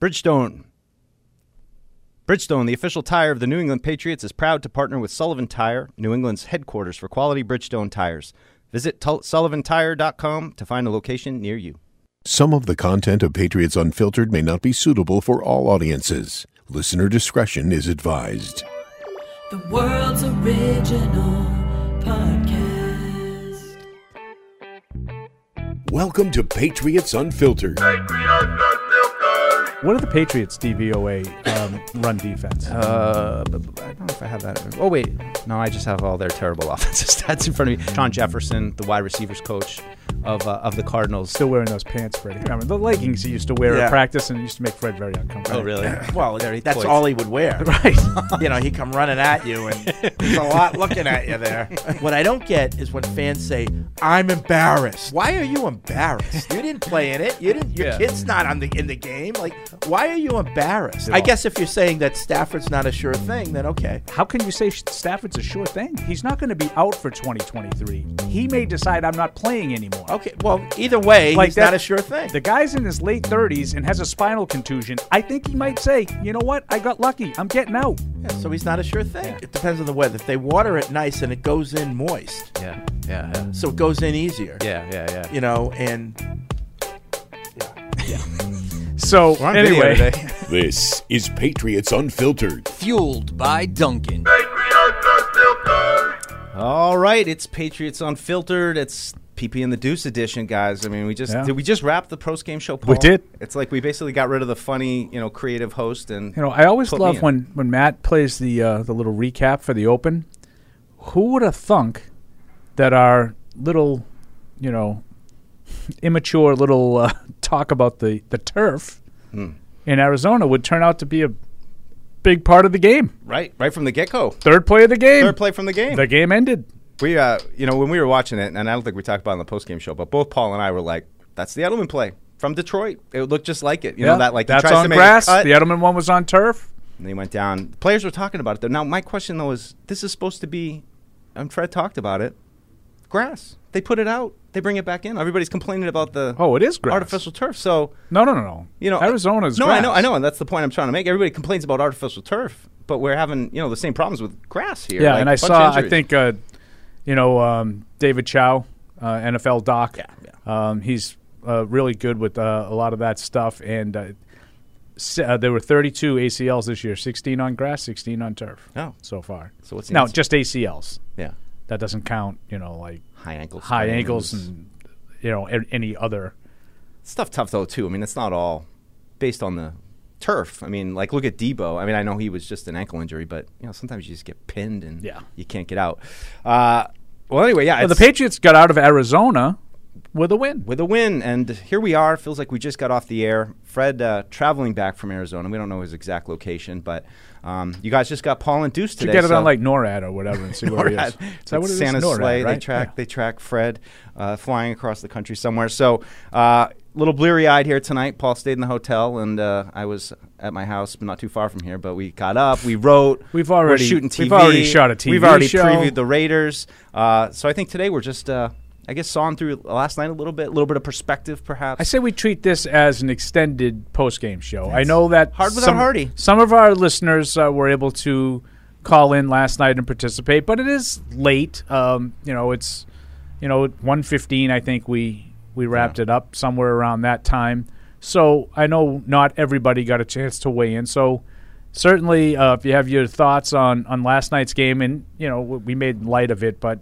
Bridgestone. Bridgestone, the official tire of the New England Patriots, is proud to partner with Sullivan Tire, New England's headquarters for quality Bridgestone tires. Visit tul- sullivantire.com to find a location near you. Some of the content of Patriots Unfiltered may not be suitable for all audiences. Listener discretion is advised. The world's original podcast. Welcome to Patriots Unfiltered. What are the Patriots DVOA um, run defense? Uh, I don't know if I have that. Oh wait, no, I just have all their terrible offensive stats in front of me. Shawn Jefferson, the wide receivers coach of uh, of the Cardinals. Still wearing those pants, Freddie. Remember the leggings he used to wear Yeah. at practice, and it used to make Fred very uncomfortable. Oh really? Well, Very that's poised. all he would wear. Right. you know, he'd come running at you, and there's a lot looking at you there. What I don't get is when fans say, "I'm embarrassed." Why are you embarrassed? You didn't play in it. You didn't. Your Yeah. kid's not on the in the game. Like, why are you embarrassed? I guess if you're saying that Stafford's not a sure thing, then okay. How can you say Stafford's a sure thing? He's not going to be out for 2023. He may decide I'm not playing anymore. Okay. Well, either way, Like he's that- not a sure thing. The guy's in his late 30s and has a spinal contusion. I think he might say, you know what? I got lucky. I'm getting out. Yeah, so he's not a sure thing. It depends on the weather. If they water it nice and it goes in moist, Yeah, yeah, yeah, so it goes in easier. yeah, yeah. yeah. You know, and So, We're on video anyway. This is Patriots Unfiltered. Fueled by Dunkin'. All right, it's Patriots Unfiltered. It's PP and the Deuce edition, guys. I mean, we just Yeah. did we just wrap the post game show? Paul? We did. It's like we basically got rid of the funny, you know, creative host and you know, I always love when, when Matt plays the uh, the little recap for the Open. Who would have thunk that our little, you know, immature little uh, talk about the, the turf Hmm. in Arizona would turn out to be a big part of the game. right, right from the get go. Third play of the game. Third play from the game. The game ended. We, uh, you know, when we were watching it, and I don't think we talked about it on the post game show, but both Paul and I were like, "That's the Edelman play from Detroit. It looked just like it. You know that like he that's tries to on grass. The Edelman one was on turf. and he went down. The players were talking about it though. Now my question though is, this is supposed to be, and Fred talked about it, grass. They put it out. They bring it back in. Everybody's complaining about the Oh, it is grass. artificial turf. So No, no, no, no. you know, Arizona's No, grass. I know, I know, and that's the point I'm trying to make. Everybody complains about artificial turf, but we're having you know the same problems with grass here. Yeah, like, and I saw. I think uh, you know um, David Chao, uh, NFL doc. Yeah, Um, he's uh, really good with uh, a lot of that stuff. And uh, uh, there were 32 ACLs this year: 16 on grass, 16 on turf. Oh. so far. So what's the no? Just ACLs. yeah, That doesn't count. You know, like high ankles, high ankles and you know any other. stuff tough though too. I mean, it's not all based on the turf. I mean, like look at Deebo. I mean, I know he was just an ankle injury, but you know sometimes you just get pinned and Yeah. you can't get out. Uh, well, anyway, yeah, Well, the Patriots got out of Arizona with a win. with a win, and here we are. Feels like we just got off the air. Fred uh, traveling back from Arizona. We don't know his exact location, but um, you guys just got Paul and Deuce To today. get it so- on like NORAD or whatever and see where he is. NORAD. Is that what it is? Santa's NORAD, sleigh. They track Yeah. they track Fred uh, flying across the country somewhere. So uh, little bleary eyed here tonight. Paul stayed in the hotel, and uh, I was at my house, but not too far from here. But we got up, we wrote. We've we're already- shooting TV. we've already shot a TV We've already show. previewed the Raiders. Uh, so I think today we're just. Uh, I guess sawing through last night a little bit, a little bit of perspective, perhaps. I say we treat this as an extended post-game show. I know that Hard without some, Hardy. Some of our listeners uh, were able to call in last night and participate, but it is late. Um, you know, it's you know one fifteen. I think we we wrapped it up somewhere around that time. So I know not everybody got a chance to weigh in. So certainly, uh, if you have your thoughts on on last night's game, and you know we made light of it, but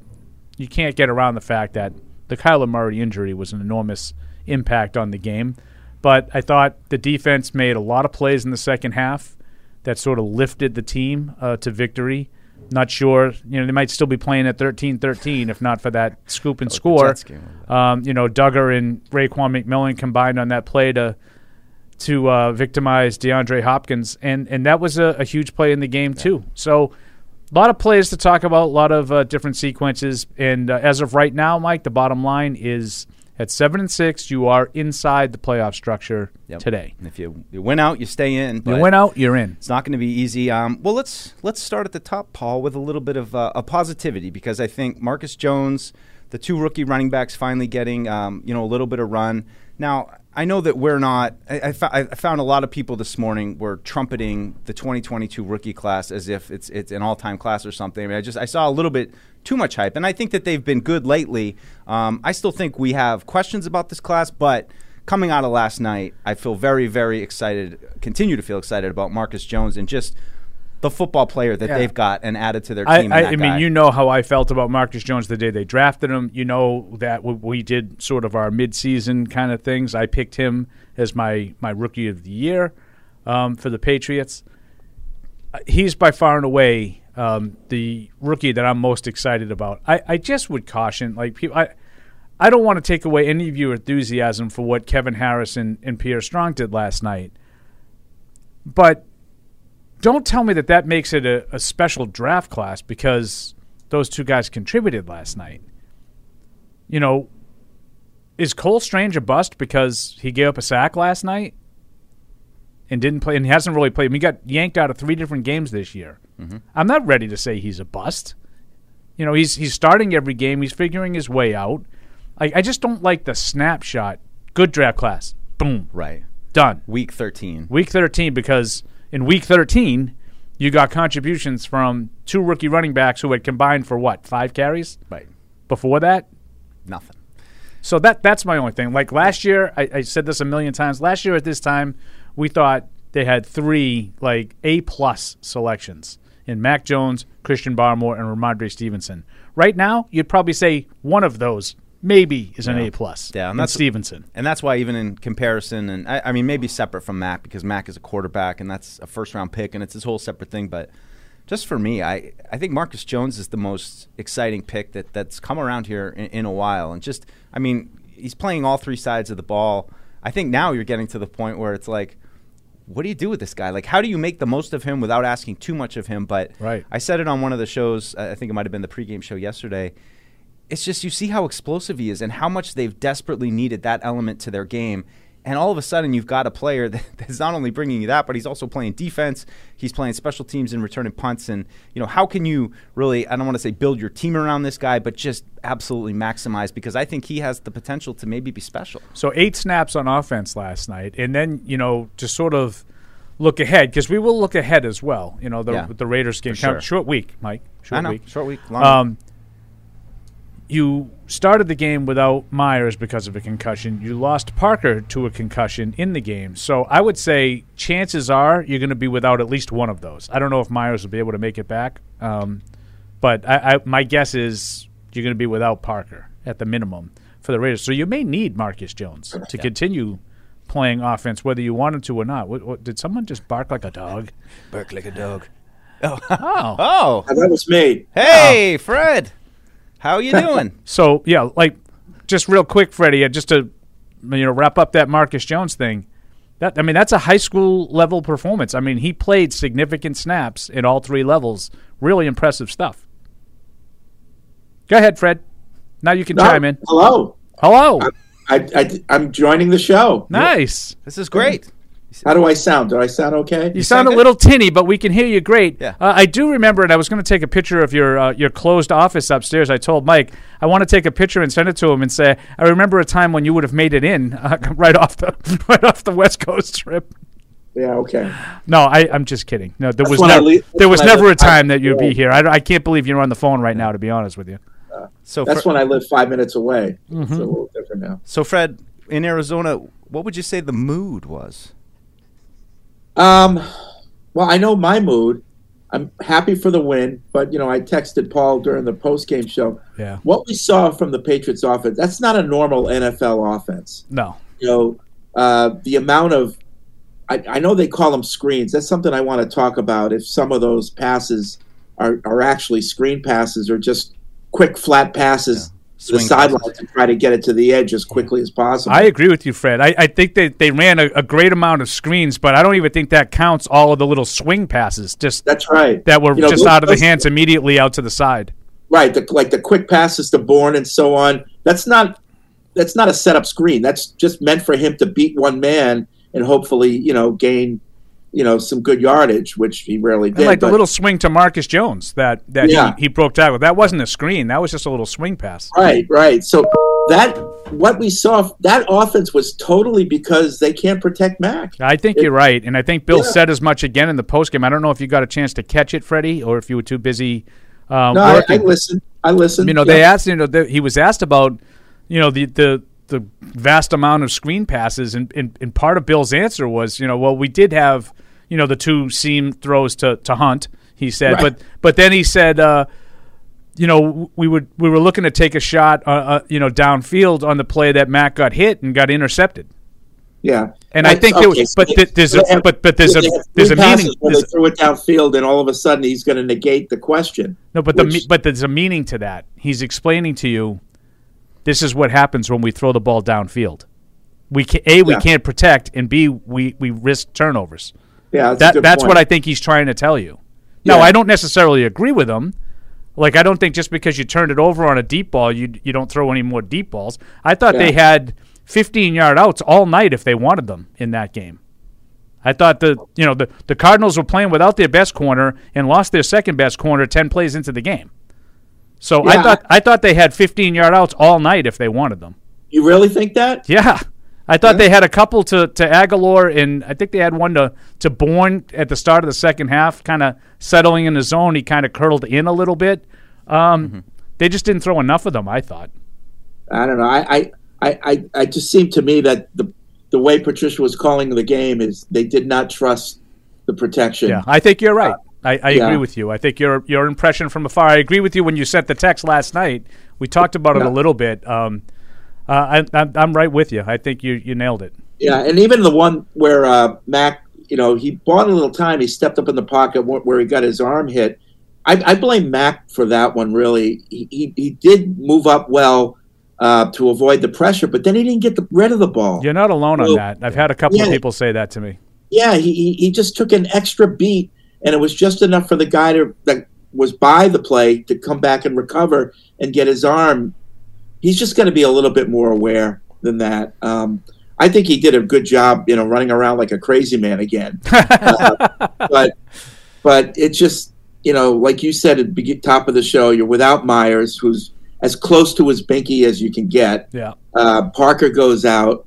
you can't get around the fact that the Kyler Murray injury was an enormous impact on the game. But I thought the defense made a lot of plays in the second half that sort of lifted the team uh, to victory. Not sure, you know, they might still be playing at 13-13 if not for that scoop and score. Jets. Um, you know, Dugger and Raekwon McMillan combined on that play to to uh, victimize DeAndre Hopkins, and and that was a, a huge play in the game too. So a lot of plays to talk about, a lot of uh, different sequences, and uh, as of right now, Mike, the bottom line is at seven and six, you are inside the playoff structure Yep. today. And if you, you win out, you stay in. You win out, you're in. It's not going to be easy. Um, well, let's let's start at the top, Paul, with a little bit of uh, a positivity because I think Marcus Jones, the two rookie running backs, finally getting um, you know a little bit of run. Now, I know that we're not. I, I, I found a lot of people this morning were trumpeting the 2022 rookie class as if it's it's an all-time class or something. I mean, I just I saw a little bit too much hype, and I think that they've been good lately. Um, I still think we have questions about this class, but coming out of last night, I feel very very excited. Continue to feel excited about Marcus Jones and just the football player that Yeah. they've got and added to their team. I, that I mean, you know how I felt about Marcus Jones the day they drafted him. You know that we, we did sort of our midseason kind of things. I picked him as my, my rookie of the year um, for the Patriots. Uh, He's by far and away um, the rookie that I'm most excited about. I, I just would caution, like people, I, I don't want to take away any of your enthusiasm for what Kevin Harris and, and Pierre Strong did last night, but don't tell me that that makes it a, a special draft class because those two guys contributed last night. You know, is Cole Strange a bust because he gave up a sack last night and didn't play and he hasn't really played? I mean, he got yanked out of three different games this year. Mm-hmm. I'm not ready to say he's a bust. You know, he's he's starting every game. He's figuring his way out. I, I just don't like the snapshot. Good draft class. Boom. right Done. week 13. Week 13 because in week 13 you got contributions from two rookie running backs who had combined for what five carries Right, before that. nothing. So that that's my only thing. Like last year, I, I said this a million times. Last year at this time, we thought they had three like A plus selections in Mac Jones, Christian Barmore, and Rhamondre Stevenson. Right now, you'd probably say one of those maybe is an A plus. Yeah, and that's- Stevenson. And that's why, even in comparison, and I, I mean, maybe separate from Mac because Mac is a quarterback and that's a first round pick and it's this whole separate thing. But just for me, I, I think Marcus Jones is the most exciting pick that, that's come around here in, in a while. And just, I mean, he's playing all three sides of the ball. I think now you're getting to the point where it's like, what do you do with this guy? Like, how do you make the most of him without asking too much of him? But Right. I said it on one of the shows. I think it might have been the pregame show yesterday. It's just you see how explosive he is and how much they've desperately needed that element to their game. And all of a sudden, you've got a player that's not only bringing you that, but he's also playing defense. He's playing special teams and returning punts. And you know, how can you really? I don't want to say build your team around this guy, but just absolutely maximize because I think he has the potential to maybe be special. So eight snaps on offense last night, and then you know to sort of look ahead because we will look ahead as well. You know the Yeah, the Raiders game, sure. Count- short week, Mike, short I know, week. short week, long Um, you started the game without Meyers because of a concussion. You lost Parker to a concussion in the game. So I would say chances are you're going to be without at least one of those. I don't know if Meyers will be able to make it back, um, but I, I, my guess is you're going to be without Parker at the minimum for the Raiders. So you may need Marcus Jones to continue playing offense, whether you wanted to or not. What, what, did someone just bark like a dog? Bark like a dog. Oh. Oh, That was me. hey, Fred, how are you doing? So yeah, like just real quick, Freddie, uh, just to you know wrap up that Marcus Jones thing. That I mean, that's a high school level performance. I mean, he played significant snaps in all three levels. Really impressive stuff. Go ahead, Fred. Now you can No, chime in. Hello. Hello. I, I, I'm joining the show. Nice. This is great. How do I sound? Do I sound okay? You sound a little tinny, but we can hear you great. Yeah. Uh, I do remember, and I was going to take a picture of your uh, your closed office upstairs. I told Mike I want to take a picture and send it to him and say I remember a time when you would have made it in uh, right off the right off the West Coast trip. Yeah, okay. No, I, I'm just kidding. No, there That's was never leave- there was that's when I never a live- time that you'd be here. I, I can't believe you're on the phone right now. To be honest with you. So, That's Fre- when I live five minutes away. Mm-hmm. It's a little different now. so Fred, in Arizona, what would you say the mood was? Um, well, I know my mood. I'm happy for the win, but you know, I texted Paul during the post game show. Yeah. What we saw from the Patriots offense, that's not a normal NFL offense. No. You know, uh, the amount of I, I know they call them screens. That's something I want to talk about. If some of those passes are, are actually screen passes or just quick flat passes the Swing sideline to try to get it to the edge as quickly as possible. I agree with you, Fred. I, I think that they ran a, a great amount of screens, but I don't even think that counts all of the little swing passes just That's right. that were You know, just those- out of the those- hands immediately out to the side. Right, the, like the quick passes to Bourne and so on. That's not that's not a setup screen. That's just meant for him to beat one man and hopefully, you know, gain you know, some good yardage, which he rarely did. And like the little swing to Marcus Jones that that Yeah. he, he broke tackle. That wasn't a screen. That was just a little swing pass. Right, right. So that what we saw that offense was totally because they can't protect Mac. I think you're right, and I think Bill Yeah. said as much again in the postgame. I don't know if you got a chance to catch it, Freddie, or if you were too busy. Um, No, I, I listened. I listened. you know, they Yeah. asked. You know, the, he was asked about, you know, the the the vast amount of screen passes, and, and and part of Bill's answer was, you know, well, we did have, you know, the two seam throws to to Hunt. He said, Right. but but then he said. Uh, you know, we would we were looking to take a shot, uh, uh, you know, downfield on the play that Mac got hit and got intercepted. Yeah, And I think there was- but th- there's a- have- but- but there's a- there's a meaning- Where they threw it downfield, and all of a sudden he's going to negate the question. No, but the Which- me- but there's a meaning to that. He's explaining to you, this is what happens when we throw the ball downfield. We can, a we Yeah. can't protect, and b we we risk turnovers. Yeah, that's, a That good that's point. what I think he's trying to tell you. No, Yeah. I don't necessarily agree with him. Like I don't think just because you turned it over on a deep ball, you you don't throw any more deep balls. I thought they had 15 yard outs all night if they wanted them in that game. I thought the you know the, the Cardinals were playing without their best corner and lost their second best corner 10 plays into the game. So I thought I thought they had 15 yard outs all night if they wanted them. You really think that? Yeah. I thought they had a couple to, to Agholor, and I think they had one to, to Bourne at the start of the second half, kind of settling in the zone. He kind of curled in a little bit. Um, They just didn't throw enough of them, I thought. I don't know. I, I, I, I, I just seemed to me that the the way Patricia was calling the game is they did not trust the protection. Yeah, I think you're right. I, I yeah. agree with you. I think your your impression from afar. I agree with you when you sent the text last night. We talked about it Yeah. a little bit. Um, uh, I, I'm, I'm right with you. I think you, you nailed it. Yeah, and even the one where uh, Mac, you know, he bought a little time. He stepped up in the pocket where he got his arm hit. I, I blame Mac for that one. Really, he he, he did move up well uh, to avoid the pressure, but then he didn't get the, rid of the ball. You're not alone on that. I've had a couple of people say that to me. Yeah, he, he he just took an extra beat, and it was just enough for the guy to that was by the play to come back and recover and get his arm. He's just going to be a little bit more aware than that. Um, I think he did a good job, you know, running around like a crazy man again. Uh, but but it's just you know, like you said at the top of the show, you're without Meyers, who's as close to his binky as you can get. Yeah. Uh, Parker goes out.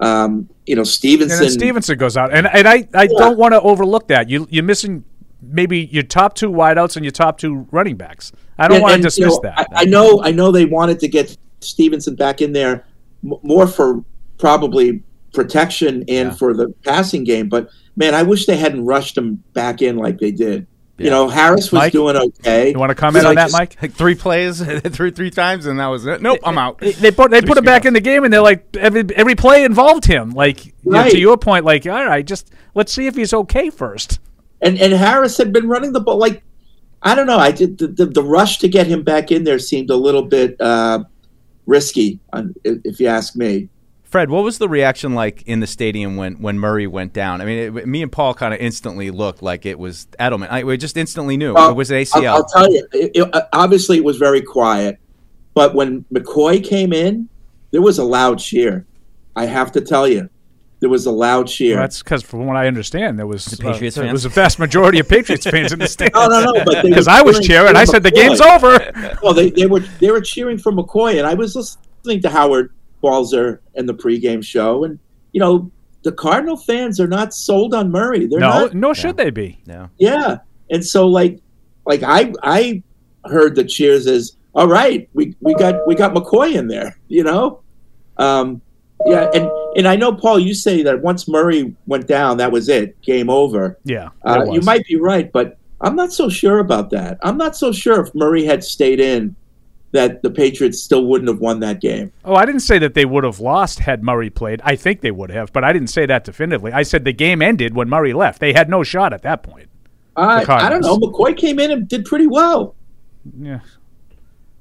Um, you know, Stevenson. Stevenson goes out, and and I, I don't want to overlook that. You you're missing maybe your top two wideouts and your top two running backs. I don't And- want to and, you dismiss know, that. I, I know, I know they wanted to get Stevenson back in there more for probably protection and Yeah. for the passing game. But man, I wish they hadn't rushed him back in like they did. Yeah. You know, Harris was Mike? doing okay. you want to comment You know, on that, just- Mike? Like three plays, threw three times, and that was it. Nope, I'm out. They- They put they put him back in the game, and they're like every every play involved him. Like you know, to your point, like all right, just let's see if he's okay first. And and Harris had been running the ball like I don't know. I did the, the, the rush to get him back in there seemed a little bit uh, risky, if you ask me. Fred, what was the reaction like in the stadium when, when Murray went down? I mean, it, me and Paul kind of instantly looked like it was Edelman. I, we just instantly knew Well, it was an I'll, ACL. I'll tell you. It, it, uh, obviously, it was very quiet, but when McCoy came in, there was a loud cheer. I have to tell you, there was a loud cheer. That's because, from what I understand, there was The Patriots uh, there was a vast majority of Patriots fans in the stadium. no, no, no. Because were I was cheering cheering, I for said the game's over. Well, they, they were they were cheering for McCoy, and I was listening to Howard Balzer in the pregame show, and you know the Cardinal fans are not sold on Murray. They're No, not. nor should they be. yeah. Yeah, and so like like I I heard the cheers as all right. We we got we got McCoy in there. You know, um, yeah, and and I know Paul. You say that once Murray went down, that was it, game over. Yeah, Uh, you might be right, but I'm not so sure about that. I'm not so sure if Murray had stayed in, that the Patriots still wouldn't have won that game. Oh, I didn't say that they would have lost had Murray played. I think they would have, but I didn't say that definitively. I said the game ended when Murray left. They had no shot at that point. I, I don't know. McCoy came in and did pretty well. Yeah,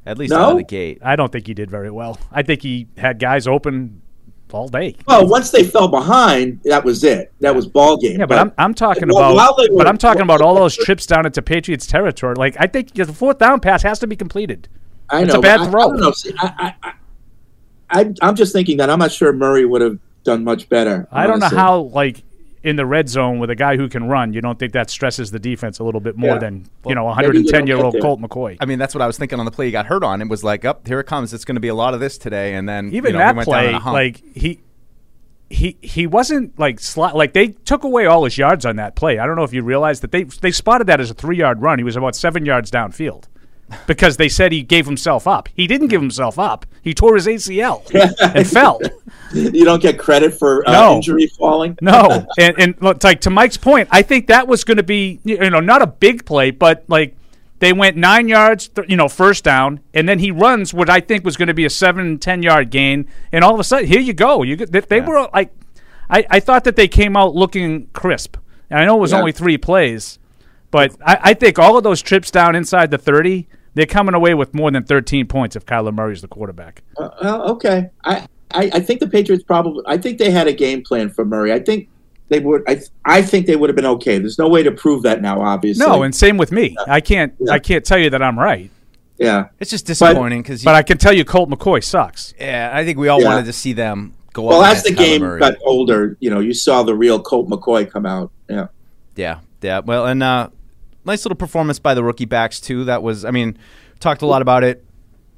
At least No? out of the gate. I don't think he did very well. I think he had guys open all day. Well, once they fell behind, that was it. That was ball game. Yeah, but I'm I'm talking Well, about were- but I'm talking about all those trips down into Patriots territory. Like I think the fourth down pass has to be completed. I It's know a bad but I- throw. I, don't know. See, I, I, I, I'm just thinking that I'm not sure Murray would have done much better. I don't know how like in the red zone with a guy who can run, you don't think that stresses the defense a little bit more Yeah. than you know maybe 110 year old. Colt McCoy. I mean, that's what I was thinking on the play he got hurt on. It was like, up here it comes. It's going to be a lot of this today, and then Even you know, he that went play, on hump. like he. He, he wasn't like sli- like they took away all his yards on that play. I don't know if you realize that they they spotted that as a three yard run. He was about seven yards downfield because they said he gave himself up. He didn't give himself up. He tore his ACL and fell. You don't get credit for uh, No. injury falling. No, and and look, like to Mike's point, I think that was going to be you know not a big play, but like they went nine yards, th- you know, first down, and then he runs what I think was going to be a seven ten yard gain, and all of a sudden here you go. You they, they were like, I I thought that they came out looking crisp, and I know it was Yeah. only three plays, but I, I think all of those trips down inside the thirty. They're coming away with more than 13 points if Kyler Murray's the quarterback. Uh, well, okay. I, I, I think the Patriots probably. I think they had a game plan for Murray. I think they would. I, I think they would have been okay. There's no way to prove that now. Obviously, No, and same with me. I can't I can't tell you that I'm right. yeah. it's just disappointing because, But I can tell you Colt McCoy sucks. yeah, I think we all Yeah. wanted to see them go. Up. Well, as the Kyler game Murray. got older, you know, you saw the real Colt McCoy come out. Yeah. Yeah, yeah. Well, and uh, nice little performance by the rookie backs too. That was, I mean, talked a lot about it.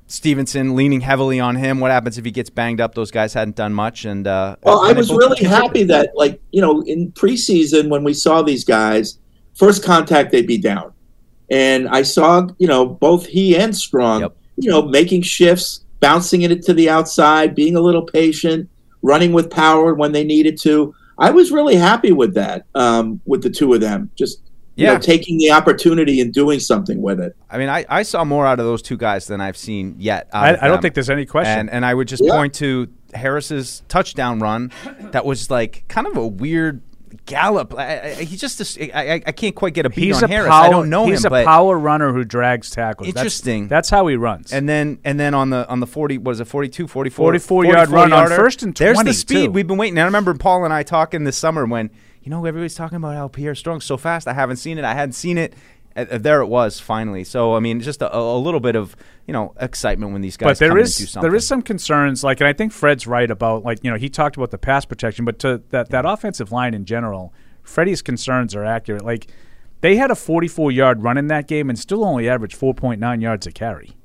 Stevenson leaning heavily on him. What happens if he gets banged up? Those guys hadn't done much, and uh, Well, I and they was really happy that, like, you know, in preseason when we saw these guys, first contact they'd be down, and I saw, you know, both he and Strong, Yep. you know, making shifts, bouncing it to the outside, being a little patient, running with power when they needed to. I was really happy with that, um, with the two of them, just Yeah. know, taking the opportunity and doing something with it. I mean, I, I saw more out of those two guys than I've seen yet. I, I don't think there's any question. And and I would just Yeah. point to Harris's touchdown run. That was like kind of a weird gallop. I, I, he just I, I, I can't quite get a beat he's on a Harris. power. I don't know he's him, a power runner who drags tackles. That's- Interesting. That's, how he runs. And then and then on the on the 40 what is it 42 44 44 yard run on first and There's the speed too. we've been waiting. And I remember Paul and I talking this summer when you know everybody's talking about how Pierre Strong's so fast. I haven't seen it. I hadn't seen it. Uh, uh, there it was finally. So I mean just a, a little bit of, you know, excitement when these guys but there come is and do something. there is some concerns. Like, and I think Fred's right about like you know he talked about the pass protection, but to that that offensive line in general, Freddie's concerns are accurate. Like they had a 44 yard run in that game and still only averaged 4.9 yards a carry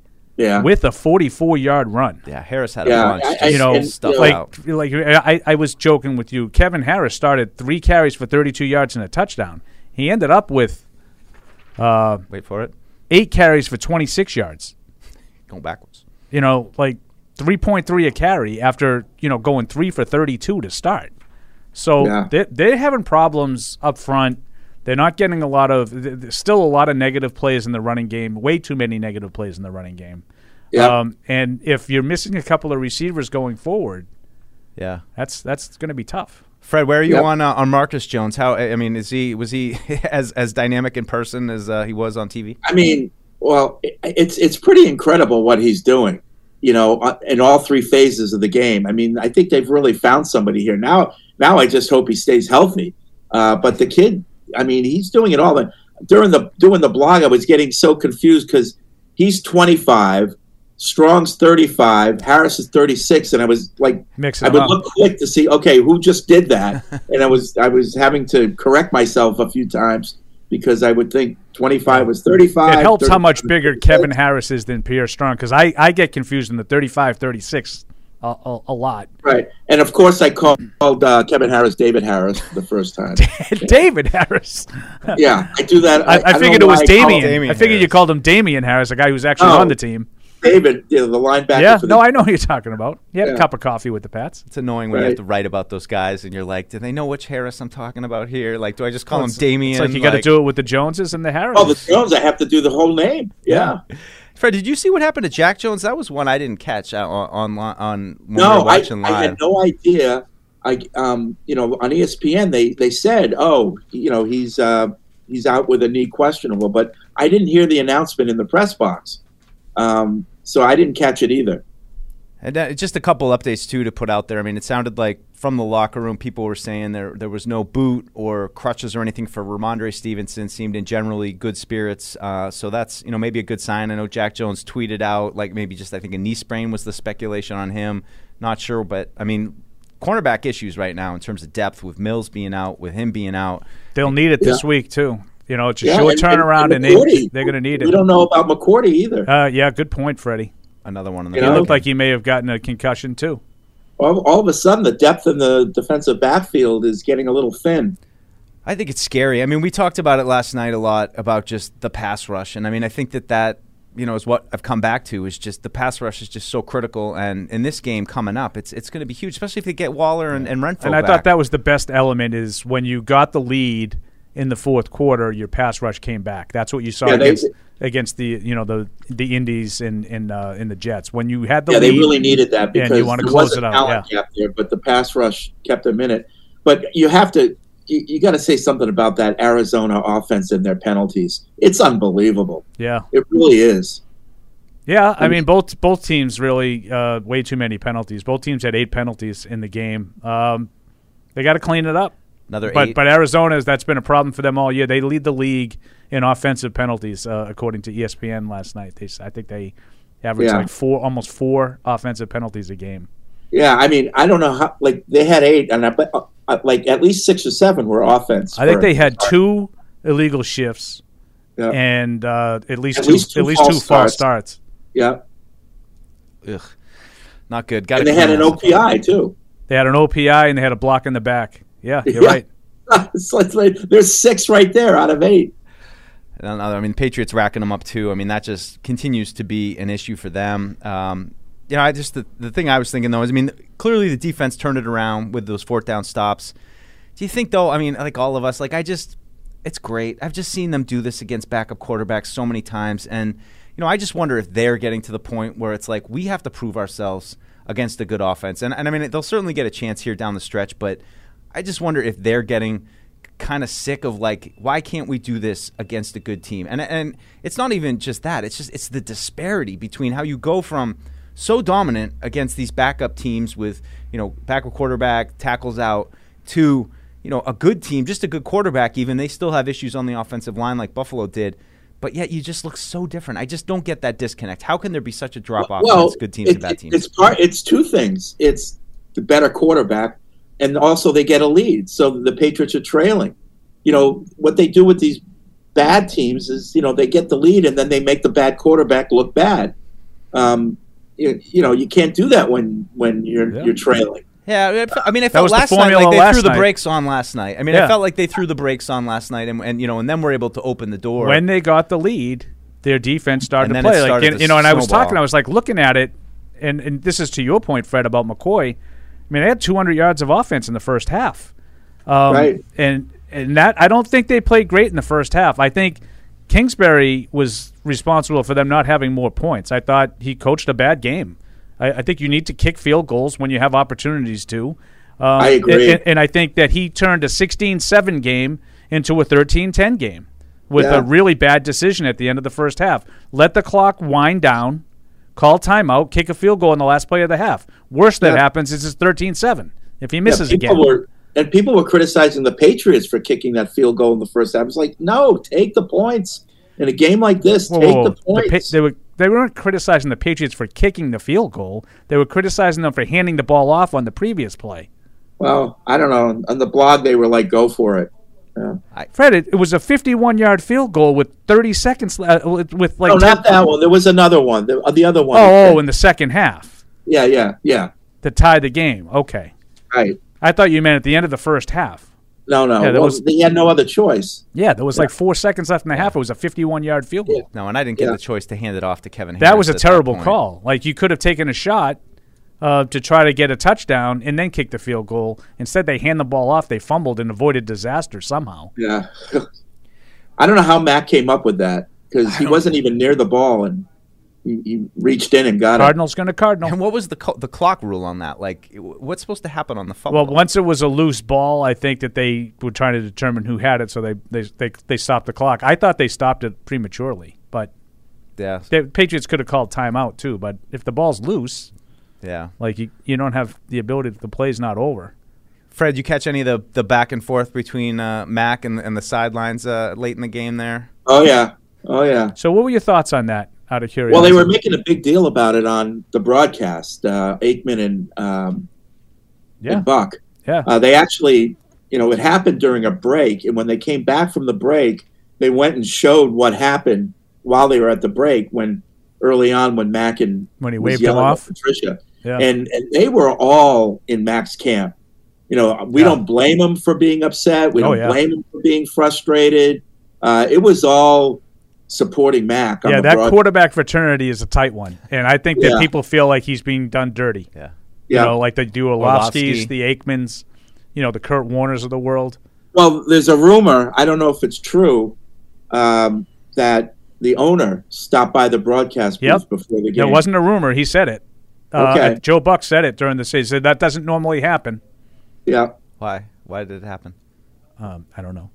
Yeah. with a 44 yard run. Yeah, Harris had Yeah, a bunch. I- I- you know, and, stuff you like out. like I, I was joking with you. Kevin Harris started three carries for 32 yards and a touchdown. He ended up with uh, Wait for it. eight carries for 26 yards. Going backwards. You know, like 3.3 a carry after you know going three for 32 to start. So Yeah. they're, they're having problems up front. They're not getting a lot of. th- th- Still a lot of negative plays in the running game. Way too many negative plays in the running game. Yeah. Um, and if you're missing a couple of receivers going forward, Yeah. that's that's going to be tough. Fred, where are you Yep. on uh, on Marcus Jones? How I mean, is he was he as as dynamic in person as uh, he was on TV? I mean, well, it's it's pretty incredible what he's doing. You know, uh, in all three phases of the game. I mean, I think they've really found somebody here. Now, now I just hope he stays healthy. Uh, but the kid, I mean, he's doing it all. And during the doing the blog, I was getting so confused because he's 25, Strong's 35, Harris is 36, and I was like, Mix I would up. look quick to see, okay, who just did that? and I was I was having to correct myself a few times because I would think 25 was 35. It helps how much bigger Kevin Harris is than Pierre Strong because I, I get confused in the 35 36 a, a, a lot. Right, and of course I called uh, Kevin Harris David Harris the first time. David Harris. yeah, I do that. I, I, don't figured it was why I Damien. I figured you called him Damien Harris, a guy who's actually Oh. on the team. David, you know, the linebacker. Yeah, for the, no, I know who you're talking about. He had a Yeah. cup of coffee with the Pats. It's annoying when you have to write about those guys and you're like, do they know which Harris I'm talking about here? Like, do I just call Well, him it's- Damien? It's like you got to do it with the Joneses and the Harris. Oh, the Jones. I have to do the whole name. Yeah. Fred, did you see what happened to Jack Jones? That was one I didn't catch uh, on on on when we No, were I, watching I live. had no idea. I um, you know, on ESPN they they said, oh, you know, he's uh, he's out with a knee questionable, but I didn't hear the announcement in the press box, um, so I didn't catch it either. And uh, just a couple updates too to put out there. I mean, it sounded like from the locker room, people were saying there there was no boot or crutches or anything for Rhamondre Stevenson. Seemed in generally good spirits. Uh, so that's you know maybe a good sign. I know Jack Jones tweeted out like maybe just I think a knee sprain was the speculation on him. Not sure, but I mean, cornerback issues right now in terms of depth with Mills being out, with him being out. They'll need it this week too. You know, it's a Yeah, short and- turnaround, and, they McCourty, they're going to need it. We don't know about McCourty either. Uh, yeah, good point, Freddie. Another one in the You He know, looked like he may have gotten a concussion too. all, all of a sudden, the depth in the defensive backfield is getting a little thin. I think it's scary. I mean, we talked about it last night a lot about just the pass rush, and I mean, I think that that you know is what I've come back to is just the pass rush is just so critical, and in this game coming up, it's it's going to be huge, especially if they get Waller and, and Renfrow And I back. thought that was the best element is when you got the lead in the fourth quarter, your pass rush came back. That's what you saw Yeah, they- against against the you know the the Indies in in uh, in the Jets. When you had the yeah, lead, they really needed that because you wanna there close it out, yeah. there, but the pass rush kept them in it. But you have to, you, you got to say something about that Arizona offense and their penalties. It's unbelievable. yeah, It really is. yeah. I mean, both both teams really uh, way too many penalties. Both teams had eight penalties in the game. Um, they got to clean it up. Another But eight. but Arizona's that's been a problem for them all year. They lead the league in offensive penalties, uh, according to ESPN last night. They s- I think they average Yeah. like four, almost four offensive penalties a game. Yeah, I mean, I don't know how. Like they had eight, and I bet uh, uh, like at least six or seven were offense. I think they had two illegal shifts Yeah, and uh, at least At two least two at least false two false starts. starts. yeah, Ugh, not good. Got and they had an OPI too. They had an OPI and they had a block in the back. Yeah, you're Yeah. right. it's like, like there's six right there out of eight. I don't know. I mean, Patriots racking them up too. I mean, that just continues to be an issue for them. Um, you know, I just the, the thing I was thinking though is, I mean, clearly the defense turned it around with those fourth down stops. Do you think though? I mean, like all of us, like I just, it's great. I've just seen them do this against backup quarterbacks so many times, and you know, I just wonder if they're getting to the point where it's like we have to prove ourselves against a good offense. And and I mean, they'll certainly get a chance here down the stretch, but I just wonder if they're getting kind of sick of like why can't we do this against a good team and and it's not even just that it's just it's the disparity between how you go from so dominant against these backup teams with you know backup quarterback tackles out to you know a good team just a good quarterback even they still have issues on the offensive line like Buffalo did but yet you just look so different I just don't get that disconnect how can there be such a drop off well, against good teams it- and bad teams It's part. It's two things. It's the better quarterback, and also they get a lead, so the Patriots are trailing. You know what they do with these bad teams is, you know, they get the lead and then they make the bad quarterback look bad. Um, you, you know, you can't do that when when you're Yeah. you're trailing. Yeah, I mean, I felt last night like they last threw the night. brakes on last night. I mean, Yeah. it felt like they threw the brakes on last night, and, and you know, and then we're able to open the door. When they got the lead, their defense started to play. Started you- to you know, and I was talking, I was like looking at it, and and this is to your point, Fred, about McCoy. I mean, they had 200 yards of offense in the first half, um, Right. And and that I don't think they played great in the first half. I think Kingsbury was responsible for them not having more points. I thought he coached a bad game. I, I think you need to kick field goals when you have opportunities to. Um, I agree. And, and I think that he turned a 16-7 game into a 13-10 game with Yeah. a really bad decision at the end of the first half. Let the clock wind down, call timeout, kick a field goal in the last play of the half. Worst that Yeah. happens is it's 13-7 if he misses people again. were and people were criticizing the Patriots for kicking that field goal in the first half. It's like, no, take the points in a game like this. Whoa, take whoa, the. The points. Pa- they were they weren't criticizing the Patriots for kicking the field goal. They were criticizing them for handing the ball off on the previous play. well, I don't know. On the blog, they were like, "Go for it." Yeah. Fred, it, it was a 51-yard field goal with 30 seconds le- uh, with, with like no, not that one. There was another one. The, uh, the other one. Oh, oh, in the second half yeah, yeah, yeah. to tie the game. Okay, Right. I thought you meant at the end of the first half. No, no. Yeah, that well, was- they had no other choice. Yeah, there was like four seconds left in the half. It was a 51-yard field goal. no, and I didn't get Yeah. the choice to hand it off to Kevin. That Harris was a terrible call. Like you could have taken a shot uh, to try to get a touchdown and then kick the field goal. Instead, they hand the ball off. They fumbled and avoided disaster somehow. Yeah. I don't know how Matt came up with that because he wasn't even near the ball and he, he reached in and got it. Cardinals going to Cardinal. And what was the co- the clock rule on that? Like, what's supposed to happen on the fumble? Well, once it was a loose ball, I think that they were trying to determine who had it, so they they they, they stopped the clock. I thought they stopped it prematurely, but yeah, the Patriots could have called timeout too. But if the ball's loose, yeah. like you, you don't have the ability. The play's not over. Fred, you catch any of the, the back and forth between uh, Mac and, and the sidelines uh, late in the game there? Oh yeah. Oh yeah. So, what were your thoughts on that? Out of curiosity. Well, they were making a big deal about it on the broadcast. Uh, Aikman and um, Yeah. and Buck. Yeah. Uh, they actually, you know, it happened during a break, and when they came back from the break, they went and showed what happened while they were at the break. When early on, when Mac and When he waved him off? Patricia, Yeah. and and they were all in Mac's camp. You know, we Yeah. don't blame them for being upset. We Oh, don't yeah. blame them for being frustrated. Uh, it was all supporting Mac. yeah, the that broad- quarterback fraternity is a tight one, and I think that Yeah. people feel like he's being done dirty. Yeah. Yeah. Know, like they do Orlovsky's, Orlovsky. the Aikmans, you know, the Kurt Warners of the world. Well, there's a rumor. I don't know if it's true um, that the owner stopped by the broadcast booth Yep. before the There game. wasn't a rumor; he said it. Uh, Okay. Joe Buck said it during the season. That doesn't normally happen. Yeah. Why? Why did it happen? Um, I don't know.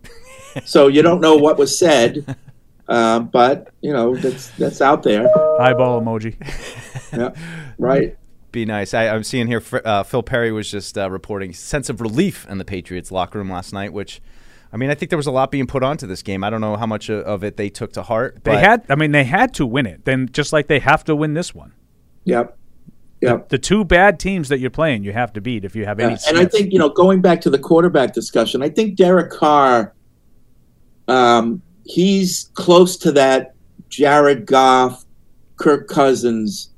So you don't know what was said, uh, but you know that's that's out there. Eyeball emoji. Yeah. Right. Be nice. I, I'm seeing here. Uh, Phil Perry was just uh, reporting sense of relief in the Patriots locker room last night, which. I mean, I think there was a lot being put onto this game. I don't know how much of- of it they took to heart. They had. I mean, they had to win it. Then just like they have to win this one. Yep. Yep. The two bad teams that you're playing, you have to beat if you have any. Yeah, and I think you know, going back to the quarterback discussion, I think Derek Carr, um, he's close to that Jared Goff, Kirk Cousins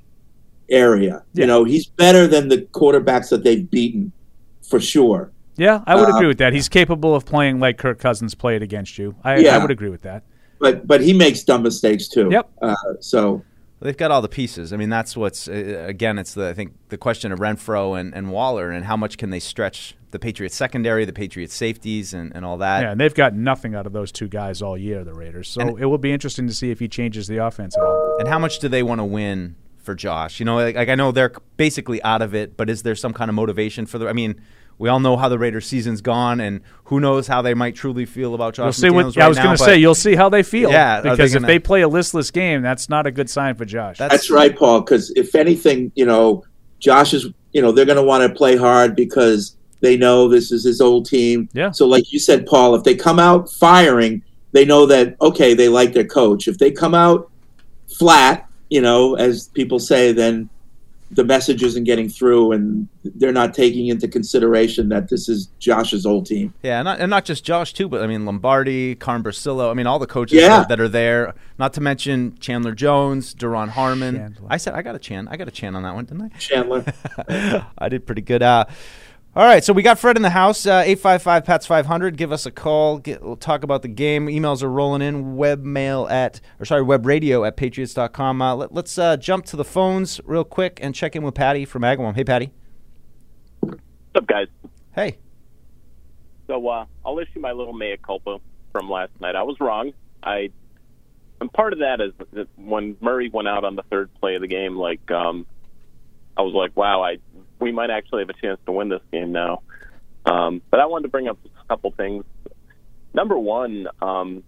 area. Yeah. You know, he's better than the quarterbacks that they've beaten, for sure. Yeah, I would Uh, agree with that. He's capable of playing like Kirk Cousins played against you. I, I would agree with that. But but he makes dumb mistakes too. Yep. Uh, so They've got all the pieces. I mean, that's what's uh, again. It's the I think the question of Renfrow and, and Waller and how much can they stretch the Patriots secondary, the Patriots safeties, and, and all that. Yeah, and they've got nothing out of those two guys all year, the Raiders. So And- it will be interesting to see if he changes the offense at all. And how much do they want to win for Josh? You know, like, like I know they're basically out of it, but is there some kind of motivation for the? I mean, we all know how the Raiders' season's gone, and who knows how they might truly feel about Josh. We'll see McDaniels what right I was going to say. You'll see how they feel. Yeah, are they because if gonna- they play a listless game, that's not a good sign for Josh. That's- that's right, Paul. Because if anything, you know, Josh is, you know, they're going to want to play hard because they know this is his old team. Yeah. So, like you said, Paul, if they come out firing, they know that okay, they like their coach. If they come out flat, you know, as people say, then the message isn't getting through, and they're not taking into consideration that this is Josh's old team. Yeah, and not, and not just Josh too, but I mean Lombardi, Carm Bricillo. I mean all the coaches Yeah. that, that are there. Not to mention Chandler Jones, Duron Harmon. Chandler. I said I got a chan. I got a chan on that one, didn't I? Chandler. I? I did pretty good. Uh, all right, so we got Fred in the house. Uh, Eight five five Pats five hundred. Give us a call. Get, we'll talk about the game. Emails are rolling in. Webmail at or sorry, web radio at patriots.com. Uh, let, let's uh, jump to the phones real quick and check in with Patty from Agawam. Hey, Patty. What's up, guys? Hey. So uh, I'll issue my little mea culpa from last night. I was wrong. I and part of that is that when Murray went out on the third play of the game, like um, I was like, wow, I we might actually have a chance to win this game now. Um, but I wanted to bring up a couple things. Number one, um,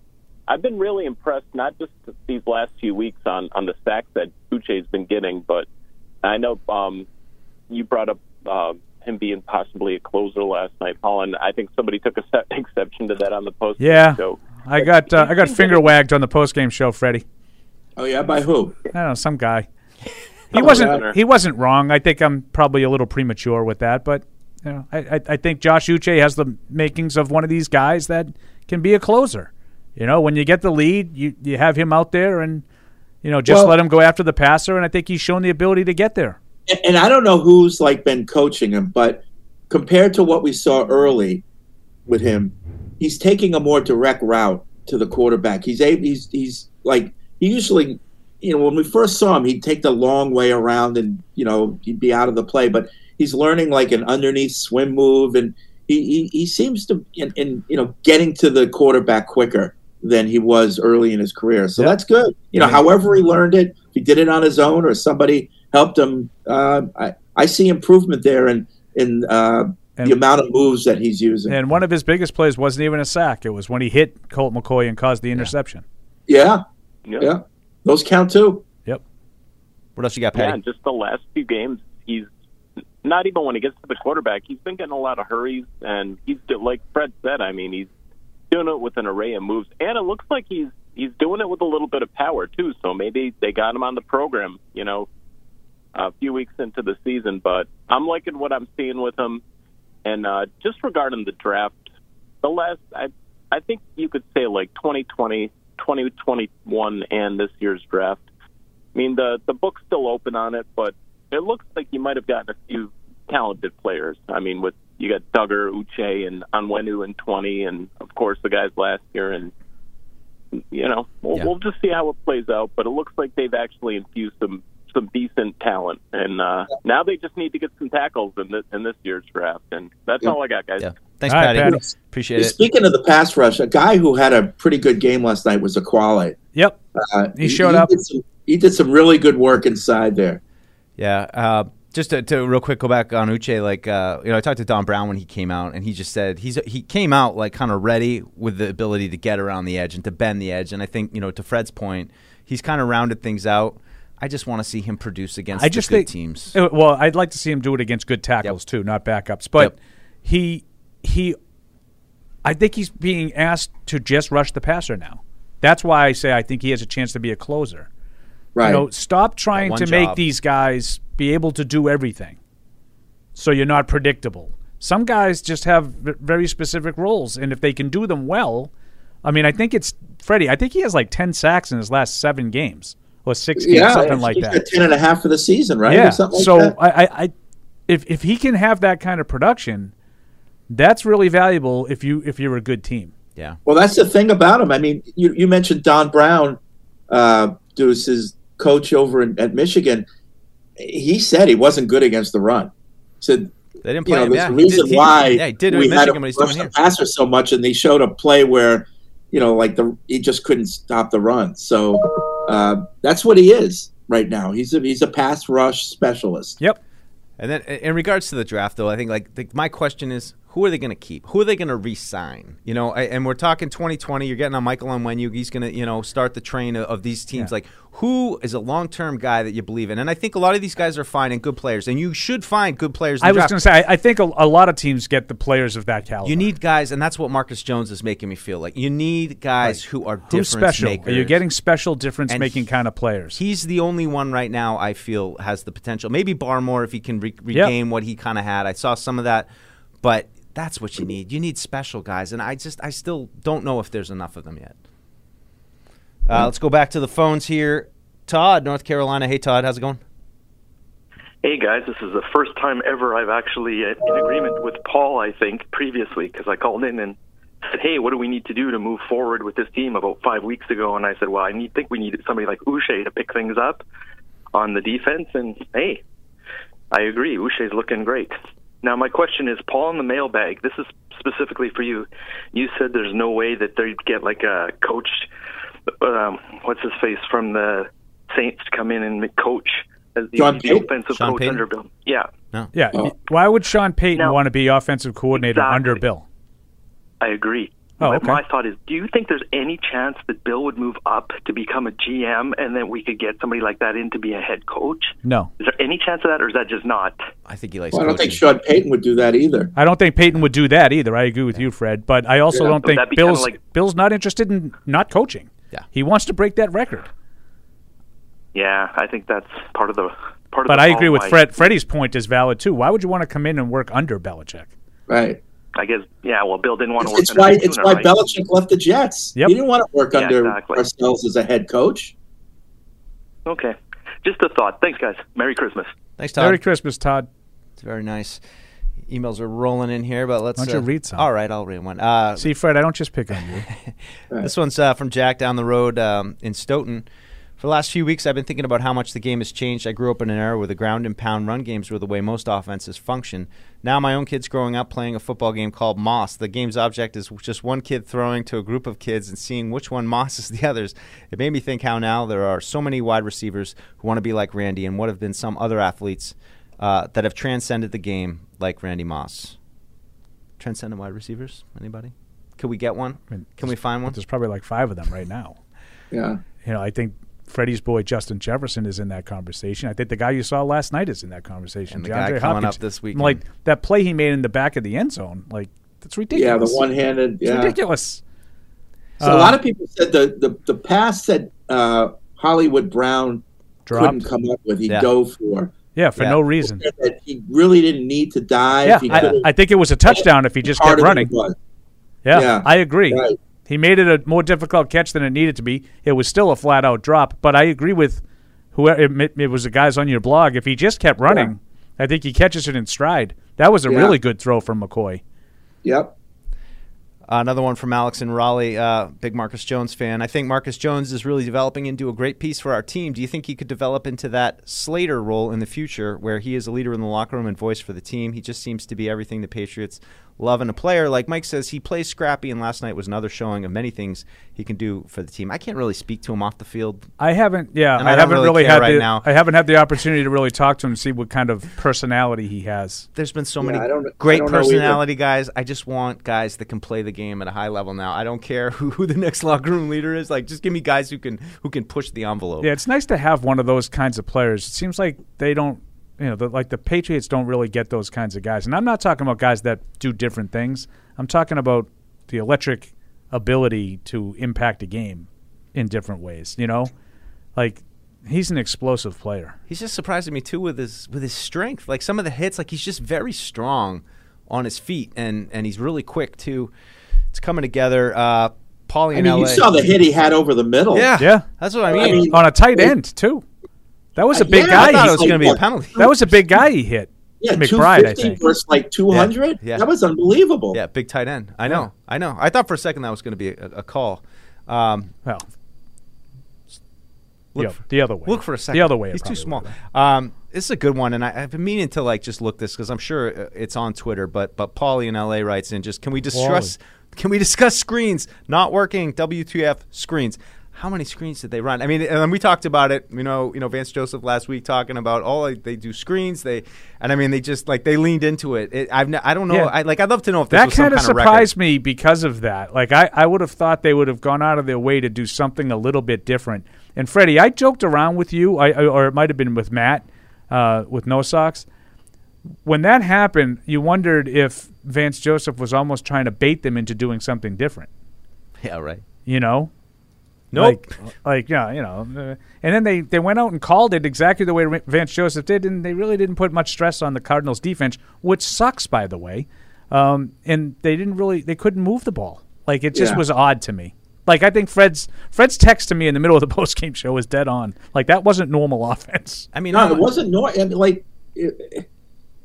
I've been really impressed not just these last few weeks on on the sacks that Uche's been getting, but I know um, you brought up uh, him being possibly a closer last night, Paul, and I think somebody took a se- exception to that on the post. Yeah. So I got uh, I got finger wagged on the post game show, Freddie. oh yeah, by who? I don't know, some guy. He wasn't yeah. he wasn't wrong. I think I'm probably a little premature with that, but you know, I, I, I think Josh Uche has the makings of one of these guys that can be a closer. You know, when you get the lead, you you have him out there and you know, just Well- let him go after the passer and I think he's shown the ability to get there. and- and I don't know who's like been coaching him, but compared to what we saw early with him, he's taking a more direct route to the quarterback. He's able, he's he's like he usually, you know, when we first saw him, he'd take the long way around and you know he'd be out of the play, but he's learning like an underneath swim move, and he he, he seems to in, in you know getting to the quarterback quicker than he was early in his career. So Yeah. that's good. You know, Yeah. however he learned it, if he did it on his own or somebody helped him. Uh, I I see improvement there in in uh, And- the amount of moves that he's using. And one of his biggest plays wasn't even a sack. It was when he hit Colt McCoy and caused the interception. yeah, you know, yeah, those count too. Yep. What else you got, yeah, Patty? and just the last few games, he's not even when he gets to the quarterback, he's been getting a lot of hurries, and he's like Fred said. I mean, he's doing it with an array of moves, and it looks like he's he's doing it with a little bit of power too. So maybe they got him on the program, you know, a few weeks into the season. But I'm liking what I'm seeing with him. And uh, just regarding the draft, the last I I think you could say like 2020, 2021, and this year's draft. I mean the the book's still open on it, but it looks like you might have gotten a few talented players. I mean, with you got Dugger, Uche, and Onwenu in 20, and of course the guys last year. And you know, we'll, Yeah. we'll just see how it plays out. But it looks like they've actually infused some some decent talent, and uh, now they just need to get some tackles in this in this year's draft. And that's Yeah. all I got, guys. Yeah. Thanks, All right, Patty. Patty. Appreciate it. Speaking of the pass rush, a guy who had a pretty good game last night was Ekuale. Yep. Uh, He showed up. Did some, he did some really good work inside there. Yeah. Uh, just to, to real quick go back on Uche, like uh, you know, I talked to Don Brown when he came out, and he just said he's he came out like kind of ready with the ability to get around the edge and to bend the edge. And I think you know, to Fred's point, he's kind of rounded things out. I just want to see him produce against I just the good think teams. Uh, Well, I'd like to see him do it against good tackles too, not backups. But Yep. he he, I think he's being asked to just rush the passer now. That's why I say I think he has a chance to be a closer. Right. You know, stop trying one to make these guys be able to do everything, so you're not predictable. Some guys just have very specific roles, and if they can do them well, I mean, I think it's Freddie. I think he has like ten sacks in his last seven games or six games, yeah, something like that. got 10 and a half for the season, right? Yeah. Or something like so that. I, I, I, if if he can have that kind of production, that's really valuable. If you if you're a good team. yeah. Well, that's the thing about him. I mean, you, you mentioned Don Brown, uh, Deuce, his coach over in, at Michigan. He said he wasn't good against the run. Said They didn't you play know, him. there's Yeah, a he reason did- he- why yeah, he did we had Michigan, to rush the here. passer so much, and they showed a play where you know, like the he just couldn't stop the run. So uh, that's what he is right now. He's a he's a pass rush specialist. Yep. And then in regards to the draft, though, I think like the, my question is, who are they going to keep? Who are they going to re-sign? You know, and we're talking 2020. You're getting on Michael Onwenu. He's going to, you know, start the train of, of these teams. Yeah. Like, who is a long-term guy that you believe in? And I think a lot of these guys are fine and good players, and you should find good players. I was going to say I, I think a, a lot of teams get the players of that caliber. You need guys, and that's what Marcus Jones is making me feel like. You need guys who are difference who's special. makers. Are you getting special difference-making kind of players? He's the only one right now I feel has the potential. Maybe Barmore if he can re- regain what he kind of had. I saw some of that, but that's what you need. You need special guys, and I just I still don't know if there's enough of them yet. Uh, let's go back to the phones here. Todd, North Carolina. Hey, Todd, how's it going? Hey guys, this is the first time ever I've actually uh, in agreement with Paul. I think previously because I called in and said, "Hey, what do we need to do to move forward with this team?" About five weeks ago, and I said, "Well, I need think we need somebody like Uche to pick things up on the defense." And hey, I agree, Uche's looking great. Now my question is, Paul, in the mailbag. This is specifically for you. You said there's no way that they'd get like a coach. Um, what's his face from the Saints to come in and coach as the, Sean the Payton? offensive Sean coach Payton? under Bill. Yeah, yeah. Oh. Why would Sean Payton Now- want to be offensive coordinator Exactly. under Bill? I agree. Oh, my, okay. my thought is, do you think there's any chance that Bill would move up to become a GM and then we could get somebody like that in to be a head coach? No, Is there any chance of that, or is that just not? I think he likes. Well, I don't think coaching. Sean Payton would do that either. I don't think Payton would do that either. I agree with you, Fred. But I also Yeah. don't Would think that Bill's like- Bill's not interested in not coaching. Yeah. he wants to break that record. Yeah, I think that's part of the part of But I agree with why- Fred. Freddie's point is valid too. Why would you want to come in and work under Belichick? Right. I guess yeah. Well, Bill didn't want to work. It's under why Tuna, it's why right? Belichick left the Jets. Yep. He didn't want to work Yeah, under exactly. Parcells as a head coach. Okay, just a thought. Thanks, guys. Merry Christmas. Thanks, Todd. Merry Christmas, Todd. It's very nice. Emails are rolling in here, but let's. Why don't you uh, read some? All right, I'll read one. Uh, See, Fred, I don't just pick on you. This one's uh, from Jack down the road um, in Stoughton. For the last few weeks, I've been thinking about how much the game has changed. I grew up in an era where the ground and pound run games were the way most offenses function. Now, my own kid's growing up playing a football game called Moss. The game's object is just one kid throwing to a group of kids and seeing which one mosses the others. It made me think how now there are so many wide receivers who want to be like Randy and what have been some other athletes uh, that have transcended the game like Randy Moss. Transcendent wide receivers? Anybody? Can we get one? I mean, Can we find one? There's probably like five of them right now. Yeah. You know, I think Freddie's boy Justin Jefferson is in that conversation. I think the guy you saw last night is in that conversation. And the guy DeAndre coming Hopkins. up this weekend. Like that play he made in the back of the end zone. Like that's ridiculous. Yeah, the one-handed. It's Yeah. ridiculous. So Uh, a lot of people said the the, the pass that uh, Hollywood Brown Dropped. couldn't come up with, he Yeah. dove for. Yeah, for Yeah. no reason. That he really didn't need to dive. Yeah, He I, I think it was a touchdown if he just kept running. Yeah, Yeah, I agree. right. He made it a more difficult catch than it needed to be. It was still a flat out drop, but I agree with whoever it, it was the guys on your blog. If he just kept running, I think he catches it in stride. That was a Yeah. really good throw from McCoy. Yep. another one from Alex in Raleigh, uh, big Marcus Jones fan. I think Marcus Jones is really developing into a great piece for our team. Do you think he could develop into that Slater role in the future, where he is a leader in the locker room and voice for the team? He just seems to be everything the Patriots love in a player. Like Mike says, he plays scrappy, and last night was another showing of many things he can do for the team. I can't really speak to him off the field. I haven't, yeah, And I, I don't haven't really really, care had right the, now. I haven't had the opportunity to really talk to him and see what kind of personality he has. There's been so Yeah, many I don't- I great don't know either. personality guys. I just want guys that can play the game at a high level now. I don't care who, who the next locker room leader is. Like, just give me guys who can who can push the envelope. Yeah, it's nice to have one of those kinds of players. It seems like they don't, you know, the, like the Patriots don't really get those kinds of guys. And I'm not talking about guys that do different things. I'm talking about the electric ability to impact a game in different ways. You know, like he's an explosive player. He's just surprising me too with his with his strength. Like some of the hits, like he's just very strong on his feet, and and he's really quick too. It's coming together. Uh, Paulie I in mean, LA. you saw the hit he had over the middle. yeah, Yeah. that's what I mean. I mean, on a tight it- end too. That was a big yeah, guy. I thought he- it was Like going to be a penalty. that was a big guy he hit. Yeah, McBride, I think. versus like 200. Yeah. That was unbelievable. Yeah, big tight end. I know, I know. I thought for a second that was going to be a, a call. Um, Well, look yeah, for- the other way. Look for a second. The other way. He's too small. Um, this is a good one, and I, I've been meaning to like just look this because I'm sure uh, it's on Twitter. But but Paulie in LA writes in just can we discuss can we discuss screens not working? WTF screens? How many screens did they run? I mean, and we talked about it. You know, you know Vance Joseph last week talking about oh they do screens. They and I mean they just like they leaned into it. it I've n- I don't know. Yeah. I like I'd love to know if this that was some kind of kind of record. surprised me because of that. Like I, I would have thought they would have gone out of their way to do something a little bit different. And Freddie, I joked around with you, I, I- or it might have been with Matt, uh, with No Socks. When that happened, you wondered if Vance Joseph was almost trying to bait them into doing something different. Yeah, right. You know, Nope. like, like yeah, you know. Uh, and then they, they went out and called it exactly the way Ra- Vance Joseph did, and they really didn't put much stress on the Cardinals' defense, which sucks, by the way. Um, and they didn't really they couldn't move the ball. Like it just Yeah. was odd to me. Like I think Fred's Fred's text to me in the middle of the post game show was dead on. Like that wasn't normal offense. I mean, No, it wasn't no. And like it,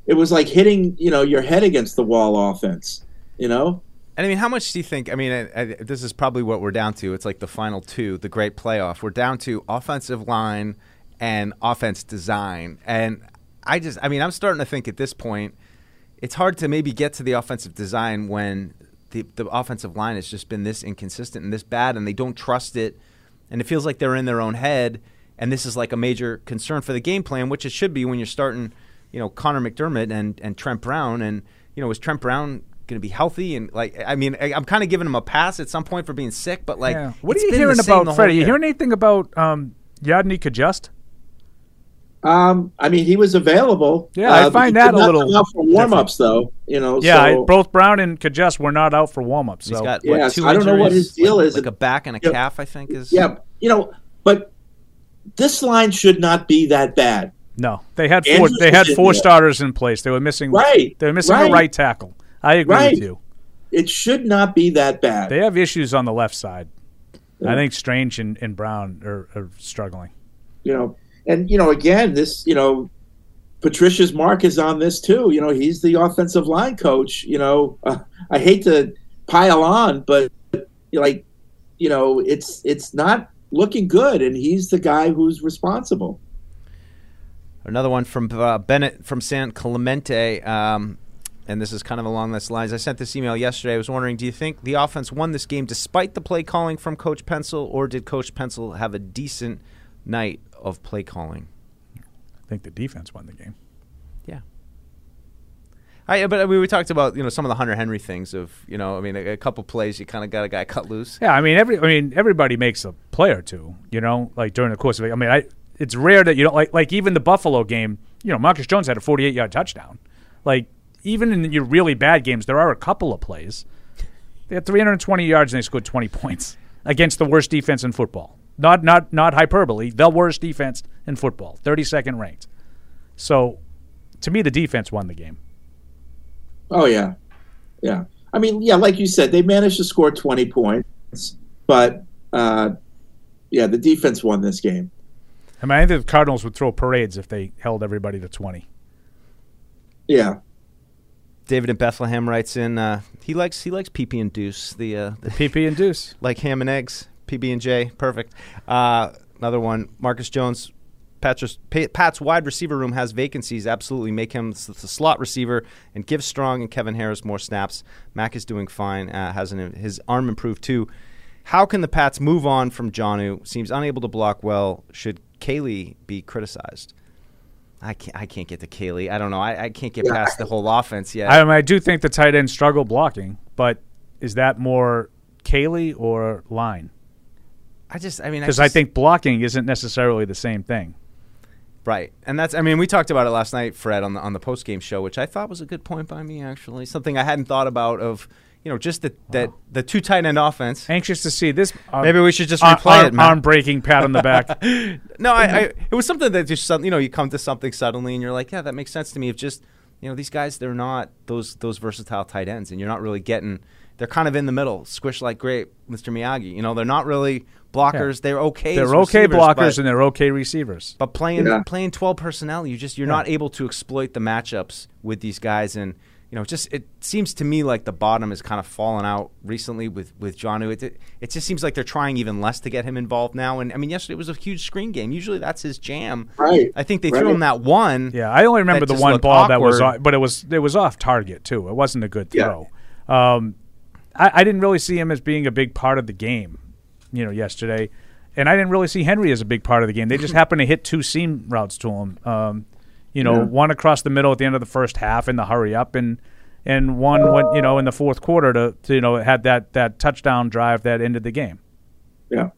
it was like hitting you know your head against the wall offense. You know. And I mean, how much do you think? I mean, I, I, this is probably what we're down to. It's like the final two, the great playoff. We're down to offensive line and offense design. And I just, I mean, I'm starting to think at this point, it's hard to maybe get to the offensive design when the, the offensive line has just been this inconsistent and this bad, and they don't trust it. And it feels like they're in their own head. And this is like a major concern for the game plan, which it should be when you're starting, you know, Connor McDermott and, and Trent Brown. And, you know, was Trent Brown going to be healthy? And, like, I mean, I, I'm kind of giving him a pass at some point for being sick, but, like, Yeah. what are you hearing about whole Freddie? You hearing anything about um, Yodny Cajuste? Um, I mean, he was available. Yeah, I Uh, find that a not little out for warm ups though. You know. Yeah, I- both Brown and Cajuste were not out for warm ups. He's So got, what, Yes, two I don't know what his deal like, is. Like a back and a Yeah. calf, I think, is. yeah, you know, but this line should not be that bad. No, they had four. Andrews They had four starters in place. They were missing. Right, They were missing a right. right tackle. I agree Right. with you. It should not be that bad. They have issues on the left side. I think Strange and, and Brown are, are struggling. you know, and you know, again, this, you know, Patricia's mark is on this too. You know, he's the offensive line coach. You know, uh, I hate to pile on, but like, you know, it's it's not looking good, and he's the guy who's responsible. Another one from uh, Bennett from San Clemente. Um, and this is kind of along this lines. I sent this email yesterday. I was wondering, do you think the offense won this game despite the play calling from Coach Pencil, or did Coach Pencil have a decent night of play calling? I think the defense won the game. Yeah. I, but I mean, we talked about you know some of the Hunter Henry things of you know I mean a, a couple plays you kind of got a guy cut loose. Yeah, I mean every. I mean everybody makes a play or two. You know, like during the course of it. I mean, I. It's rare that you don't like like even the Buffalo game. You know, Marcus Jones had a 48 yard touchdown. Like even in your really bad games, there are a couple of plays. They had 320 yards and they scored 20 points against the worst defense in football. Not not not hyperbole. The worst defense in football, 32nd ranked. So, to me, the defense won the game. Oh yeah, yeah. I mean, yeah, like you said, they managed to score 20 points, but uh, yeah, the defense won this game. I mean, I think the Cardinals would throw parades if they held everybody to 20. Yeah. David in Bethlehem writes in. Uh, he likes he likes PP and Deuce. The uh, the PP and Deuce like ham and eggs. PB and J, perfect. Uh, another one. Marcus Jones. Pat's, Pat's wide receiver room has vacancies. Absolutely, make him the slot receiver and give Strong and Kevin Harris more snaps. Mac is doing fine. Uh, has an, his arm improved too. How can the Pats move on from Jonnu? Seems unable to block well. Should Caley be criticized? I can't. I can't get to Caley. I don't know. I, I can't get yeah. past the whole offense yet. I, mean, I do think the tight end struggle blocking, but is that more Caley or line? I just. I mean, because I, I, think blocking isn't necessarily the same thing. Right, and that's. I mean, we talked about it last night, Fred, on the on the post game show, which I thought was a good point by me. Actually, something I hadn't thought about of you know, just that that the two tight end offense. Anxious to see this. Uh, Maybe we should just replay arm, it. Man. Arm breaking pat on the back. no, I, I, it was something that just you know you come to something suddenly and you're like, yeah, that makes sense to me. If just you know these guys, they're not those those versatile tight ends, and you're not really getting. They're kind of in the middle, squish like grape, Mr. Miyagi. You know, they're not really blockers. Yeah. They're okay. They're okay blockers and they're okay receivers. But playing yeah. playing twelve personnel, you just you're yeah. not able to exploit the matchups with these guys and you know, just it seems to me like the bottom has kind of fallen out recently with with Jonnu. It, it, it just seems like they're trying even less to get him involved now. And I mean, yesterday was a huge screen game. Usually that's his jam. Right. I think they right. threw him that one. Yeah, I only remember the one ball awkward. that was, off, but it was it was off target too. It wasn't a good throw. Yeah. Um, I, I didn't really see him as being a big part of the game. You know, yesterday. And I didn't really see Henry as a big part of the game. They just happened to hit two seam routes to him. Um, you know, yeah. one across the middle at the end of the first half in the hurry up, and and one went, you know, in the fourth quarter to, to you know had that that touchdown drive that ended the game. Yeah,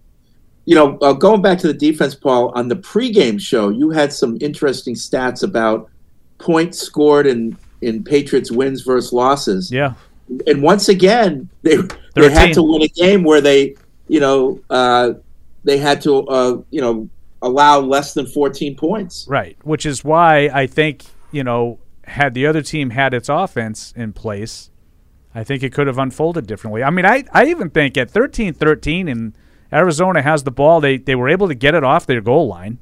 you know, uh, going back to the defense, Paul, on the pregame show, you had some interesting stats about points scored in in Patriots wins versus losses. Yeah, and once again, they they had to win a game where they, you know, uh, they had to, uh, you know, allow less than 14 points. Right, which is why I think you know had the other team had its offense in place, I think it could have unfolded differently. I mean, I, I even think at 13 13 and Arizona has the ball, they, they were able to get it off their goal line.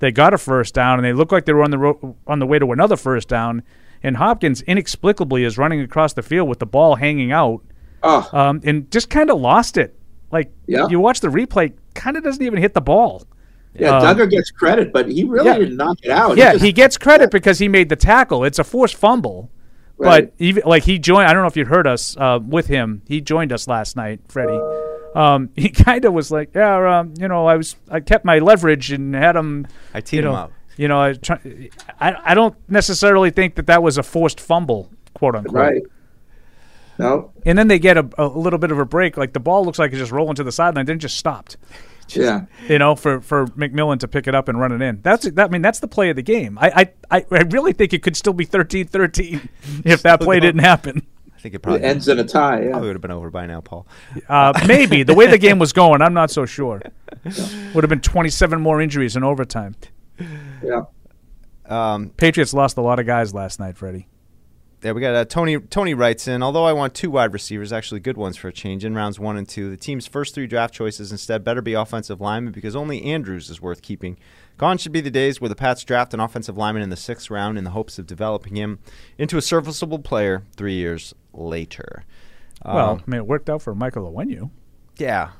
They got a first down, and they looked like they were on the ro- on the way to another first down. And Hopkins inexplicably is running across the field with the ball hanging out, oh. um, and just kind of lost it. Like yeah. you watch the replay, kind of doesn't even hit the ball. Yeah, um, Dugger gets credit, but he really yeah. didn't knock it out. Yeah, he, just, he gets credit because he made the tackle. It's a forced fumble. Right. But even like he joined, I don't know if you heard us uh, with him. He joined us last night, Freddie. Um, he kind of was like, yeah, um, you know, I was, I kept my leverage and had him. I teed you know, him up. You know, I, try, I, I don't necessarily think that that was a forced fumble, quote unquote. Right. No. And then they get a, a little bit of a break. Like the ball looks like it's just rolling to the sideline, then just stopped. Just, yeah, you know, for, for McMillan to pick it up and run it in. That's that. I mean, that's the play of the game. I I, I really think it could still be 13-13 if that play didn't happen. I think it probably it ends in a tie. Yeah. Probably would have been over by now, Paul. Uh, maybe the way the game was going, I'm not so sure. Would have been 27 more injuries in overtime. Yeah. Um, Patriots lost a lot of guys last night, Freddie. Yeah, we got uh, Tony. Tony writes in. Although I want two wide receivers, actually good ones for a change in rounds one and two. The team's first three draft choices instead better be offensive linemen because only Andrews is worth keeping. Gone should be the days where the Pats draft an offensive lineman in the sixth round in the hopes of developing him into a serviceable player three years later. Well, um, I mean, it worked out for Michael Onwenu. Yeah,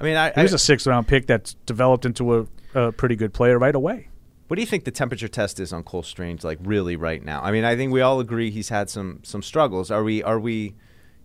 I mean, I, he was a sixth round pick that's developed into a, a pretty good player right away. What do you think the temperature test is on Cole Strange like really right now? I mean, I think we all agree he's had some some struggles. Are we are we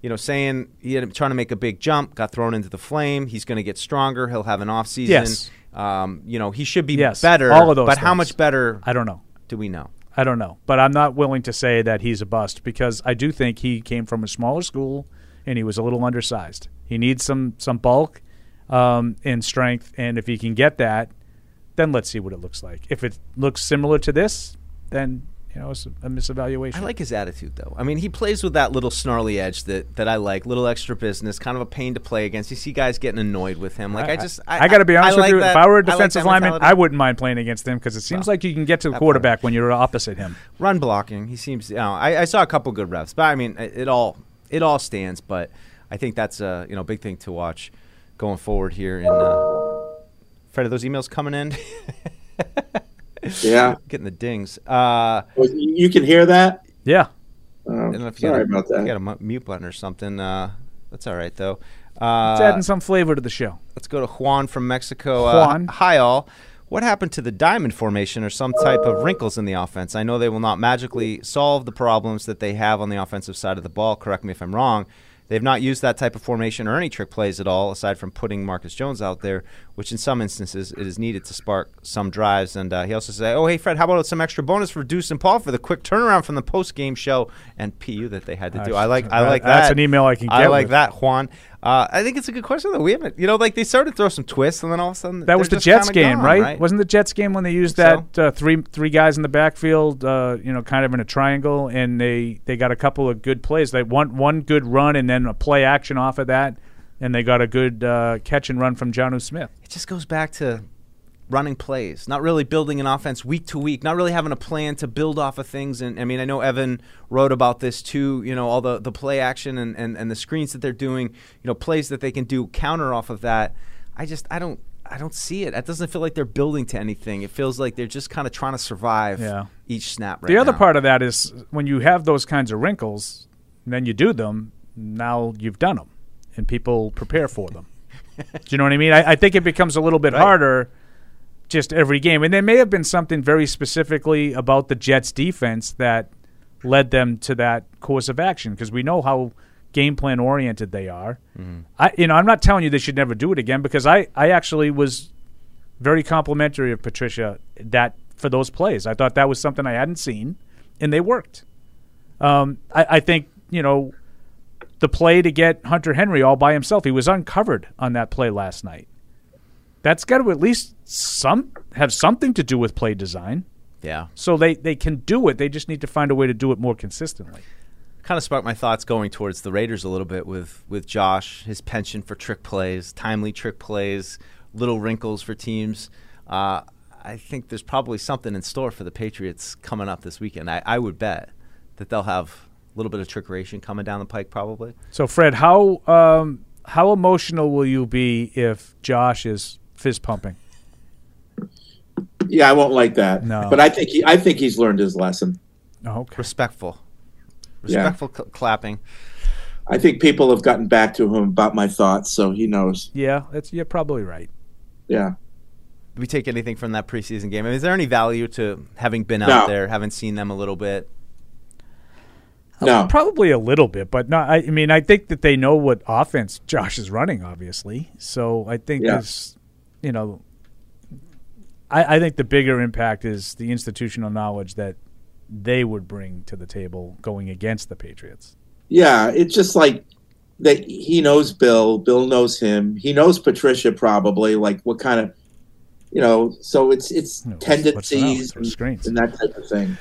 you know, saying he had trying to make a big jump, got thrown into the flame. He's going to get stronger. He'll have an off season. Yes. Um, you know, he should be yes. better. All of those. But things. how much better? I don't know. Do we know? I don't know. But I'm not willing to say that he's a bust because I do think he came from a smaller school and he was a little undersized. He needs some some bulk um, and strength, and if he can get that, then let's see what it looks like. If it looks similar to this, then you know, it's a misevaluation. I like his attitude though. I mean, he plays with that little snarly edge that, that I like, little extra business, kind of a pain to play against. You see guys getting annoyed with him. Like I, just, I, got to be honest I with like you. that- if I were a like defensive that lineman. I wouldn't mind playing against him because it seems like you can get to the quarterback when you're opposite him. run blocking. He seems. You know, I, I saw a couple good reps, but I mean, it, it all it all stands. But I think that's a you know big thing to watch going forward here. in. uh, Fred, are those emails coming in? Yeah. Getting the dings. Uh, you you can hear that. Yeah. Oh, I don't know if you sorry got a, about that. You got a mute button or something. Uh, that's all right though. Uh, It's adding some flavor to the show. Let's go to Juan from Mexico. Uh, Juan. hi, all. What happened to the diamond formation or some type of wrinkles in the offense? I know they will not magically solve the problems that they have on the offensive side of the ball. Correct me if I'm wrong. They've not used that type of formation or any trick plays at all, aside from putting Marcus Jones out there, which in some instances it is needed to spark some drives. And uh, he also said, "Oh, hey Fred, how about some extra bonus for Deuce and Paul for the quick turnaround from the post game show and PU that they had to do?" I like, I That- like that. that's an email I can I like with. that, Juan. Uh, I think it's a good question though. We haven't, you know, like they started to throw some twists, and then all of a sudden That was the Jets game, gone, right? right? Wasn't the Jets game when they used that uh, three three guys in the backfield, uh, you know, kind of in a triangle, and they, they got a couple of good plays. They one one good run and then a play action off of that, and they got a good uh, catch and run from Jonnu Smith. It just goes back to running plays, not really building an offense week to week, not really having a plan to build off of things. And I mean, I know Evan wrote about this too. You know, all the the play action and and, and the screens that they're doing. You know, plays that they can do counter off of that. I just I don't. I don't see it. That doesn't feel like they're building to anything. It feels like they're just kind of trying to survive Yeah. each snap. Right the other now. part of that is when you have those kinds of wrinkles, then you do them. Now you've done them, and people prepare for them. do you know what I mean? I, I think it becomes a little bit harder just every game, and there may have been something very specifically about the Jets' defense that led them to that course of action because we know how game plan oriented they are. I, you know, I'm not telling you they should never do it again because I, I actually was very complimentary of Patricia that for those plays. I thought that was something I hadn't seen, and they worked. Um, I, I think you know the play to get Hunter Henry all by himself. He was uncovered on that play last night. That's got to at least some have something to do with play design. Yeah. So they they can do it. They just need to find a way to do it more consistently. kind of sparked my thoughts going towards the Raiders a little bit with with Josh, his penchant for trick plays, timely trick plays, little wrinkles for teams. Uh, I think there's probably something in store for the Patriots coming up this weekend. I, I would bet that they'll have little bit of trickeration coming down the pike, probably. So Fred, how um, how emotional will you be if Josh is fist pumping? Yeah, I won't like that. No. But I think he, I think he's learned his lesson. Oh, okay. Respectful, Yeah. respectful cl- clapping. I think people have gotten back to him about my thoughts, so he knows. Yeah, that's you're probably right. Yeah. Do we take anything from that preseason game? I mean, is there any value to having been out No. there, having seen them a little bit? No. Probably a little bit, but not. I, mean, I think that they know what offense Josh is running, obviously. So I think Yeah. this, you know, I, I think the bigger impact is the institutional knowledge that they would bring to the table going against the Patriots. Yeah, it's just like that he knows Bill, Bill knows him. He knows Patricia probably, like what kind of you know, so it's it's You know, what's- what's the tendencies? Screens. and that type of thing.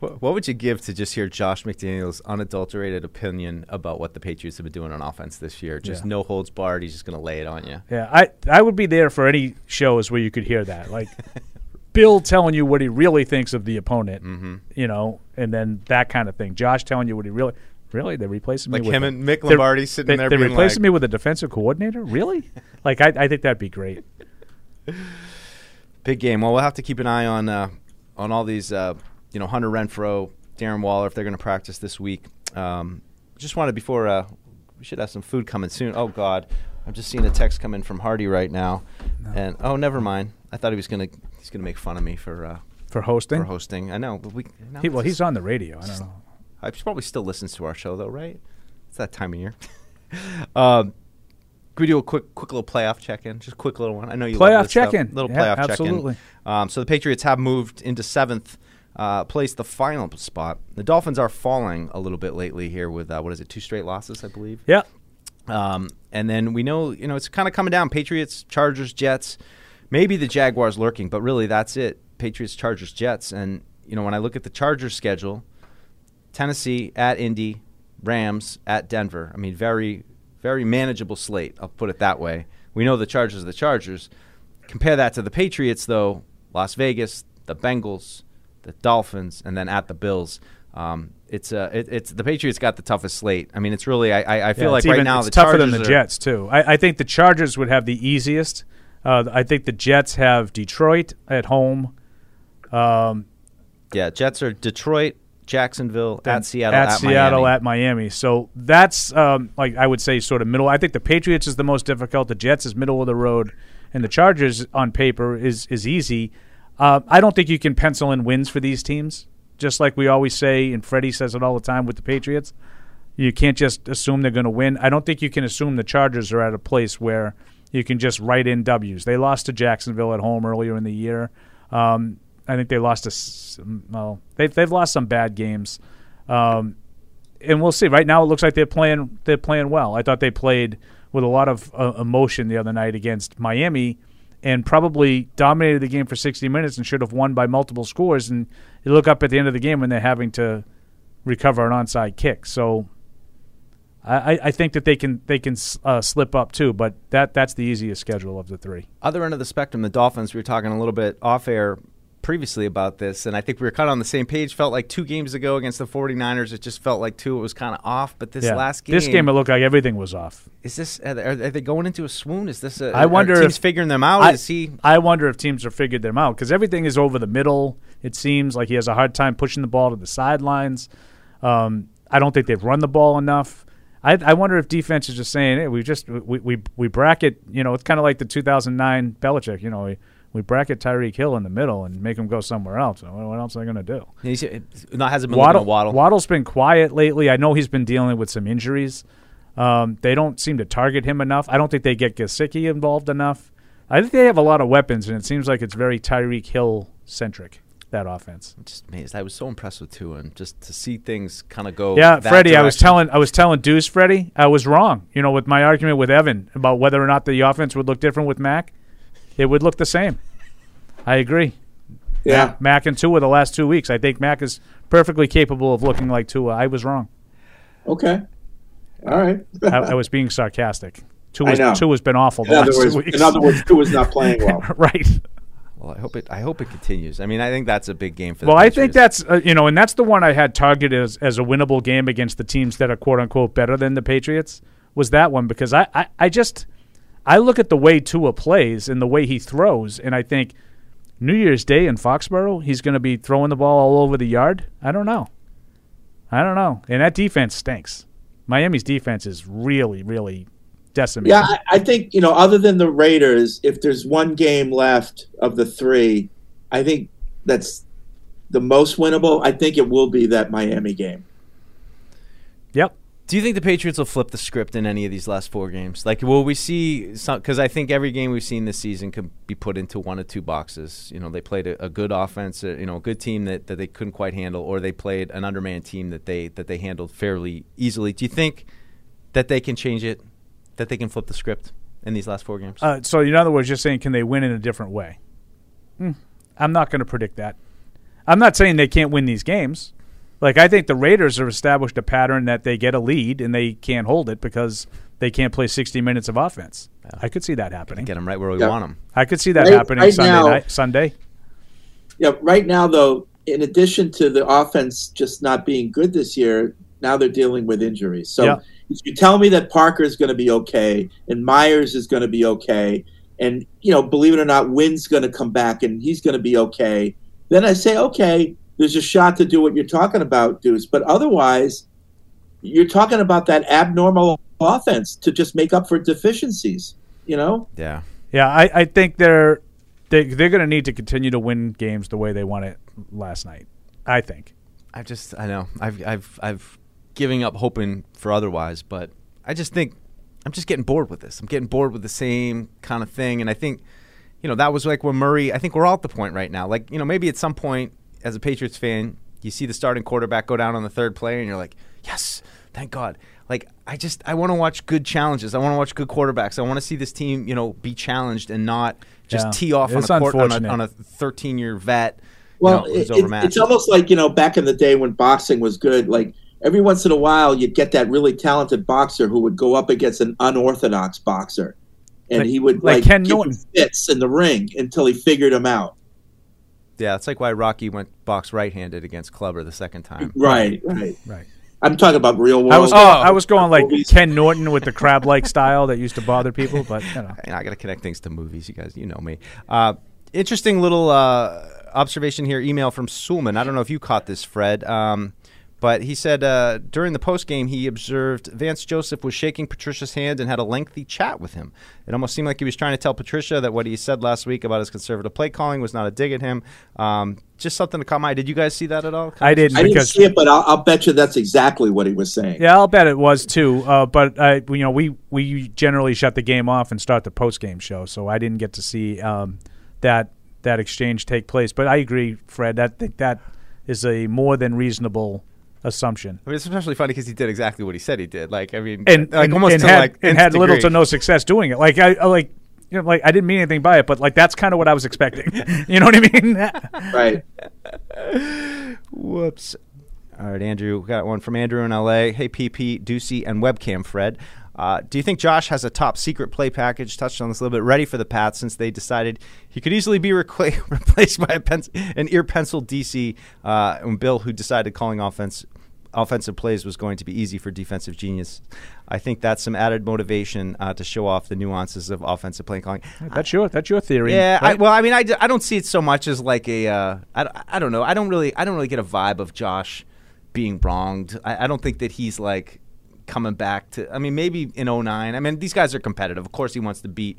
What, what would you give to just hear Josh McDaniels' unadulterated opinion about what the Patriots have been doing on offense this year? Just Yeah. no holds barred. He's just going to lay it on you. Yeah, I I would be there for any shows where you could hear that, like Bill telling you what he really thinks of the opponent, Mm-hmm. you know, and then that kind of thing. Josh telling you what he really, really, they're replacing me Like with him a- and Mick Lombardi sitting they, there They're replacing like- me with a defensive coordinator, really? like I, I think that'd be great. Big game. Well, we'll have to keep an eye on uh, on all these. Uh, you know, Hunter Renfrow, Darren Waller, if they're going to practice this week. Um, just wanted before uh, we should have some food coming soon. Oh God, I'm just seeing a text come in from Hardy right now, and oh, never mind. I thought he was going to he's going to make fun of me for uh, For hosting, for hosting. I know, but we. No, he, well, he's on the radio. I don't know. I probably still listens to our show though, right? It's that time of year. um, can we do a quick, quick little playoff check-in? Just a quick little one. I know you love Playoff check-in. Little Yeah, playoff absolutely. check-in. Absolutely. Um, so the Patriots have moved into seventh, uh, placed the final spot. The Dolphins are falling a little bit lately here with uh, what is it, two straight losses, I believe. Yeah, Um, and then we know, you know, it's kind of coming down. Patriots, Chargers, Jets, maybe the Jaguars lurking, but really that's it. Patriots, Chargers, Jets, and you know, when I look at the Chargers schedule, Tennessee at Indy, Rams at Denver. I mean, very, very manageable slate. I'll put it that way. We know the Chargers are the Chargers. Compare that to the Patriots, though. Las Vegas, the Bengals, the Dolphins, and then at the Bills. Um, it's uh, it, it's the Patriots got the toughest slate. I mean, it's really I I, I feel Yeah, like right even- now it's the tougher Chargers than the Jets too. I, I think the Chargers would have the easiest. Uh, I think the Jets have Detroit at home. Um, Yeah, Jets are Detroit, Jacksonville, at Seattle, at, at, Seattle, Miami. at Miami. So that's um, like I would say sort of middle. I think the Patriots is the most difficult. The Jets is middle of the road, and the Chargers on paper is is easy. Uh, I don't think you can pencil in wins for these teams. Just like we always say, and Freddie says it all the time with the Patriots, you can't just assume they're going to win. I don't think you can assume the Chargers are at a place where you can just write in W's. They lost to Jacksonville at home earlier in the year. Um, I think they lost s- well, they've they've lost some bad games, um, and we'll see. Right now, it looks like they're playing they're playing well. I thought they played with a lot of uh, emotion the other night against Miami, and probably dominated the game for 60 minutes and should have won by multiple scores. And you look up at the end of the game when they're having to recover an onside kick. So I, I- think that they can they can uh, slip up too, but that that's the easiest schedule of the three. Other end of the spectrum, the Dolphins. We were talking a little bit off air previously about this, and I think we were kind of on the same page. Felt like two games ago against the 49ers, it just felt like two. It was kind of off, but this Yeah. last game, this game it looked like everything was off. is this? Are they, are they going into a swoon? Is this? A, I wonder teams if figuring them out. I, is he? I wonder if teams are figured them out because everything is over the middle. It seems like he has a hard time pushing the ball to the sidelines. Um, I don't think they've run the ball enough. I, I wonder if defense is just saying, "Hey, we just we we, we bracket." You know, it's kind of like the 2009 Belichick. You know, we bracket Tyreek Hill in the middle and make him go somewhere else. What, what else are they going to do? He's, not hasn't been Waddle, Waddle. Waddle's been quiet lately. I know he's been dealing with some injuries. Um, they don't seem to target him enough. I don't think they get Gesicki involved enough. I think they have a lot of weapons, and it seems like it's very Tyreek Hill centric. That offense. I'm just amazed. I was so impressed with Tua, and just to see things kind of go. Yeah, Freddie. I was telling I was telling Deuce, Freddie, I was wrong. You know, with my argument with Evan about whether or not the offense would look different with Mac, it would look the same. I agree. Yeah. Mac and Tua the last two weeks. I think Mac is perfectly capable of looking like Tua. I was wrong. Okay. All right. I, I was being sarcastic. Two I was know. Tua has been awful the In other last words, two weeks. in other words, Tua is not playing well. right. Well, I hope it. I hope it continues. I mean, I think that's a big game for. The Well, I think that's uh, you know, and that's the one I had targeted as, as a winnable game against the teams that are quote unquote better than the Patriots. Was that one because I, I, I just I look at the way Tua plays and the way he throws, and I think New Year's Day in Foxborough, he's going to be throwing the ball all over the yard. I don't know. I don't know. And that defense stinks. Miami's defense is really, really decimated. Yeah, I, think you know, other than the Raiders, if there's one game left of the three, I think that's the most winnable. I think it will be that Miami game. Yep. Do you think the Patriots will flip the script in any of these last four games? Like, will we see some? Because I think every game we've seen this season could be put into one of two boxes. You know, they played a, a good offense, uh, you know, a good team that, that they couldn't quite handle, or they played an undermanned team that they that they handled fairly easily. Do you think that they can change it? That they can flip the script in these last four games? Uh, so, in other words, you're saying can they win in a different way? Hmm. I'm not going to predict that. I'm not saying they can't win these games. Like I think the Raiders have established a pattern that they get a lead and they can't hold it because they can't play 60 minutes of offense. I could see that happening. Get them right where we Yeah. want them. I could see that Right- happening right Sunday now- night. Sunday. Yeah, right now though, in addition to the offense just not being good this year, now they're dealing with injuries. So Yeah. if you tell me that Parker is going to be okay and Meyers is going to be okay, and you know, believe it or not, Wynn's going to come back and he's going to be okay, then I say, okay, there's a shot to do what you're talking about, Deuce. But otherwise, you're talking about that abnormal offense to just make up for deficiencies. You know? Yeah. Yeah, I, I think they're they, they're going to need to continue to win games the way they won it last night. I think. I just I know I've I've I've giving up hoping for otherwise, but I just think I'm just getting bored with this. I'm getting bored with the same kind of thing, and I think you know that was like when Murray. I think we're all at the point right now. Like you know maybe at some point as a Patriots fan, you see the starting quarterback go down on the third play, and you're like, yes, thank God. Like I just I want to watch good challenges. I want to watch good quarterbacks. I want to see this team you know be challenged and not just Yeah. tee off on a, court, on a on a 13 year vet Well, you know, it- it- overmatched. it's almost like you know back in the day when boxing was good. Like every once in a while, you'd get that really talented boxer who would go up against an unorthodox boxer, and Like- he would like like, Ken give him Norton. fits in the ring until he figured him out. Yeah, it's like why Rocky went box right-handed against Clubber the second time. Right, right, Right. I'm talking about real world. I was Oh. I was going like movies. Ken Norton with the crab like style that used to bother people, but you know. I got to connect things to movies. You guys, you know me. Uh, interesting little uh, observation here. Email from Sulman. I don't know if you caught this, Fred. Um, but he said uh, during the post game he observed Vance Joseph was shaking Patricia's hand and had a lengthy chat with him. It almost seemed like he was trying to tell Patricia that what he said last week about his conservative play calling was not a dig at him. Um, just something to come. my eye. Did you guys see that at all? I didn't I didn't because see it, but I'll, I'll bet you that's exactly what he was saying. Yeah, I'll bet it was too. Uh, but I, you know, we we generally shut the game off and start the post game show, so I didn't get to see um, that that exchange take place. But I agree, Fred. I think that is a more than reasonable assumption. I mean, it's especially funny because he did exactly what he said he did. Like, I mean, And like and, almost and to had, like and had nth little to no success doing it. Like I, I like. You know, like I didn't mean anything by it, but like that's kind of what I was expecting. you know what I mean? Right. Whoops. All right, Andrew. we Got one from Andrew in LA. Hey, PP, Ducey, and webcam Fred. Uh, do you think Josh has a top secret play package? Touched on this a little bit. Ready for the Pats since they decided he could easily be requ- replaced by a pen- an ear pencil DC. Uh, and Bill, who decided calling offense offensive plays was going to be easy for defensive genius. I think that's some added motivation uh, to show off the nuances of offensive play calling. that's your that's your theory. Yeah, I, well, I mean, I, d- I don't see it so much as like a uh, I, I don't know. I don't really I don't really get a vibe of Josh being wronged. I, I don't think that he's like coming back to. I mean, maybe in 09. I mean, these guys are competitive. Of course, he wants to beat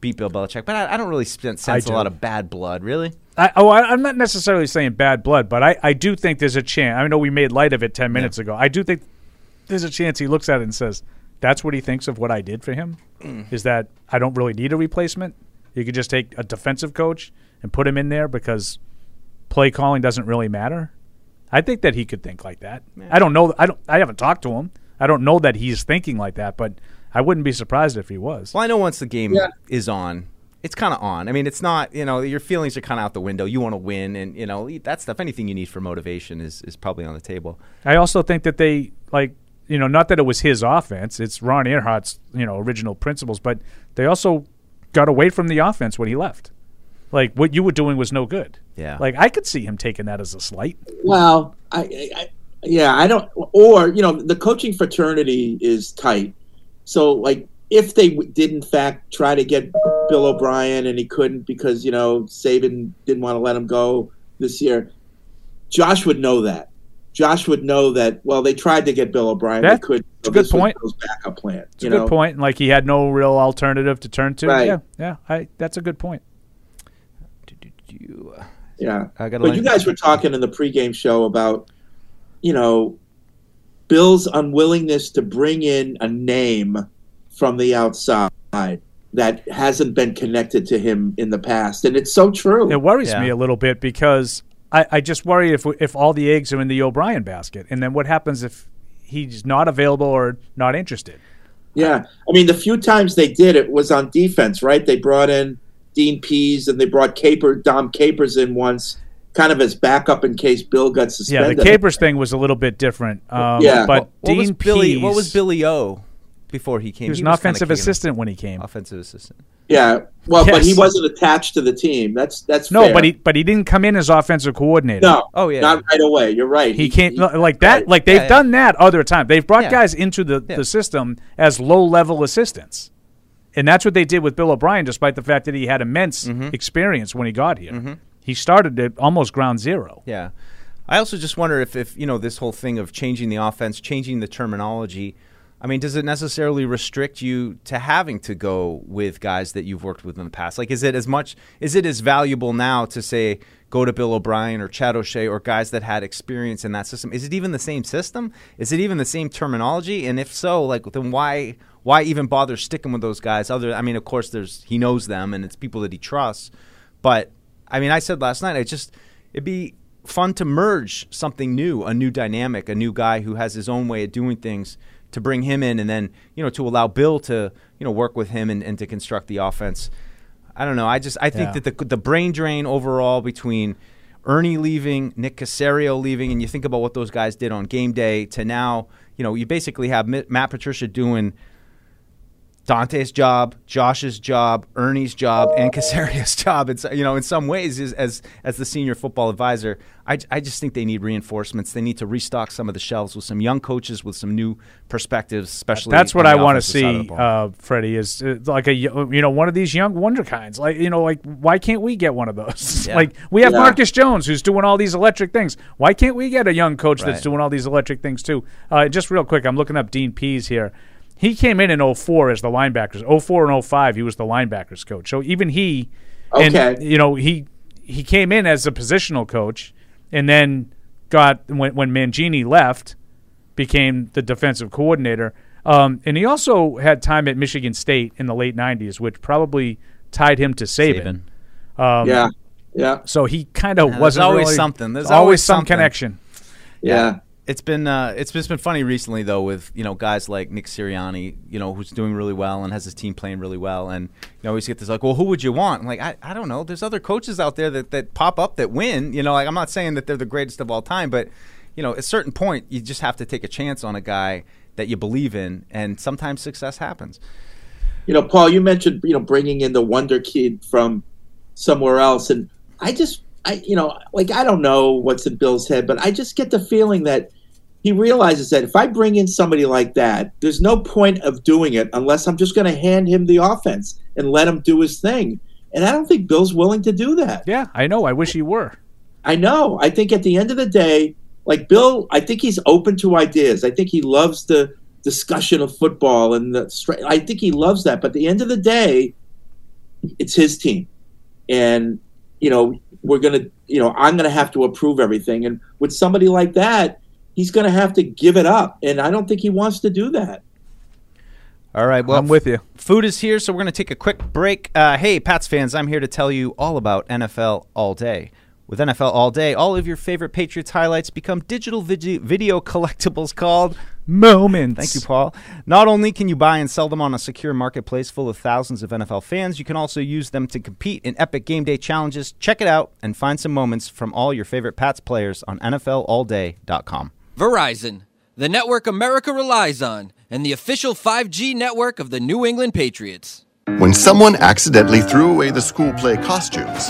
beat Bill Belichick, but I, I don't really sense a do. lot of bad blood. Really, I, oh, I, I'm not necessarily saying bad blood, but I, I do think there's a chance. I know we made light of it ten minutes ago. I do think there's a chance he looks at it and says, "That's what he thinks of what I did for him." Mm. Is that I don't really need a replacement. You could just take a defensive coach and put him in there because play calling doesn't really matter. I think that he could think like that. I don't know. I don't. I haven't talked to him. I don't know that he's thinking like that, but I wouldn't be surprised if he was. well, I know once the game Yeah. is on. It's kind of on. I mean, it's not. You know, your feelings are kind of out the window. You want to win, and you know that stuff. Anything you need for motivation is is probably on the table. I also think that they like you know not that it was his offense. It's Ron Erhardt's you know original principles, but they also got away from the offense when he left. Like what you were doing was no good. Yeah. Like I could see him taking that as a slight. Well, I, I, I yeah, I don't. Or you know, the coaching fraternity is tight. So like, if they w- did in fact try to get Bill O'Brien and he couldn't because you know Saban didn't want to let him go this year, Josh would know that. Josh would know that. Well, they tried to get Bill O'Brien. Yeah, they could. it's a good this point. Bill's backup plan. It's you a good point. And like he had no real alternative to turn to. Right. Yeah, yeah. I, that's a good point. Yeah. I gotta But you guys were talking in the pregame show about, you know, Bill's unwillingness to bring in a name from the outside that hasn't been connected to him in the past, and it's so true. It worries Yeah. me a little bit because I, I just worry if if all the eggs are in the O'Brien basket, and then what happens if he's not available or not interested? Yeah, I mean, the few times they did it was on defense, right? They brought in Dean Pees and they brought Caper, Dom Capers in once, kind of as backup in case Bill got suspended. Yeah, the Capers thing was a little bit different. Um, Yeah. but what Dean was Billy? What was Billy O before he came? He was an kinda offensive assistant when he came. Offensive assistant. Yeah, well, but he wasn't attached to the team. That's that's No, fair. but he but he didn't come in as offensive coordinator. no, Oh, yeah. not right away. You're right. He can't like that. right. Like they've Yeah, yeah. done that other times. They've brought Yeah. guys into the, Yeah. the system as low level assistants, and that's what they did with Bill O'Brien. Despite the fact that he had immense Mm-hmm. experience when he got here, he started at almost ground zero. Yeah. I also just wonder if, if you know this whole thing of changing the offense, changing the terminology. I mean, does it necessarily restrict you to having to go with guys that you've worked with in the past? Like, is it as much? Is it as valuable now to say go to Bill O'Brien or Chad O'Shea or guys that had experience in that system? Is it even the same system? Is it even the same terminology? And if so, like, then why why even bother sticking with those guys? Other, I mean, of course, there's he knows them and it's people that he trusts, but I mean, I said last night, I just it'd be fun to merge something new, a new dynamic, a new guy who has his own way of doing things to bring him in and then, you know, to allow Bill to, you know, work with him and, and to construct the offense. I don't know. I just I think Yeah. that the the brain drain overall between Ernie leaving, Nick Caserio leaving, and you think about what those guys did on game day to now, you know, you basically have Matt Patricia doing Dante's job, Josh's job, Ernie's job, and Caserio's job. It's you know in some ways is, as as the senior football advisor, I, I just think they need reinforcements. They need to restock some of the shelves with some young coaches with some new perspectives, especially. That's what on I want to offensive side of the see, ball. uh, Freddie. Is uh, like a y- you know one of these young wonder kinds. Like you know, like why can't we get one of those? Yeah. like we have Yeah. Marcus Jones who's doing all these electric things. Why can't we get a young coach that's doing all these electric things too? Uh, just real quick, I'm looking up Dean Pees here. He came in in 04 as the linebackers. 04 and 05, he was the linebackers coach. So even he, and Okay. you know he he came in as a positional coach, and then got when when Mangini left became the defensive coordinator. Um, and he also had time at Michigan State in the late '90s, which probably tied him to Saban. Um, yeah, yeah, So he kind of there's wasn't always really- something. There's always always some something. connection. yeah. It's been uh, it's just been funny recently though with you know guys like Nick Sirianni, you know who's doing really well and has his team playing really well, and you always get this like, well, who would you want? I'm like, I, I don't know. There's other coaches out there that, that pop up that win. You know, like I'm not saying that they're the greatest of all time, but you know, at a certain point, you just have to take a chance on a guy that you believe in, and sometimes success happens. You know, Paul, you mentioned you know bringing in the wonder kid from somewhere else, and I just, I you know, like I don't know what's in Bill's head, but I just get the feeling that he realizes that if I bring in somebody like that, there's no point of doing it unless I'm just going to hand him the offense and let him do his thing. And I don't think Bill's willing to do that. Yeah, I know. I wish he were. I know. I think at the end of the day, like Bill, I think he's open to ideas. I think he loves the discussion of football and the. I think he loves that. But at the end of the day, it's his team, and you know we're gonna. You know I'm gonna have to approve everything. And with somebody like that, he's gonna have to give it up. And I don't think he wants to do that. All right, well, I'm with you. Food is here, so we're going to take a quick break. Uh, hey, Pats fans, I'm here to tell you all about NFL All Day. With NFL All Day, all of your favorite Patriots highlights become digital video, video collectibles called Moments. Thank you, Paul. Not only can you buy and sell them on a secure marketplace full of thousands of NFL fans, you can also use them to compete in epic game day challenges. Check it out and find some moments from all your favorite Pats players on NFLAllDay.com. Verizon, the network America relies on, and the official 5G network of the New England Patriots. When someone accidentally threw away the school play costumes,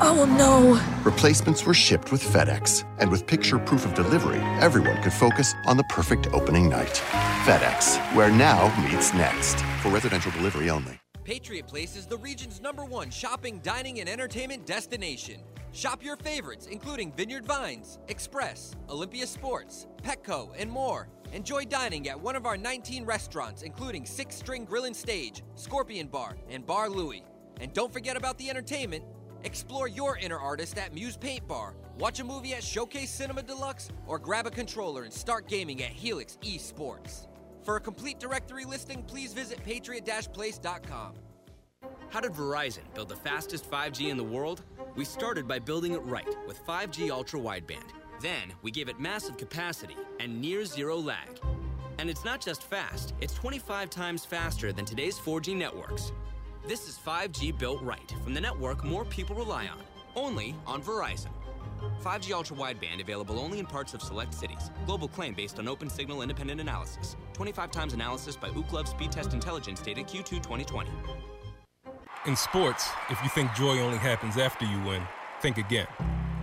Oh no. replacements were shipped with FedEx. And with picture proof of delivery, everyone could focus on the perfect opening night. FedEx, where now meets next. For residential delivery only. Patriot Place is the region's number one shopping, dining, and entertainment destination. Shop your favorites, including Vineyard Vines, Express, Olympia Sports, Petco, and more. Enjoy dining at one of our 19 restaurants, including Six String Grill and Stage, Scorpion Bar, and Bar Louie. And don't forget about the entertainment. Explore your inner artist at Muse Paint Bar, watch a movie at Showcase Cinema Deluxe, or grab a controller and start gaming at Helix Esports. For a complete directory listing, please visit patriot-place.com. How did Verizon build the fastest 5G in the world? We started by building it right with 5G ultra wideband. Then we gave it massive capacity and near zero lag. And it's not just fast, it's 25 times faster than today's 4G networks. This is 5G built right from the network more people rely on, only on Verizon. 5G ultra wideband available only in parts of select cities. Global claim based on open signal independent analysis. 25 times analysis by Ookla Speed Test Intelligence data Q2 2020. In sports, if you think joy only happens after you win, think again.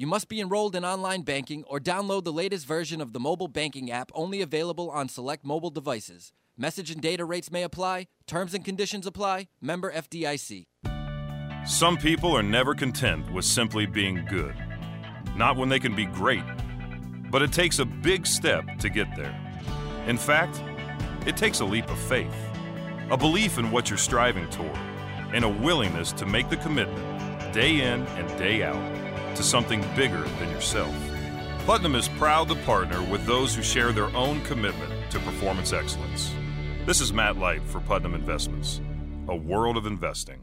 You must be enrolled in online banking or download the latest version of the mobile banking app only available on select mobile devices. Message and data rates may apply. Terms and conditions apply. Member FDIC. Some people are never content with simply being good. Not when they can be great. But it takes a big step to get there. In fact, it takes a leap of faith, a belief in what you're striving toward, and a willingness to make the commitment, day in and day out, to something bigger than yourself. Putnam is proud to partner with those who share their own commitment to performance excellence. This is Matt Light for Putnam Investments, a world of investing.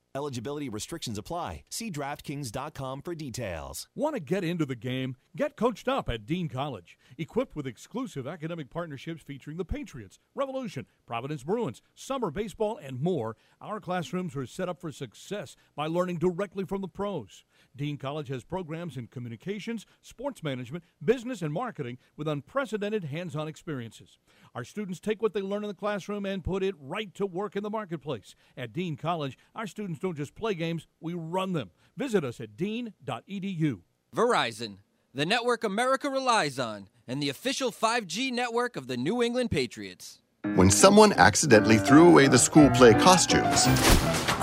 Eligibility restrictions apply. See DraftKings.com for details. Want to get into the game? Get coached up at Dean College. Equipped with exclusive academic partnerships featuring the Patriots, Revolution, Providence Bruins, summer baseball, and more, our classrooms are set up for success by learning directly from the pros. Dean College has programs in communications, sports management, business, and marketing with unprecedented hands on experiences. Our students take what they learn in the classroom and put it right to work in the marketplace. At Dean College, our students don't just play games, we run them. Visit us at dean.edu. Verizon, the network America relies on, and the official 5G network of the New England Patriots. When someone accidentally threw away the school play costumes,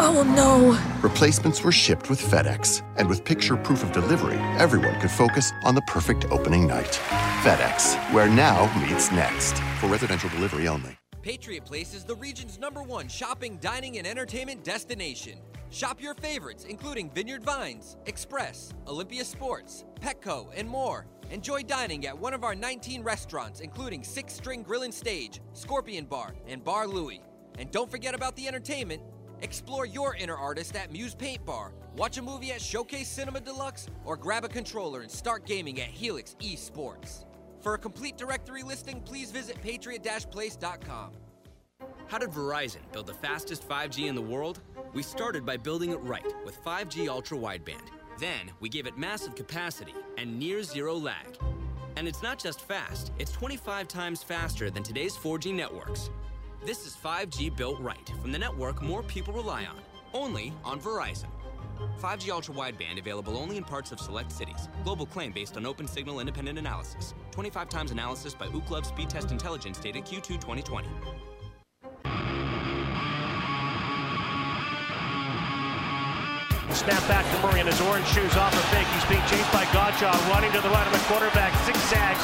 Oh no. replacements were shipped with FedEx. And with picture proof of delivery, everyone could focus on the perfect opening night. FedEx, where now meets next. For residential delivery only. Patriot Place is the region's number one shopping, dining, and entertainment destination. Shop your favorites, including Vineyard Vines, Express, Olympia Sports, Petco, and more. Enjoy dining at one of our 19 restaurants, including Six String Grill and Stage, Scorpion Bar, and Bar Louie. And don't forget about the entertainment. Explore your inner artist at Muse Paint Bar, watch a movie at Showcase Cinema Deluxe, or grab a controller and start gaming at Helix Esports. For a complete directory listing, please visit patriot-place.com. How did Verizon build the fastest 5G in the world? We started by building it right with 5G ultra wideband. Then we gave it massive capacity and near zero lag. And it's not just fast, it's 25 times faster than today's 4G networks. This is 5G built right from the network more people rely on, only on Verizon. 5G ultra wideband available only in parts of select cities. Global claim based on open signal independent analysis. 25 times analysis by Ookla Speed Test Intelligence data Q2 2020. Snap back to Murray and his orange shoes off a fake. He's being chased by Godchaux, running to the right of the quarterback, zigzags,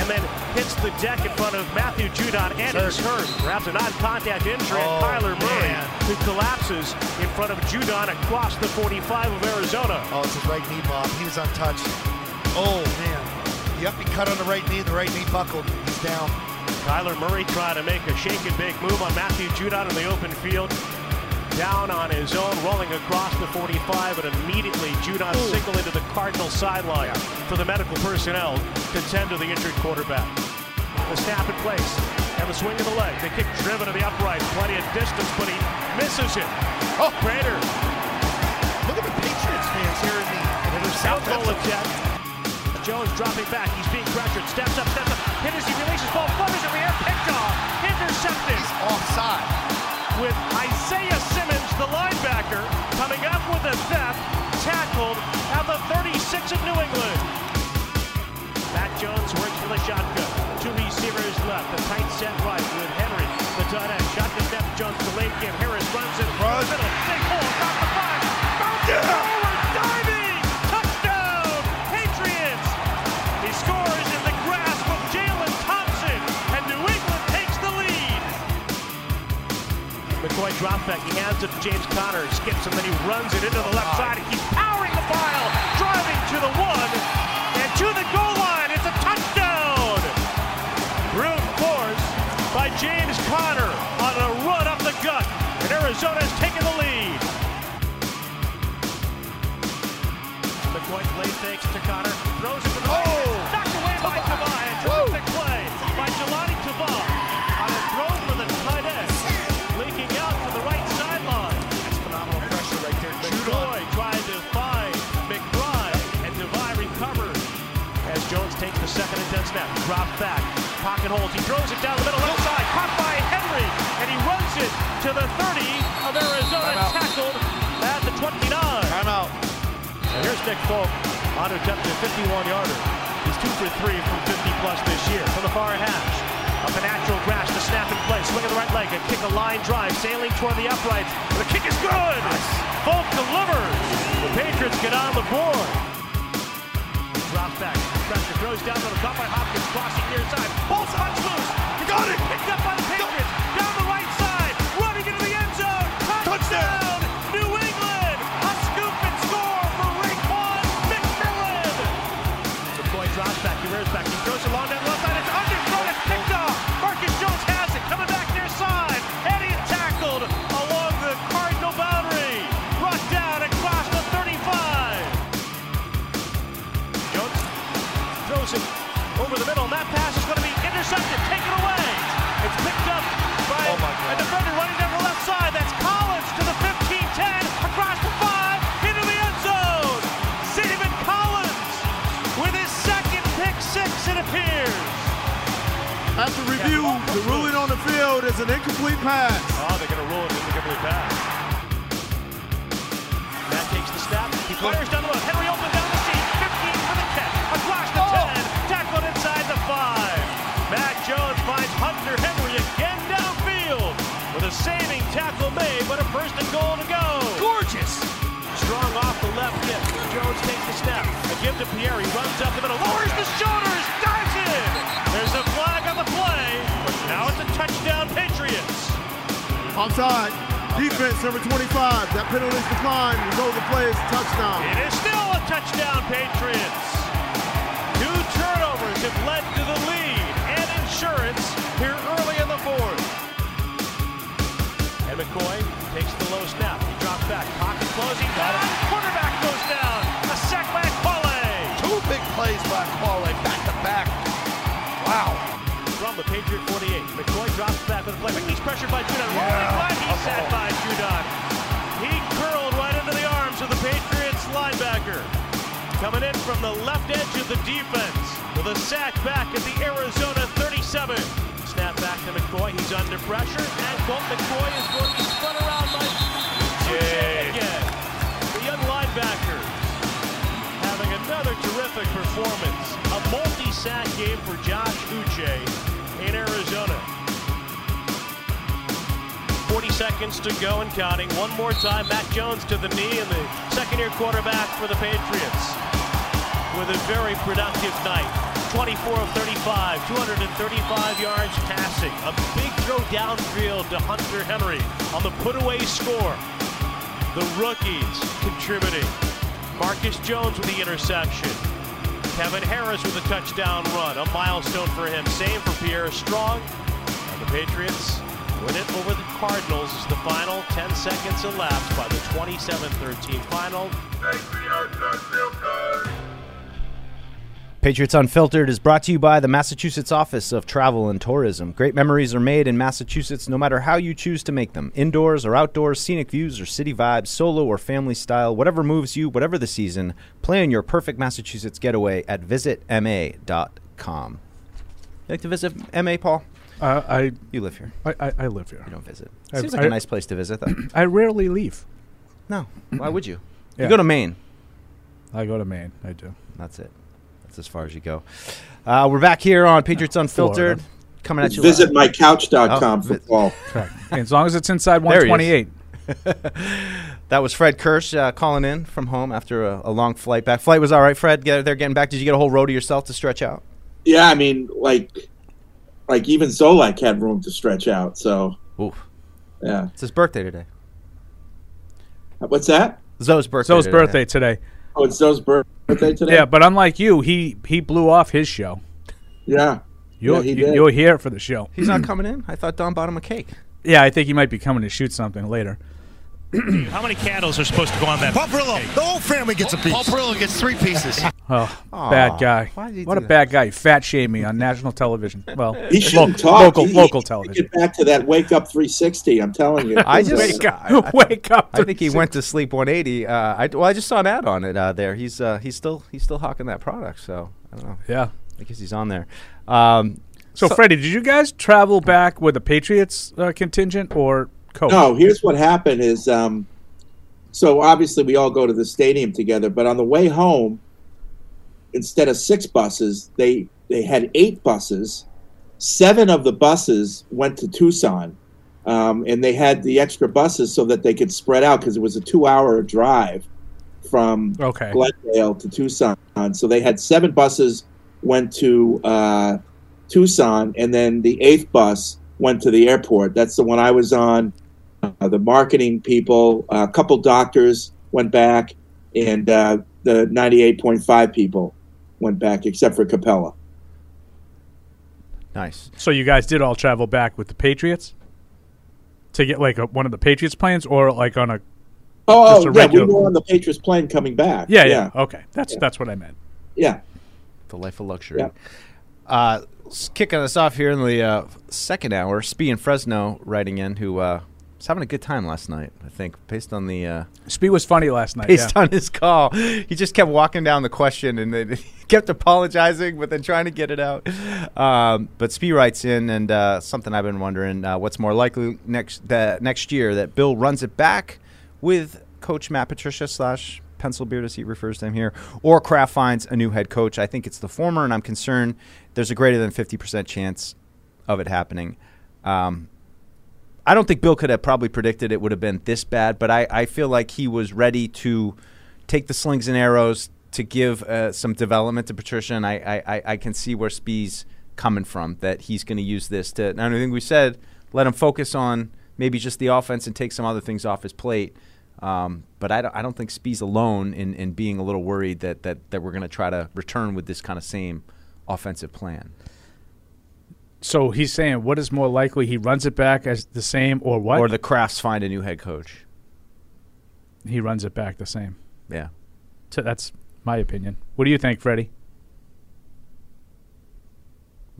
and then hits the deck in front of Matthew Judon, and he's hurt. Perhaps a non-contact injury, and Oh, Kyler Murray, man. who collapses in front of Judon across the 45 of Arizona. Oh, it's his right knee, Bob. He was untouched. Oh, man. Yep, he cut on the right knee. The right knee buckled. He's down. Kyler Murray trying to make a shake and bake move on Matthew Judon in the open field. Down on his own, rolling across the 45, and immediately Judon signal into the Cardinal sideline for the medical personnel to tend to the injured quarterback. The snap in place, and the swing of the leg. The kick driven to the upright, plenty of distance, but he misses it. Oh, Prater. Look at the Patriots fans here in the, in the South End. Jones dropping back. He's being pressured. Steps up, steps up. Hit his releases ball. Flutters in the air. Picked off. Intercepted. He's offside. with Isaiah Simmons, the linebacker, coming up with a theft, tackled at the 36 of New England. Mac Jones works for the shotgun. Two receivers left. The tight set right with Henry. The tight end. Shotgun snap. Jones to late game. Harris runs it. Runs. Middle. Drop back. He hands it to James Conner. Skips and then he runs it into the left side. He's powering the pile. Driving to the one. And to the goal line. It's a touchdown. Brute force by James Conner on a run up the gut. And Arizona's taken the lead. McCoy play fakes to Conner. Throws it to the oh! Knocked away by Tavai. A terrific play by Jahlani Tavai Drops back. Pocket holds. He throws it down the middle left side. Caught by Henry. And he runs it to the 30 of Arizona. Tackled at the 29. Timeout. And here's Nick Folk on attempt a 51-yarder. He's two for three from 50 plus this year. From the far hash. Up a natural grass to snap in place. Swing of the right leg. A kick a line drive. Sailing toward the uprights. The kick is good. Folk delivers. The Patriots get on the board. Pressure throws down to the top by Hopkins. Crossing near side. Ball's on loose. Got it. Picked up by the Patriots. Middle, that pass is going to be intercepted, taken away. It's picked up by oh, a defender running down the left side. That's Collins to the 15-10, across the five, into the end zone. Stephen Collins with his second pick six, it appears. After review, the ruling on the field is an incomplete pass. Oh, they're going to rule it as an incomplete pass. Mac takes the snap. He fires down the road. Saving tackle made, but a first and goal to go. Gorgeous. Strong off the left hip. Jones takes the snap. A give to Pierre. He runs up the middle. Lowers the shoulders. Dives in. There's a flag on the play. Now it's a touchdown, Patriots. Offside. Defense number 25. That penalty is declined. Result of the play is a touchdown. It is still a touchdown, Patriots. Two turnovers have led to the lead and insurance McCoy takes the low snap. He drops back. Pocket closing. Got it. Quarterback goes down. A sack by Ekuale. Two big plays by Ekuale, back to back. Wow. From the Patriot 48. McCoy drops back with a play. He's pressured by Judon. Rolling right. He's sat by Judon. He curled right into the arms of the Patriots linebacker. Coming in from the left edge of the defense with a sack back at the Arizona 37. Snap back to McCoy. He's under pressure. And Colt McCoy is going to be spun around by Jay again. The young linebacker having another terrific performance. A multi-sack game for Josh Uche in Arizona. 40 seconds to go and counting. One more time, Mac Jones to the knee and the second-year quarterback for the Patriots with a very productive night. 24 of 35, 235 yards passing. A big throw downfield to Hunter Henry on the put-away score. The rookies contributing. Marcus Jones with the interception. Kevin Harris with a touchdown run, a milestone for him. Same for Pierre Strong. And the Patriots win it over the Cardinals as the final 10 seconds elapsed by the 27-13 final. Patriots Unfiltered is brought to you by the Massachusetts Office of Travel and Tourism. Great memories are made in Massachusetts no matter how you choose to make them indoors or outdoors, scenic views or city vibes, solo or family style, whatever moves you, whatever the season. Plan your perfect Massachusetts getaway at visitma.com. You like to visit MA, Paul? Uh, I You live here. I, I, I live here. You don't visit. I- Seems like I- a nice place to visit, though. I rarely leave. No. Why would you? Yeah. You go to Maine. I go to Maine. I do. That's it. That's as far as you go. Uh, we're back here on Patriots Unfiltered. Florida. Coming at you. Visit live. mycouch.com Oh, for vi- Paul. Correct. as long as it's inside There he 128. That was Fred Kirsch uh, calling in from home after a, a long flight back. Flight was all right, Fred. Get, they're getting back. Did you get a whole row to yourself to stretch out? Yeah, I mean, like, like even Zolak had room to stretch out. So, Oof. yeah. It's his birthday today. What's that? Zoe's birthday. Zoe's today. birthday today. Oh, it's Zoe's bir- birthday today. Yeah, but unlike you, he he blew off his show. Yeah. You're Yeah, he you- did. you're here for the show. He's not coming in. I thought Don bought him a cake. Yeah, I think he might be coming to shoot something later. How many candles are supposed to go on that? Paul Perillo, the whole family gets a piece. Paul Perillo gets three pieces. Oh, Aw, bad guy. why did he What a that? bad guy. Fat shame me on national television. Well, He shouldn't lo- talk. local He- local he- television. Get back to that wake up 360. I'm telling you. I just Wake up. I- I- Wake up. I think he went to sleep 180. Uh, I well, I just saw an ad on it uh, there. He's uh, he's still he's still hawking that product. So I don't know. Yeah. I guess he's on there. Um, So, Freddie, did you guys travel back with the Patriots uh, contingent or coach? No, here's what happened is um, so obviously we all go to the stadium together, but on the way home, instead of six buses, they they had eight buses. Seven of the buses went to Tucson, um, and they had the extra buses so that they could spread out because it was a two-hour drive from Okay. Glendale to Tucson. So they had seven buses went to uh, Tucson, and then the eighth bus went to the airport. That's the one I was on. Uh, the marketing people, a couple doctors went back, and uh, the 98.5 people went back, except for Capella. nice. So you guys did all travel back with the Patriots to get like a, one of the Patriots planes, or like on a Oh, Just oh a yeah, regular- we were on the Patriots plane coming back. yeah yeah, yeah, okay that's Yeah. that's what I meant. yeah. The life of luxury. Yeah. Uh, kicking us off here in the uh, second hour, Spee and Fresno writing in, who uh, was having a good time last night. I think based on the uh, Speed was funny last night. based yeah. on his call, he just kept walking down the question and then kept apologizing, but then trying to get it out. Um, but Spee writes in, and uh, something I've been wondering: uh, what's more likely next that next year that Bill runs it back with Coach Matt Patricia slash pencil beard as he refers to him here, or Kraft finds a new head coach? I think it's the former, and I'm concerned there's a greater than 50% chance of it happening. Um, I don't think Bill could have probably predicted it would have been this bad, but I, I feel like he was ready to take the slings and arrows to give uh, some development to Patricia, and I, I, I- can see where Spee's coming from, that he's going to use this to, and I think we said, let him focus on maybe just the offense and take some other things off his plate. Um, but I don't, I don't think Spee's alone in, in being a little worried that, that, that we're going to try to return with this kind of same offensive plan. So he's saying, what is more likely? He runs it back as the same, or what? Or the Krafts find a new head coach. he runs it back the same. Yeah. So that's my opinion. What do you think, Freddie?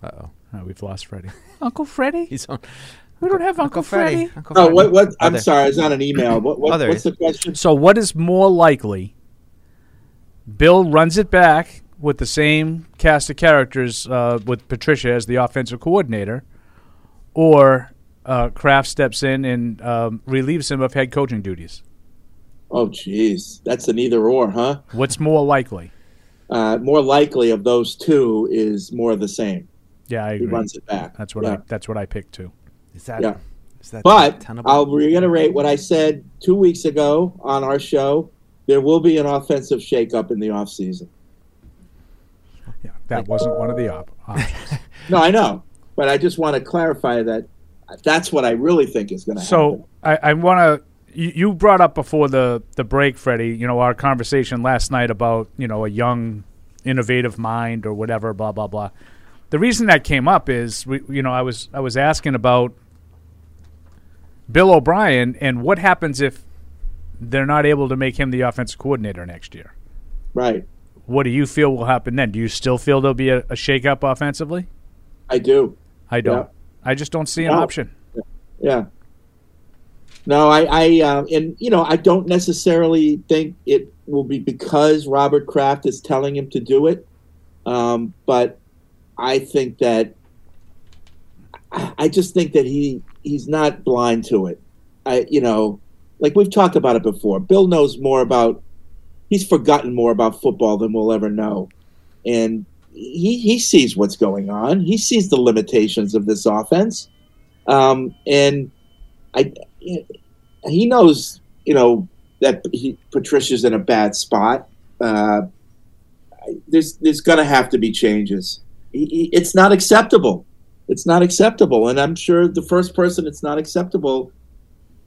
Uh-oh. Oh, we've lost Freddie. Uncle Freddie? He's on. We don't have Uncle, Freddie. Oh, what? What? I'm sorry, it's not an email. What? what Oh, what's the question? So, what is more likely? Bill runs it back with the same cast of characters uh, with Patricia as the offensive coordinator, or uh, Kraft steps in and um, relieves him of head coaching duties. Oh, jeez, that's an either or, huh? What's more likely? Uh, more likely of those two is more of the same. Yeah, I He agree. runs it back. That's what I that's what I picked too. Is that Yeah. is that But tenable? I'll reiterate what I said two weeks ago on our show. There will be an offensive shakeup in the offseason. Yeah, that wasn't one of the op- options. No, I know, but I just want to clarify that that's what I really think is going to happen. So I, I want to. You, you brought up before the the break, Freddie. You know our conversation last night about you know a young, innovative mind or whatever. Blah blah blah. The reason that came up is we, you know I was I was asking about Bill O'Brien and what happens if they're not able to make him the offensive coordinator next year. Right. What do you feel will happen then? Do you still feel there'll be a, a shakeup offensively? I do. I don't. Yeah. I just don't see an No. option. Yeah. No, I, I, uh, and you know, I don't necessarily think it will be because Robert Kraft is telling him to do it, um, but I think that I, I just think that he he's not blind to it. I you know, like we've talked about it before. Bill knows more about. He's forgotten more about football than we'll ever know, and he he sees what's going on. He sees the limitations of this offense, um, and I he knows you know that he, Patricia's in a bad spot. Uh, there's there's going to have to be changes. It's not acceptable. It's not acceptable, and I'm sure the first person it's not acceptable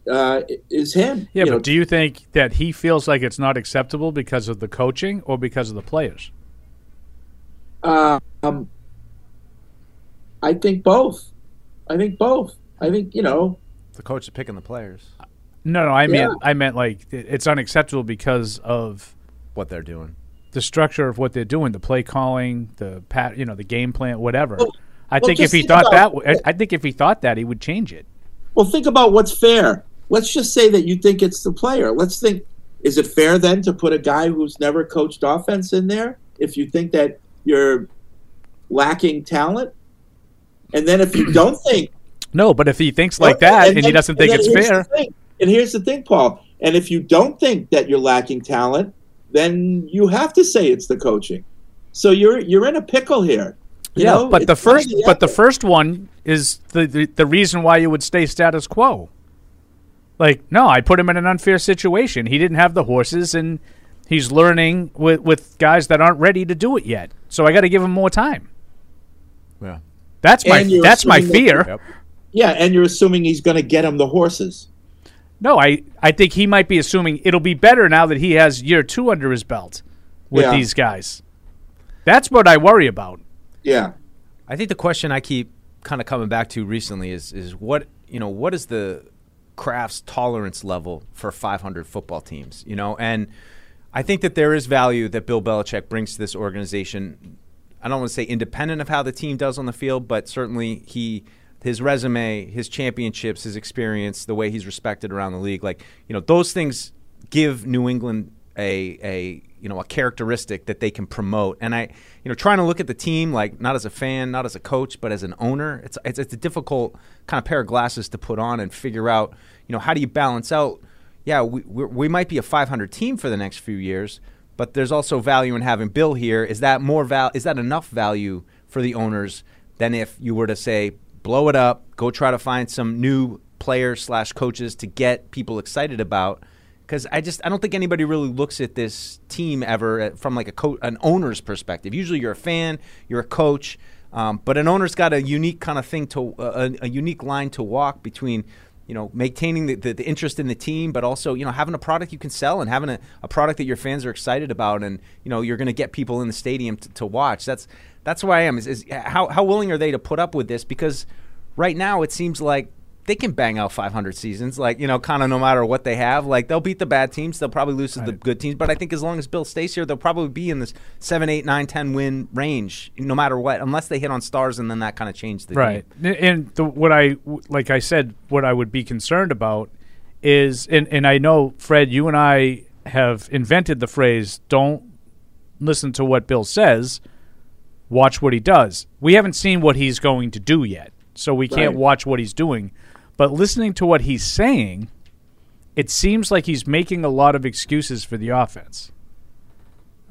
uh, is him. Yeah, You but know, do you think that he feels like it's not acceptable because of the coaching or because of the players? um, I think both. I think both. I think you know. The coach is picking the players. No, no, I mean Yeah. I meant like it's unacceptable because of what they're doing, the structure of what they're doing, the play calling, the pat, you know, the game plan, whatever. I well, think if he think thought about- that, I think if he thought that, he would change it. Well, think about what's fair. Let's just say that you think it's the player. Let's think: is it fair then to put a guy who's never coached offense in there if you think that you're lacking talent? And then if you don't think No, but if he thinks like Okay, that and, he then- doesn't think it's fair. And here's the thing, Paul. And if you don't think that you're lacking talent, then you have to say it's the coaching. So you're you're in a pickle here. You yeah. know? but the first, but the first one is the, the the reason why you would stay status quo. Like, no, I put him in an unfair situation. He didn't have the horses, and he's learning with with guys that aren't ready to do it yet. So I got to give him more time. Yeah, that's my that's my assuming that- fear. Yeah, and you're assuming he's going to get him the horses. No, I, I think he might be assuming it'll be better now that he has year two under his belt with Yeah. these guys. That's what I worry about. Yeah. I think the question I keep kind of coming back to recently is is what you know what is the Kraft's tolerance level for 500 football teams? You know, and I think that there is value that Bill Belichick brings to this organization. I don't want to say independent of how the team does on the field, but certainly he his resume, his championships, his experience, the way he's respected around the league, like you know, those things give New England a a you know a characteristic that they can promote. And I you know trying to look at the team like not as a fan, not as a coach, but as an owner, it's it's, it's a difficult kind of pair of glasses to put on and figure out you know how do you balance out. Yeah, we we're, might be a 500 team for the next few years, but there's also value in having Bill here. Is that more val? Is that enough value for the owners than if you were to say blow it up, go try to find some new players slash coaches to get people excited about? Because I just I don't think anybody really looks at this team ever at- from like a co- an owner's perspective. Usually you're a fan, you're a coach, um, but an owner's got a unique kind of thing to uh, a, a unique line to walk between you know, maintaining the, the, the interest in the team, but also, you know, having a product you can sell and having a, a product that your fans are excited about and, you know, you're going to get people in the stadium to, to watch. That's that's where I am. Is, is how, how willing are they to put up with this? Because right now it seems like they can bang out 500 seasons, like, you know, kind of no matter what they have. Like, they'll beat the bad teams. They'll probably lose to the good teams. But I think as long as Bill stays here, they'll probably be in this 7, 8, 9, 10 win range, no matter what, unless they hit on stars and then that kind of changes the game. right N- and the, what i like i said what i would be concerned about is and, and i know fred you and i have invented the phrase don't listen to what bill says watch what he does we haven't seen what he's going to do yet so we can't Right. watch what he's doing but listening to what he's saying it seems like he's making a lot of excuses for the offense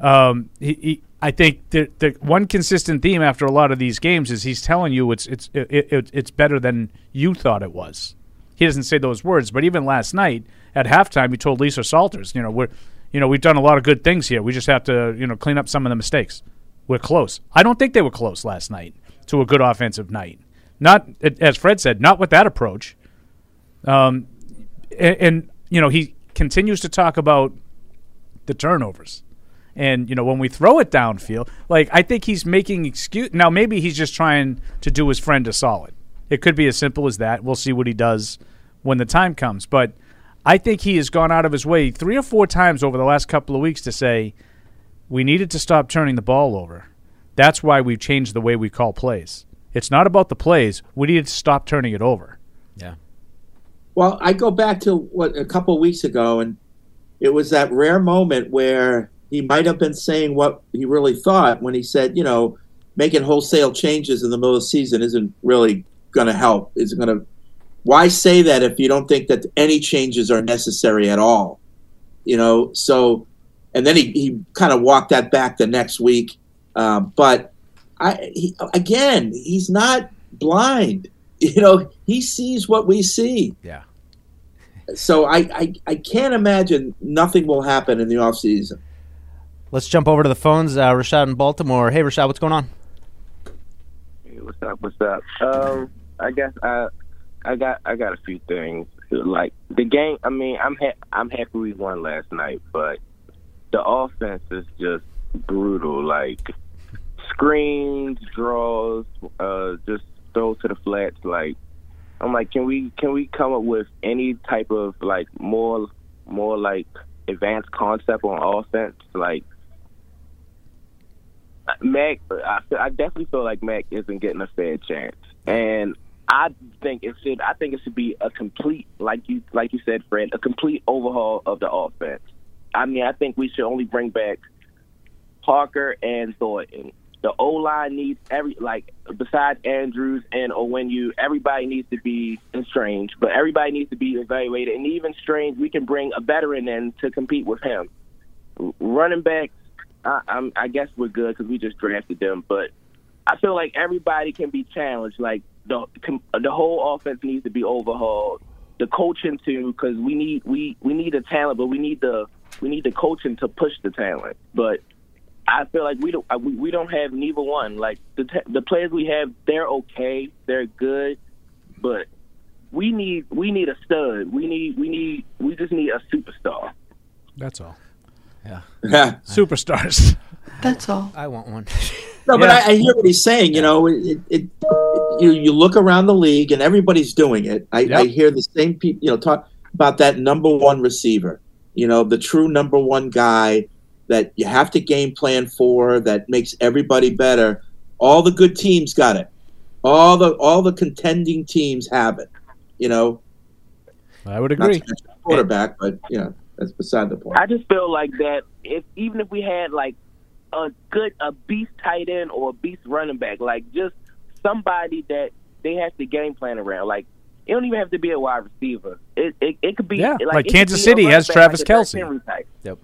um, he, he, I think the the one consistent theme after a lot of these games is he's telling you it's it's it, it, it's better than you thought it was. He doesn't say those words, but even last night at halftime, he told Lisa Salters, you know, we're you know we've done a lot of good things here. We just have to you know clean up some of the mistakes. We're close. I don't think they were close last night to a good offensive night. Not as Fred said, not with that approach. Um, and, and you know he continues to talk about the turnovers. And you know when we throw it downfield, like I think he's making excuse. Now maybe he's just trying to do his friend a solid. It could be as simple as that. We'll see what he does when the time comes. But I think he has gone out of his way three or four times over the last couple of weeks to say we needed to stop turning the ball over. That's why we've changed the way we call plays. It's not about the plays. We need to stop turning it over. Yeah. Well, I go back to what a couple weeks ago, and it was that rare moment where he might have been saying what he really thought when he said, you know, making wholesale changes in the middle of the season isn't really going to help. Is it going to. Why say that if you don't think that any changes are necessary at all? You know. So, and then he he kind of walked that back the next week. Uh, but I he, again, he's not blind. You know, he sees what we see. Yeah. So I, I, I can't imagine nothing will happen in the off season. Let's jump over to the phones. Uh, Rashad in Baltimore. Hey, Rashad, what's going on? Hey, what's up? What's up? Um, I guess I, I got, I got a few things. Like the game. I mean, I'm, ha- I'm happy we won last night, but the offense is just brutal. Like screens, draws, uh, just throw to the flats. Like I'm like, can we, can we come up with any type of like more, more like advanced concept on offense? Like Mac, I, I definitely feel like Mac isn't getting a fair chance, and I think it should. I think it should be a complete, like you, like you said, Fred, a complete overhaul of the offense. I mean, I think we should only bring back Parker and Thornton. The O line needs every like besides Andrews and Onwenu, everybody needs to be Strange, but everybody needs to be evaluated. And even Strange, we can bring a veteran in to compete with him. Running backs, I, I'm, I guess we're good because we just drafted them, but I feel like everybody can be challenged. Like the the whole offense needs to be overhauled. The coaching too, because we need we we need the talent, but we need the we need the coaching to push the talent. But I feel like we don't we, we don't have neither one. Like the te- the players we have, they're okay, they're good, but we need we need a stud. We need we need we just need a superstar. That's all. Yeah. Yeah. Superstars. That's all. I want one. No, but I, I hear what he's saying. You know, it, it, you you look around the league and everybody's doing it. I, I hear the same people. You know, talk about that number one receiver. You know, the true number one guy that you have to game plan for. That makes everybody better. All the good teams got it. All the all the contending teams have it. You know, I would not to agree. mention quarterback, but you know that's beside the point. I just feel like that if even if we had like a good a beast tight end or a beast running back, like just somebody that they have to game plan around. Like it don't even have to be a wide receiver. It it, it could be Yeah, like, like Kansas City has Travis like a Derrick Kelce. Henry type. Yep.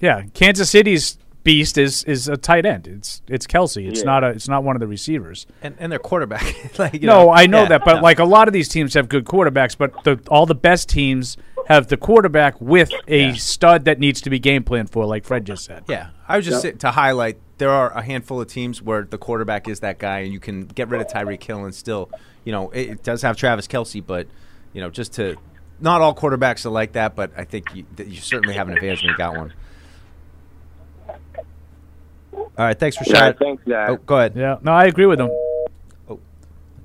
Yeah, Kansas City's beast is is a tight end. It's it's Kelce. It's Yeah. not a it's not one of the receivers. And and their quarterback. like, you no, know, I know yeah, that, but no. like a lot of these teams have good quarterbacks, but the, all the best teams have the quarterback with a stud that needs to be game planned for, like Fred just said. Yeah, I was just sa- to highlight there are a handful of teams where the quarterback is that guy, and you can get rid of Tyreek Hill and still, you know, it, it does have Travis Kelce, but you know, just to not all quarterbacks are like that, but I think you, you certainly have an advantage when you got one. All right, thanks, Rashad. Yeah, thanks, guys. Oh, go ahead. Yeah, no, I agree with him. Oh,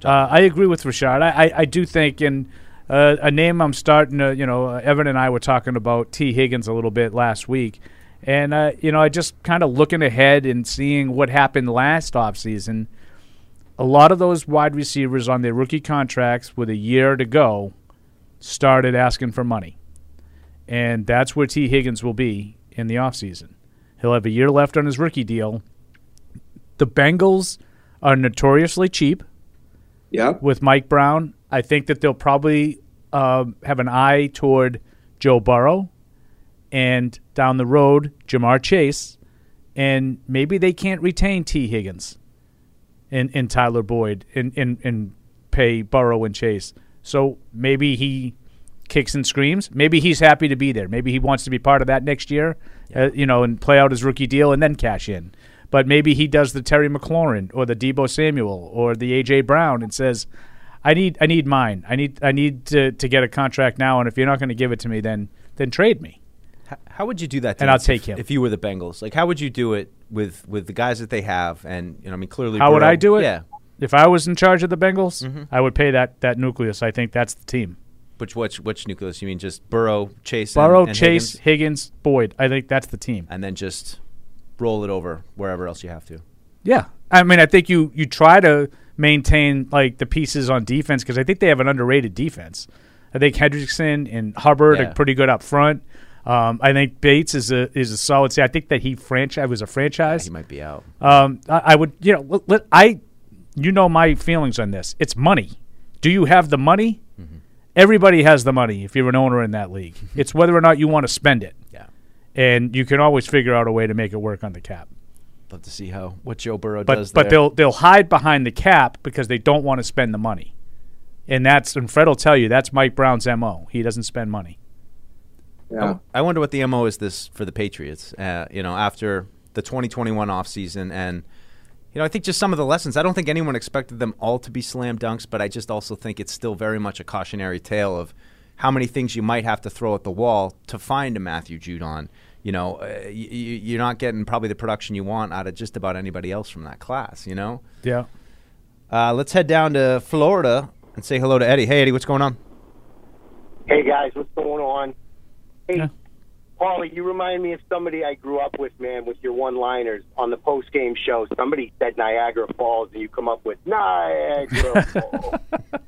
uh, I agree with Rashad. I, I, I do think, and uh, a name I'm starting to, you know, uh, Evan and I were talking about Tee Higgins a little bit last week. And, uh, you know, I just kind of looking ahead and seeing what happened last offseason. A lot of those wide receivers on their rookie contracts with a year to go started asking for money. And that's where Tee Higgins will be in the offseason. He'll have a year left on his rookie deal. The Bengals are notoriously cheap. Yeah. With Mike Brown, I think that they'll probably um, have an eye toward Joe Burrow, and down the road, Ja'Marr Chase, and maybe they can't retain Tee Higgins and, and Tyler Boyd and, and, and pay Burrow and Chase. So maybe he kicks and screams. Maybe he's happy to be there. Maybe he wants to be part of that next year, uh, you know, and play out his rookie deal and then cash in. But maybe he does the Terry McLaurin or the Deebo Samuel or the AJ Brown and says, "I need, I need mine. I need, I need to, to get a contract now. And if you're not going to give it to me, then then trade me." How, would you do that? And I'll take if, him. if you were the Bengals. Like, how would you do it with with the guys that they have? And you know, I mean, clearly, How would I do it? Yeah, If I was in charge of the Bengals, Mhm. I would pay that that nucleus. I think that's the team. Which which which nucleus? You mean just Burrow, Chase, and- Burrow, and Chase, Higgins? Higgins, Boyd. I think that's the team. and then just roll it over wherever else you have to. Yeah, I mean, I think you you try to maintain like the pieces on defense because I think they have an underrated defense. I think Hendrickson and Hubbard Yeah. are pretty good up front. Um, I think Bates is a is a solid. Say, I think that he franchise was a franchise. he might be out. Um, I, I would, you know, let, let- I you know my feelings on this. It's money. Do you have the money? Mm-hmm. Everybody has the money if you're an owner in that league. it's whether or not you want to spend it. Yeah. And you can always figure out a way to make it work on the cap. Love to see how what Joe Burrow But does. but there. they'll they'll hide behind the cap because they don't want to spend the money. And that's and Fred will tell you that's Mike Brown's MO. He doesn't spend money. I, I wonder what the mo is this for the Patriots. Uh, you know, after the 2021 offseason and you know, I think just some of the lessons. I don't think anyone expected them all to be slam dunks, but I just also think it's still very much a cautionary tale of how many things you might have to throw at the wall to find a Matthew Judon. You know, uh, y- y- you're not getting probably the production you want out of just about anybody else from that class. You know. Yeah. Uh, let's head down to Florida and say hello to Eddie. Hey, Eddie, what's going on? Hey guys, what's going on? Hey, Paulie, you remind me of somebody I grew up with, man, with your one-liners on the post-game show. Somebody said Niagara Falls, and you come up with Niagara Falls.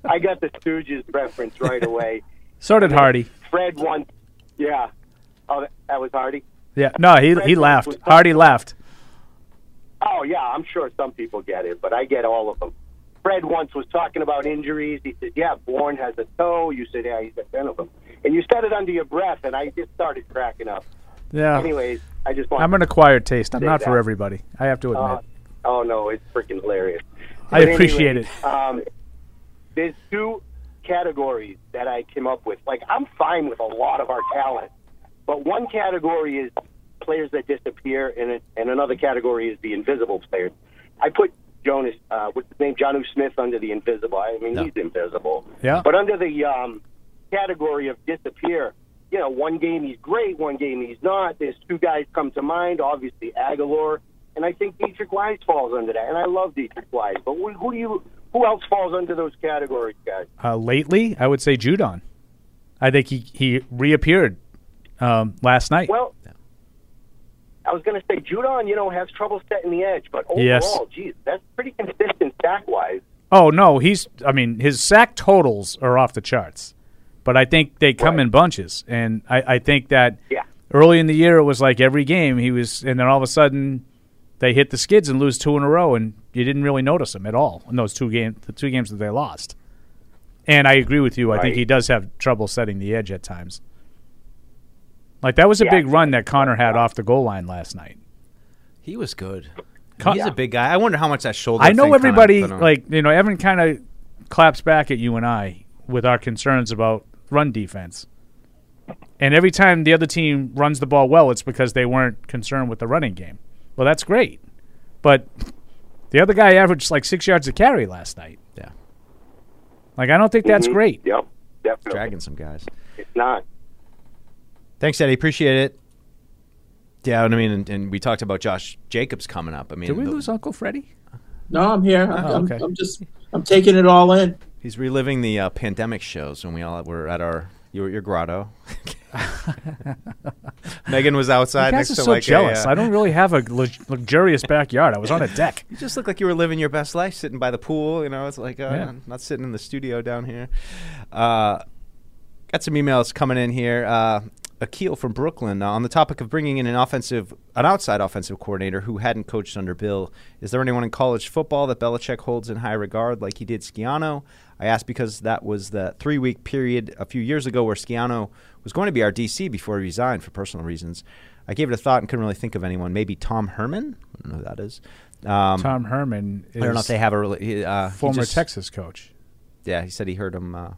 I got the Stooges reference right away. So did Hardy. Fred once, yeah. Oh, that, was Hardy. Yeah. No, he Fred he laughed. Hardy laughed. Oh yeah, I'm sure some people get it, but I get all of them. Fred once was talking about injuries. He said, "Yeah, Bourne has a toe." You said, "Yeah, he's got ten of them," and you said it under your breath, and I just started cracking up. Yeah. Anyways, I just want. I'm an acquired taste. I'm say not for everybody. I have to admit. Uh, oh no, it's freaking hilarious. I But appreciate anyway, Um, there's two categories that I came up with. Like I'm fine with a lot of our talent, but one category is players that disappear, and it, and another category is the invisible players. I put Jonas, uh, what's his name, Jonnu Smith, under the invisible. I mean, he's invisible. Yeah. But under the um, category of disappear, you know, one game he's great, one game he's not. There's two guys come to mind, obviously Agholor, and I think Deatrich Wise falls under that. And I love Deatrich Wise, but who, who do you, who else falls under those categories, guys? Uh, lately, I would say Judon. I think he he reappeared um, last night. Well, I was going to say Judon, you know, has trouble setting the edge, but overall, Yes. geez, that's pretty consistent sack wise. Oh no, he's. I mean, his sack totals are off the charts, but I think they come in bunches, and I, I think that Yeah. early in the year it was like every game he was, and then all of a sudden they hit the skids and lose two in a row, and you didn't really notice him at all in those two games, the two games that they lost. And I agree with you. I think he does have trouble setting the edge at times. Like that was a Yeah. big run that Conner had off the goal line last night. He was good. Con- He's a big guy. I wonder how much that shoulder. I know thing kinda everybody like you know Evan kind of claps back at you and I with our concerns about run defense. And every time the other team runs the ball well, it's because they weren't concerned with the running game. Well, that's great, but the other guy averaged like six yards a carry last night. Yeah, like I don't think that's Mhm. great. Yep, definitely. dragging some guys. It's not. Thanks, Eddie. Appreciate it. Yeah, I mean, and, and we talked about Josh Jacobs coming up. I mean, Did we the- lose Uncle Freddie? No, I'm here. I'm, Oh, I'm- okay. I'm just I'm taking it all in. He's reliving the uh, pandemic shows when we all were at our your, your grotto. Megan was outside you guys next are to so like a, jealous. uh, I don't really have a lux- luxurious backyard. I was on a deck. You just look like you were living your best life, sitting by the pool. You know, it's like uh, Yeah. not sitting in the studio down here. Uh, got some emails coming in here. Uh, Akil from Brooklyn uh, on the topic of bringing in an offensive, an outside offensive coordinator who hadn't coached under Bill. Is there anyone in college football that Belichick holds in high regard, like he did Schiano? I asked because that was the three-week period a few years ago where Schiano was going to be our DC before he resigned for personal reasons. I gave it a thought and couldn't really think of anyone. Maybe Tom Herman. I don't know who that is. Um, Tom Herman I don't know if they have a really uh, former just- Texas coach. Yeah, he said he heard him. Uh,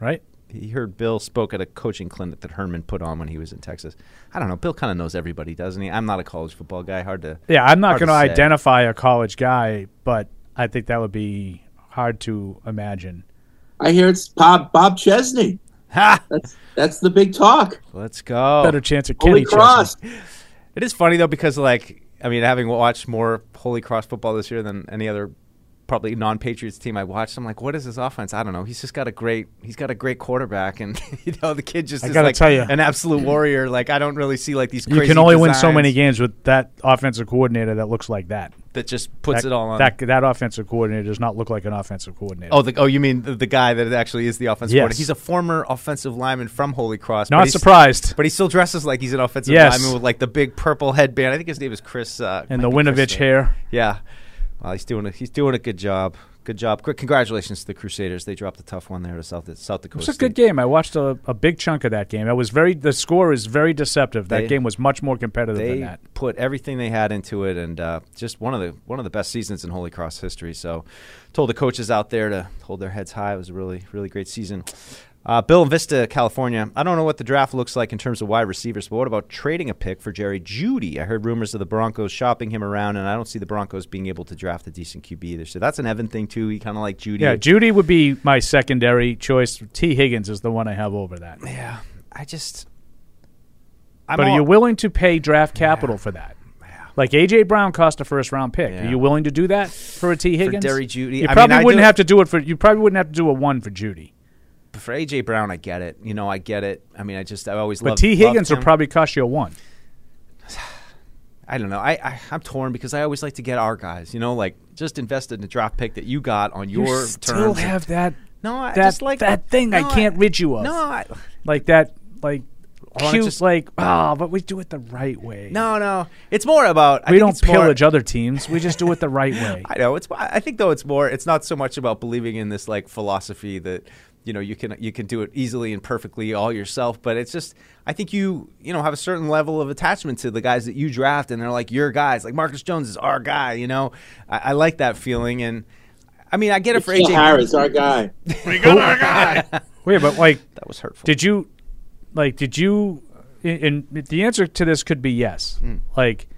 right. He heard Bill spoke at a coaching clinic that Herman put on when he was in Texas. I don't know. Bill kind of knows everybody, doesn't he? I'm not a college football guy. Hard to. Yeah, I'm not going to identify a college guy, but I think that would be hard to imagine. I hear it's Bob Bob Chesney. Ha! That's that's the big talk. Let's go. Better chance of Holy Kenny Cross. It is funny though because like I mean, having watched more Holy Cross football this year than any other probably non-Patriots team I watched, I'm like, what is his offense? I don't know. He's just got a great he's got a great quarterback, and you know the kid just I is gotta like tell you. an absolute warrior. Like I don't really see like these. You can only win so designs many games with that offensive coordinator that looks like that. That just puts That- it all on. That that offensive coordinator does not look like an offensive coordinator. Oh, the, oh, you mean the, the guy that actually is the offensive Yes. coordinator? He's a former offensive lineman from Holy Cross. Not he's- surprised. but he still dresses like he's an offensive Yes. lineman with like the big purple headband. I think his name is Chris. Uh, And might the be Chris Winovich hair. Yeah. Well, he's doing a, he's doing a good job. Good job. Congratulations to the Crusaders. They dropped a tough one there to South South It was a State. good game. I watched a, a big chunk of that game. It was very the score is very deceptive. That They- game was much more competitive They than that. put everything they had into it, and uh, just one of the one of the best seasons in Holy Cross history. So, told the coaches out there to hold their heads high. It was a really really great season. Uh, Bill in Vista, California. I don't know what the draft looks like in terms of wide receivers, but what about trading a pick for Jerry Jeudy? I heard rumors of the Broncos shopping him around, and I don't see the Broncos being able to draft a decent QB either. So that's an Evan thing too. He kind of like Jeudy. Yeah, Jeudy would be my secondary choice. Tee Higgins is the one I have over that. Yeah, I just. I'm but all- are you willing to pay draft capital for that? Like AJ Brown cost a first round pick. Yeah. Are you willing to do that for a Tee Higgins? Derry Jeudy? You I mean, probably I wouldn't have to do it for. You probably wouldn't have to do a one for Jeudy. For AJ Brown, I get it. You know, I get it. I mean, I just I always love it. But loved, Tee Higgins will probably cost you a one. I don't know. I, I I'm torn because I always like to get our guys. You know, like just invested in a draft pick that you got on your you still terms. have that. No, I that, just like that thing I can't rid you of. No, I, like that. Like I cute. just- like ah, but we do it the right way. no, no. It's more about I we don't it's more- pillage other teams. We just do it the right way. I know it's. I think though it's more. It's not so much about believing in this like philosophy that you know you can you can do it easily and perfectly all yourself. But it's just I think you you know have a certain level of attachment to the guys that you draft, and they're like your guys. Like Marcus Jones is our guy. You know, I, I like that feeling, and I mean I get it for Phil AJ Harris, our guy. we got our guy. Wait, but like that was hurtful. Did you, like, did you? And the answer to this could be yes. Hmm. Like,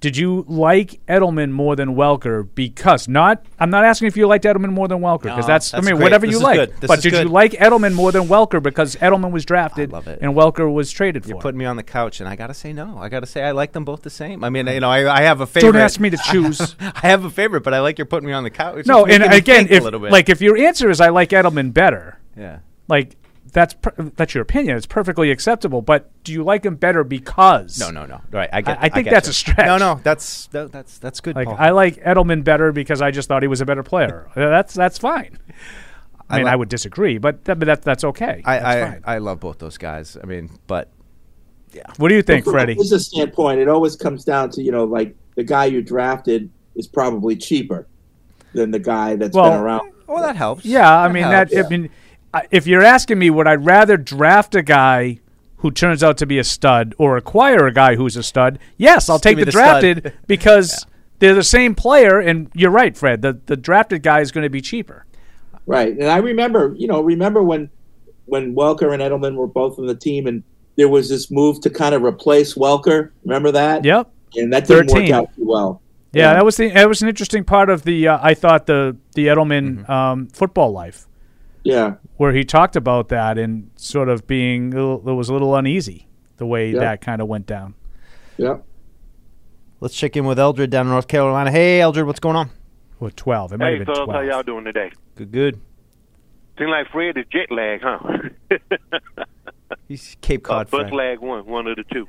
did you like Edelman more than Welker? Because not, I'm not asking if you liked Edelman more than Welker because No, that's, that's I mean, great. whatever This you like. but did you like Edelman more than Welker because Edelman was drafted love it. and Welker was traded for? You're putting me on the couch, and I gotta say no. I gotta say I like them both the same. I mean, you know, I, I have a favorite. Don't ask me to choose. I have a favorite, but I like you're putting me on the couch. It's no, and again, if like if your answer is I like Edelman better, Yeah. like that's per- that's your opinion. It's perfectly acceptable. But do you like him better because? No, no, no. Right, I get. I, think get that's you. a stretch. No, no, that's that, that's that's good. Like Paul. I like Edelman better because I just thought he was a better player. That's that's fine. I, I mean, like- I would disagree, but that, but that, that's okay. I that's I, fine. I love both those guys. I mean, but yeah. What do you think, From a Freddie? business standpoint, it always comes down to you know like the guy you drafted is probably cheaper than the guy that's Well- been around. well, that helps. Yeah, I mean that. helps. I mean, I- if you're asking me, would I rather draft a guy who turns out to be a stud or acquire a guy who's a stud? Yes, I'll Just take the, the drafted because they're the same player. And you're right, Fred. The the drafted guy is going to be cheaper. Right, and I remember, you know, remember when when Welker and Edelman were both on the team, and there was this move to kind of replace Welker. Remember that? Yep. And that didn't 13. work out too well. Yeah, that was the that was an interesting part of the uh, I thought the the Edelman Mm-hmm. um, football life. Yeah. where he talked about that and sort of being a little- it was a little uneasy the way Yeah. that kind of went down. Yep. let's check in with Eldred down in North Carolina. Hey, Eldred, what's going on? What twelve? It might Hey, have been fellas, how y'all doing today? Good, good. Seem like Fred is jet lag, huh? He's Cape uh, Cod. bus Fred. lag one, one of the two.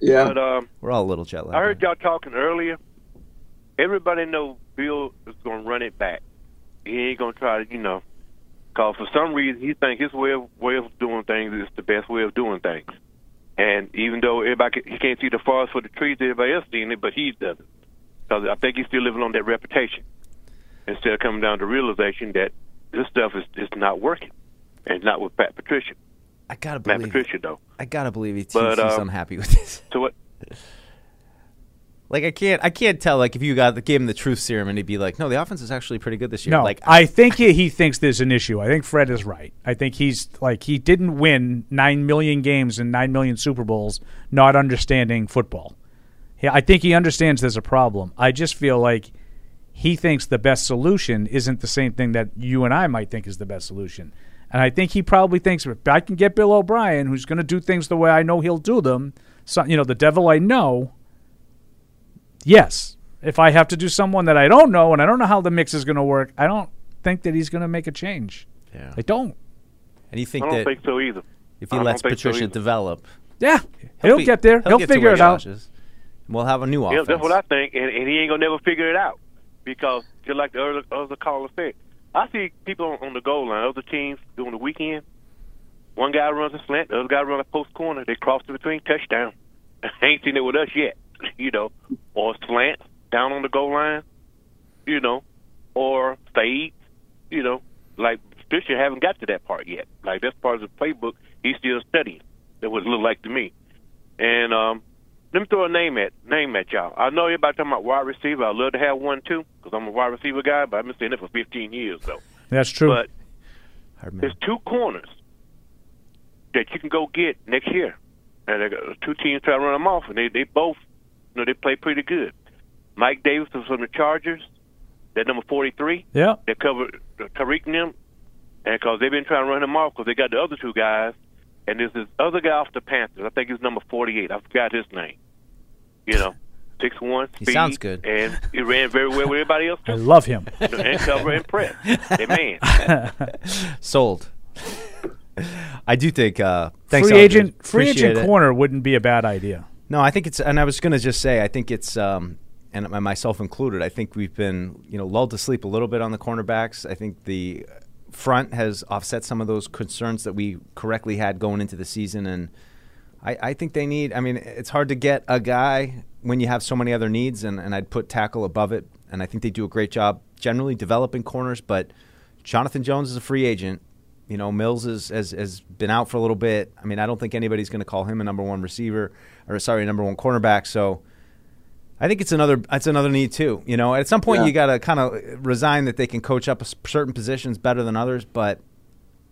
Yeah. But um, We're all a little jet lagged. I heard y'all talking earlier. Everybody know Bill is going to run it back. He ain't going to try to, you know, because for some reason he thinks his way of, way of doing things is the best way of doing things. And even though everybody can, he can't see the forest for the trees, everybody else seeing it, but he doesn't. Because I think he's still living on that reputation instead of coming down to realization that this stuff is is not working, and not with Pat Patricia. I gotta Matt believe. Patricia though. I gotta believe he's, But, he's um, unhappy with this. So what? Like I can't, I can't tell. Like if you got gave him the truth serum and he'd be like, "No, the offense is actually pretty good this year." No, like I think he, he thinks there's an issue. I think Fred is right. I think he's like he didn't win nine million games and nine million Super Bowls not understanding football. Yeah, I think he understands there's a problem. I just feel like he thinks the best solution isn't the same thing that you and I might think is the best solution. And I think he probably thinks if I can get Bill O'Brien, who's going to do things the way I know he'll do them, so, you know, the devil I know, yes. If I have to do someone that I don't know and I don't know how the mix is going to work, I don't think that he's going to make a change. Yeah. I don't. and you think I don't that think so either. if he I lets think so Patricia develop, Yeah, he'll, be- get there. He'll, get figure it out. Is. We'll have a new Yeah, offense. that's what I think, and, and he ain't gonna never figure it out because just like the other, other caller said, I see people on, on the goal line, other teams doing the weekend. One guy runs a slant, the other guy runs a post corner. They cross in between, touchdown. I ain't seen it with us yet, you know, or slant down on the goal line, you know, or fade, you know, like Fisher haven't got to that part yet. Like that's part of the playbook he's still studying. That would look like to me. And um, let me throw a name at name at y'all. I know you're about talking about wide receiver. I'd love to have one too because I'm a wide receiver guy, but I've been saying it for 15 years though. That's true. But there's two corners that you can go get next year, and they got two teams try to run them off, and they they both, you know, they play pretty good. Mike Davis was from the Chargers, that number 43. Yeah. They covered uh, Tariq and them, and because they've been trying to run him off because they got the other two guys, and there's this other guy off the Panthers. I think he's number 48. I forgot his name. You know. Six one He sounds good. and he ran very well with everybody else. I love him. and cover and press. Hey man, Sold. I do think uh, thanks, free Eldridge. agent, free agent it. corner wouldn't be a bad idea. No, I think it's, and I was going to just say, I think it's, um, and myself included, I think we've been, you know, lulled to sleep a little bit on the cornerbacks. I think the front has offset some of those concerns that we correctly had going into the season, and I, I think they need. I mean, it's hard to get a guy when you have so many other needs, and, and I'd put tackle above it, and I think they do a great job generally developing corners. But Jonathan Jones is a free agent. You know, Mills is, has has been out for a little bit. I mean, I don't think anybody's going to call him a number one receiver, or sorry, number one cornerback. So, I think it's another it's another need too. You know, at some point Yeah. you got to kind of resign that they can coach up s- certain positions better than others, but.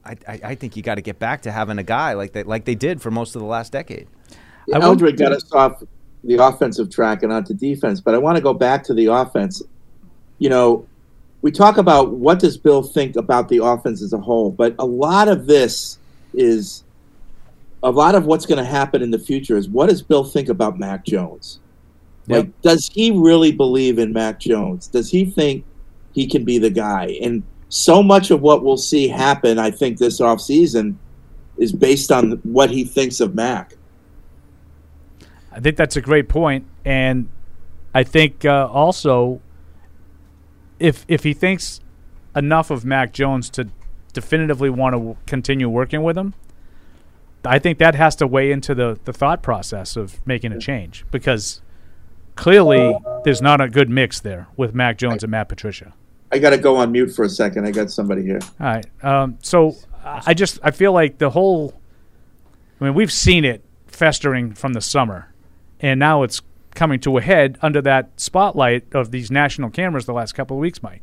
I, I, I think you got to get back to having a guy like they like they did for most of the last decade. Yeah, Eldred got us off the offensive track and onto defense, but I want to go back to the offense. You know, we talk about what does Bill think about the offense as a whole, but a lot of this is a lot of what's going to happen in the future is what does Bill think about Mac Jones? Like, does he really believe in Mac Jones? Does he think he can be the guy? And so much of what we'll see happen, I think, this offseason is based on what he thinks of Mac. I think that's a great point, and I think uh, also if if he thinks enough of Mac Jones to definitively want to continue working with him, I think that has to weigh into the the thought process of making a change because clearly there's not a good mix there with Mac Jones and Matt Patricia. I got to go on mute for a second. I got somebody here. All right. Um, so I just I feel like the whole. I mean, we've seen it festering from the summer, and now it's coming to a head under that spotlight of these national cameras the last couple of weeks, Mike.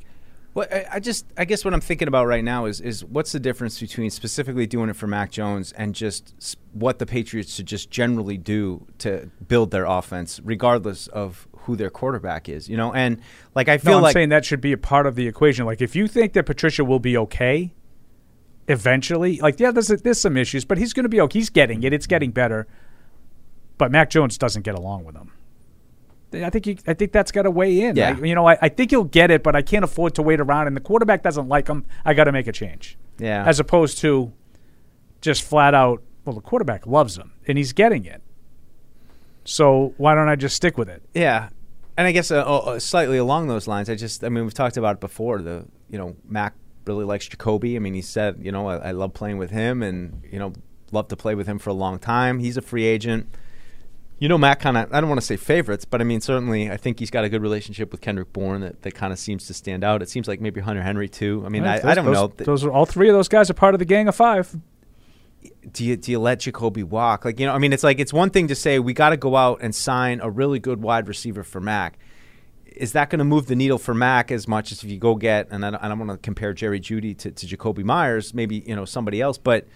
Well, I, I just, I guess what I'm thinking about right now is, is what's the difference between specifically doing it for Mac Jones and just what the Patriots should just generally do to build their offense, regardless of who their quarterback is, you know? And like, I feel no, I'm like saying that should be a part of the equation. Like, if you think that Patricia will be okay eventually, like, yeah, there's there's some issues, but he's going to be okay. He's getting it. It's getting better. But Mac Jones doesn't get along with him. I think you, I think that's got to weigh in. Yeah. I- you know, I, I think he'll get it, but I can't afford to wait around. And the quarterback doesn't like him. I got to make a change. Yeah. As opposed to just flat out, well, the quarterback loves him and he's getting it. So why don't I just stick with it? Yeah, and I guess uh, uh, slightly along those lines, I just, I mean, we've talked about it before. The, you know, Mac really likes Jacoby. I mean, he said, you know, I, I love playing with him, and you know, love to play with him for a long time. He's a free agent. You know, Mac kind of, I don't want to say favorites, but I mean, certainly, I think he's got a good relationship with Kendrick Bourne that, that kind of seems to stand out. It seems like maybe Hunter Henry too. I mean, Well, I, those- I don't those- know. Those are all three of those guys are part of the gang of five. do you do you let Jacoby walk? Like you know, I mean, it's like it's one thing to say we got to go out and sign a really good wide receiver for Mac. Is that going to move the needle for Mac as much as if you go get? And I don't, I don't want to compare Jerry Jeudy to, to Jacoby Meyers, maybe you know somebody else, but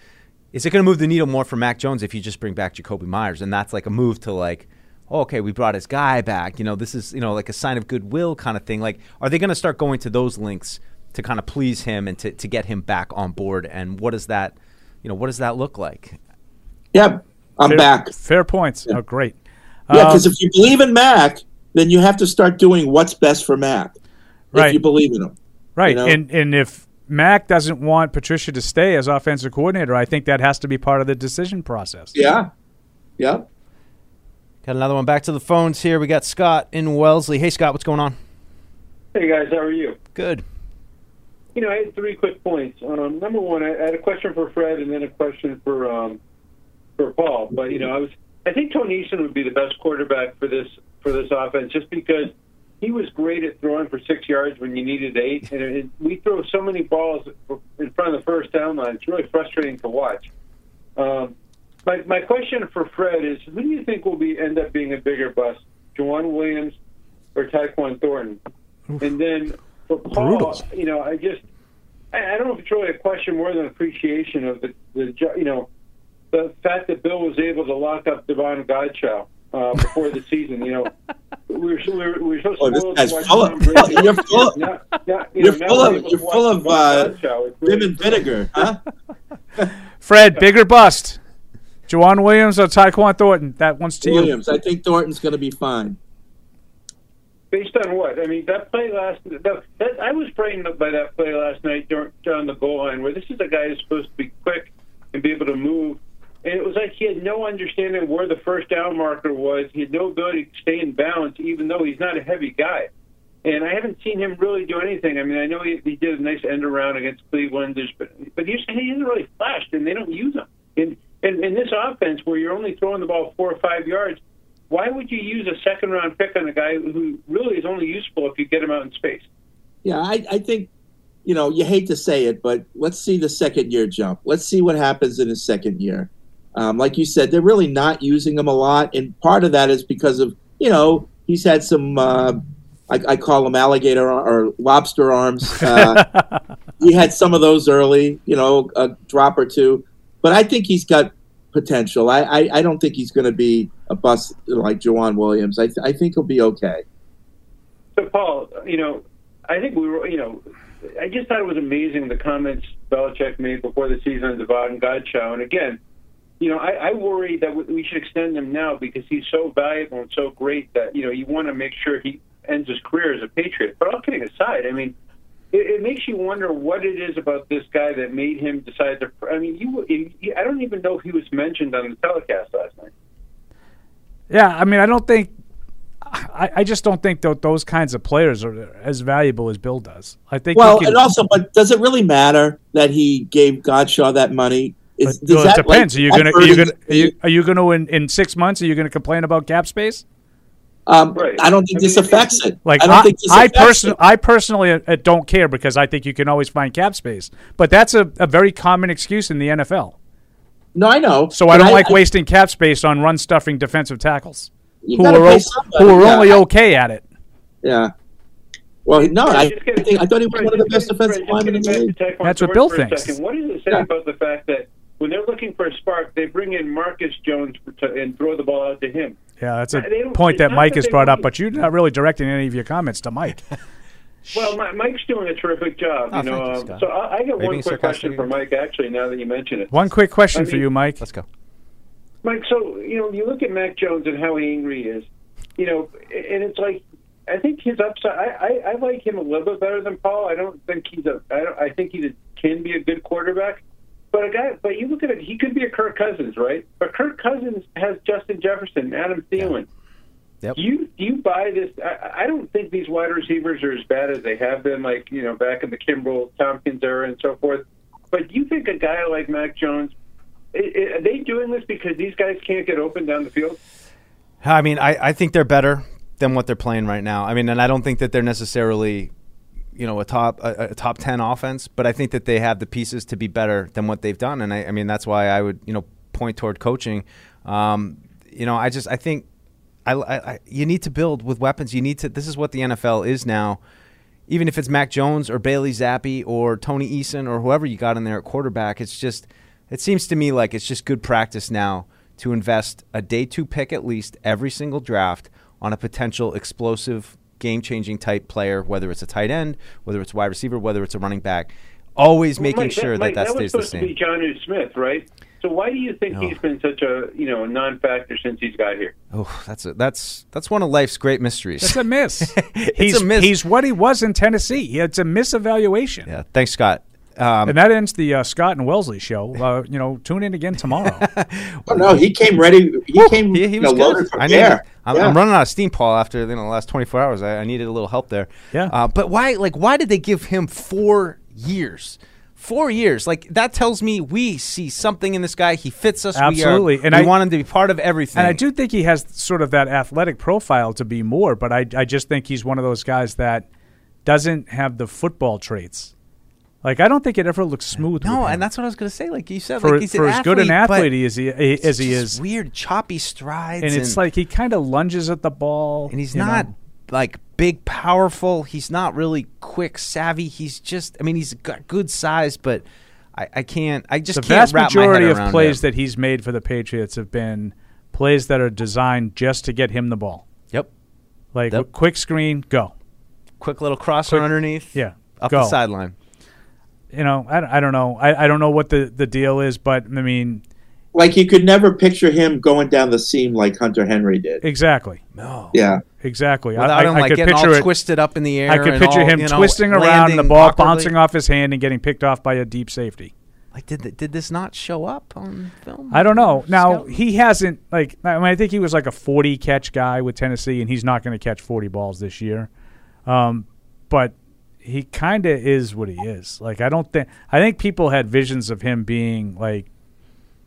is it going to move the needle more for Mac Jones if you just bring back Jacoby Meyers? And that's like a move to like, oh, okay, we brought his guy back. You know, this is you know like a sign of goodwill kind of thing. Like, are they going to start going to those links to kind of please him and to, to get him back on board? And what does that, you know, what does that look like? Yep, I'm Fair- back. Fair points. Oh, great. Yeah, Um, because if you believe in Mac, then you have to start doing what's best for Mac. Right. If you believe in him. Right. know? And and if Mac doesn't want Patricia to stay as offensive coordinator, I think that has to be part of the decision process. Yeah. Yeah. Got another one back to the phones here. We got Scott in Wellesley. Hey, Scott, what's going on? Hey guys, how are you? Good. You know, I had three quick points. Um, number one, I I had a question for Fred, and then a question for um, for Paul. But you know, I was I think Tony Eason would be the best quarterback for this for this offense, just because he was great at throwing for six yards when you needed eight, and it, we throw so many balls in front of the first down line. It's really frustrating to watch. Um, my my question for Fred is: Who do you think will be end up being a bigger bust, Joejuan Williams or Tyquan Thornton? And then for Paul, Brutal. you know, I just I, I don't know if it's really a question more than appreciation of the the you know the fact that Bill was able to lock up Davon Godchaux uh, before the season. You know, we were we were, we were so Oh, this spoiled guy's to watch full of- Tom Brady. you're full of- Now- now, you You're full of able you're full of Devon uh, Godshaw. It's vim really and vinegar, huh? Fred, bigger bust. Joejuan Williams or Tyquan Thornton? That one's to Williams. I think Thornton's going to be fine. Based on what? I mean, that play last. That, that, I was frightened by that play last night during, down the goal line, where this is a guy who's supposed to be quick and be able to move, and it was like he had no understanding of where the first down marker was. He had no ability to stay in balance, even though he's not a heavy guy. And I haven't seen him really do anything. I mean, I know he, he did a nice end around against Cleveland, but but he's, he hasn't really flashed, and they don't use him. And in, in this offense, where you're only throwing the ball four or five yards, why would you use a second round pick on a guy who really is only useful if you get him out in space? Yeah, I, I think, you know, you hate to say it, but let's see the second year jump. Let's see what happens in his second year. Um, like you said, they're really not using him a lot, and part of that is because of you know he's had some. Uh, I, I call them alligator or lobster arms. Uh, he had some of those early, you know, a drop or two, but I think he's got potential. I, I, I don't think he's going to be a bust like Joejuan Williams. I, th- I think he'll be okay. So, Paul, you know, I think we were, you know, I just thought it was amazing the comments Belichick made before the season on Davon Godchaux. And again, you know, I, I worry that we should extend him now because he's so valuable and so great that, you know, you want to make sure he ends his career as a Patriot. But all kidding aside, I mean, it, it makes you wonder what it is about this guy that made him decide to. I mean, you, you I don't even know if he was mentioned on the telecast last night. Yeah, I mean, I don't think. I, I just don't think that those kinds of players are as valuable as Bill does. I think. Well, you can, and also, but does it really matter that he gave Godchaux that money? Is, Well, it that, depends. like, are you gonna are you gonna are you, are you gonna in, in six months? Are you gonna complain about cap space? Um, I don't think this affects it. Like I I, I, affects person, it. I personally uh, don't care because I think you can always find cap space. But that's a, a very common excuse in the NFL. No, I know. So I don't like wasting cap space on run stuffing defensive tackles who are pay o- who are yeah. only okay at it. Yeah. Well, no, I, I think I thought he was one of the best defensive linemen in the league. That's what Bill thinks. What does it say Yeah. about the fact that when they're looking for a spark, they bring in Marcus Jones to, and throw the ball out to him? Yeah, that's a They point that Mike that has they brought up, but you're not really directing any of your comments to Mike. Well, Mi- Mike's doing a terrific job. Oh, you know, thank you, um, so I, I got Are you one quick question for Mike. Actually, now that you mention it, One quick question I for you, Mike. Let's go. Mike, so you know, you look at Mac Jones and how angry he is. You know, and it's like I think his upside. I, I, I like him a little bit better than Paul. I don't think he's a. I, don't, I think he can be a good quarterback. But a guy, but you look at it, he could be a Kirk Cousins, right? But Kirk Cousins has Justin Jefferson, Adam Thielen. Yep. Do you do you buy this? I, I don't think these wide receivers are as bad as they have been, like you know, back in the Kenbrell Thompkins era and so forth. But do you think a guy like Mac Jones, i i are they doing this because these guys can't get open down the field? I mean, I, I think they're better than what they're playing right now. I mean, and I don't think that they're necessarily, you know, a top a, a top ten offense, but I think that they have the pieces to be better than what they've done. And I, I mean, that's why I would, you know, point toward coaching. Um, you know, I just I think I, I, you need to build with weapons. You need to. This is what the NFL is now. Even if it's Mac Jones or Bailey Zappe or Tony Eason or whoever you got in there at quarterback, it's just it seems to me like it's just good practice now to invest a day two pick at least every single draft on a potential explosive, game changing type player, whether it's a tight end, whether it's a wide receiver, whether it's a running back. Always making Mike, sure that Mike, that, was stays the supposed to be same. John Smith, right? So why do you think No. he's been such a you know a non-factor since he's got here? Oh, that's a, that's that's one of life's great mysteries. That's a miss. It's he's a miss. he's what he was in Tennessee. It's a misevaluation. Yeah, thanks, Scott. Um, and that ends the uh, Scott and Wellesley show. Uh, you know, tune in again tomorrow. Oh, no, he came ready. He came he, he you was know, good. loaded I bear. needed, I'm, Yeah. I'm running out of steam, Paul. After you know, the last 24 hours, I, I needed a little help there. Yeah. Uh, but why? Like, why did they give him four years, Four years, like that tells me we see something in this guy. He fits us. Absolutely, we are, and we I want him to be part of everything. And I do think he has sort of that athletic profile to be more, but I I just think he's one of those guys that doesn't have the football traits. Like I don't think it ever looks smooth. No, and that's what I was going to say. Like you said, for, like he's for as good an athlete, athlete as he as he is, weird choppy strides, and it's like he kind of lunges at the ball, and he's not know? like big, powerful. He's not really quick, savvy. He's just, I mean, he's got good size, but I, I can't. I just the can't vast wrap my majority of plays him. that he's made for the Patriots have been plays that are designed just to get him the ball. Yep. Like Yep. quick screen, go. Quick little crosser underneath. Yeah. up go. the sideline. You know, I, I don't know. I, I don't know what the, the deal is, but I mean, Like you could never picture him going down the seam like Hunter Henry did. exactly. No. Yeah. Exactly. Without I, I, him, I like, could getting all picture it twisted up in the air I could and picture all, him you know, twisting around and the ball awkwardly. bouncing off his hand and getting picked off by a deep safety. Like, did th- did this not show up on film? I don't know. Now he hasn't like. I mean, I think he was like a forty catch guy with Tennessee, and he's not going to catch forty balls this year. Um, but he kind of is what he is. Like I don't think. I think people had visions of him being like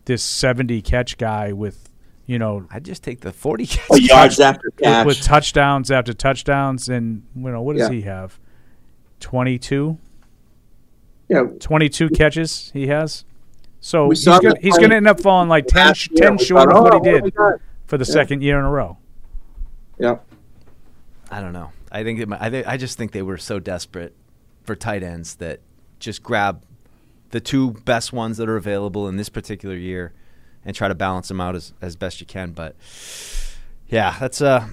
this seventy catch guy with, you know, I just take the forty catch. Oh, yards after catch. with touchdowns after touchdowns, and you know what does Yeah. he have? Twenty two. Yeah. 22 catches he has. So We he's gonna, he's going to end up falling like 10, last sh- year. 10 short thought, of what "Oh, he did got?" for the Yeah. second year in a row. Yeah. I don't know. I think it, I, thi- I just think they were so desperate for tight ends that just grab the two best ones that are available in this particular year and try to balance them out as, as best you can. But yeah, that's uh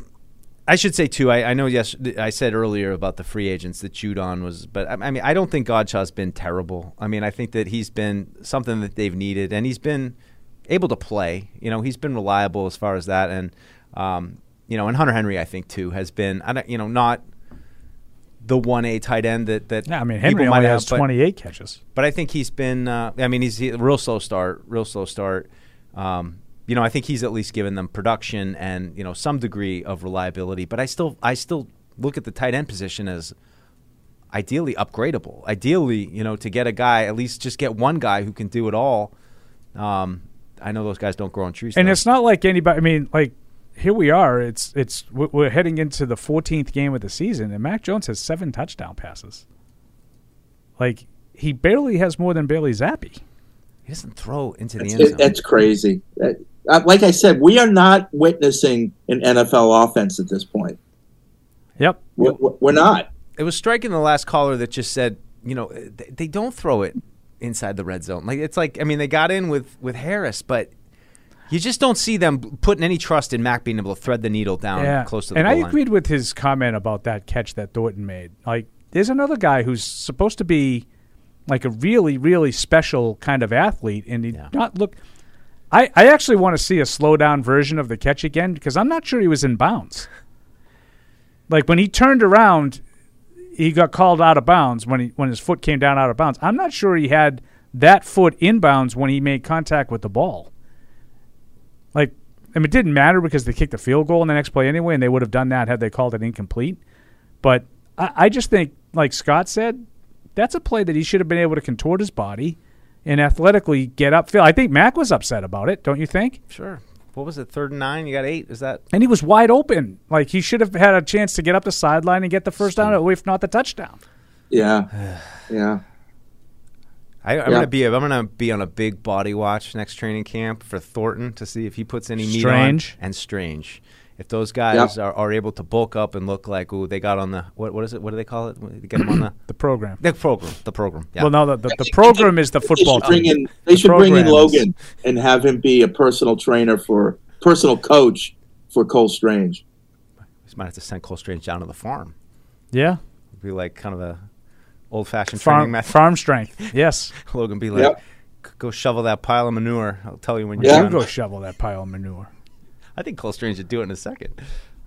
I should say too. I, I know. Yes, I said earlier about the free agents that Judon was, but I, I mean, I don't think Godchaux's been terrible. I mean, I think that he's been something that they've needed, and he's been able to play. You know, he's been reliable as far as that, and um, you know, and Hunter Henry, I think too, has been. I don't, you know, not the one A tight end that that. Yeah, I mean, Henry might only have, has 28 catches. but I think he's been. Uh, I mean, he's he, real slow start, real slow start. Um, you know, I think he's at least given them production and you know some degree of reliability. But I still, I still look at the tight end position as ideally upgradable. Ideally, you know, to get a guy at least just get one guy who can do it all. Um, I know those guys don't grow on trees. And though. it's not like anybody. I mean, like here we are. It's it's we're we're heading into the 14th game of the season, and Mac Jones has seven touchdown passes. Like he barely has more than Bailey Zappe. he doesn't throw into the That's, end zone. that's crazy. That- uh, like I said, we are not witnessing an NFL offense at this point. Yep. We're, we're not. It was striking the last caller that just said, you know, they, they don't throw it inside the red zone. Like it's like, I mean, they got in with with Harris, but you just don't see them putting any trust in Mac being able to thread the needle down yeah, close to the and I line. agreed with his comment about that catch that Thornton made. Like, there's another guy who's supposed to be like a really, really special kind of athlete, and he not look. I, I actually want to see a slow down version of the catch again because I'm not sure he was in bounds. Like when he turned around, he got called out of bounds when he when his foot came down out of bounds. I'm not sure he had that foot in bounds when he made contact with the ball. Like, I mean, it didn't matter because they kicked the field goal in the next play anyway, and they would have done that had they called it incomplete. But I, I just think, like Scott said, that's a play that he should have been able to contort his body and athletically get upfield. I think Mac was upset about it, don't you think? Sure. What was it? Third and nine. You got eight. Is that? And he was wide open. Like he should have had a chance to get up the sideline and get the first down, if not the touchdown. Yeah. yeah. I, I'm Yeah. gonna be. I'm gonna be on a big body watch next training camp for Thornton to see if he puts any meat Strange. on and strange. If those guys are, are able to bulk up and look like ooh, they got on the what? What is it? What do they call it? They get them on the the program. The program. The program. Yeah. Well, no, the, the, the program is the They football should bring team. in. The They should bring in program is- Logan and have him be a personal trainer for personal coach for Cole Strange. We might have to send Cole Strange down to the farm. Yeah. Be like kind of a old fashioned training Farm, method. farm strength. Yes. Logan be like, Yep. Go shovel that pile of manure. I'll tell you when you're You done. go shovel that pile of manure. I think Cole Strange would do it in a second.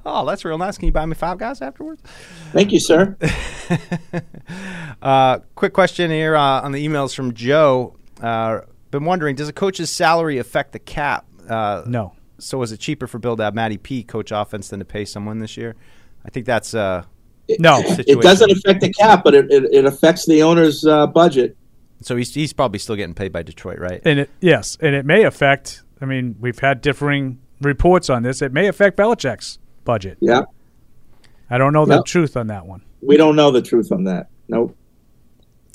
Oh, that's real nice. Can you buy me five guys afterwards? Thank you, sir. Uh, quick question here uh, on the emails from Joe. Uh, been wondering, does a coach's salary affect the cap? Uh, no. So is it cheaper for Bill to have Matty P coach offense than to pay someone this year? I think that's no. It doesn't affect the cap, but it, it, it affects the owner's uh, budget. So he's he's probably still getting paid by Detroit, right? And it, yes, and it may affect. I mean, we've had differing reports on this. It may affect Belichick's budget. Yeah. I don't know the Yep. truth on that one. We don't know the truth on that. Nope.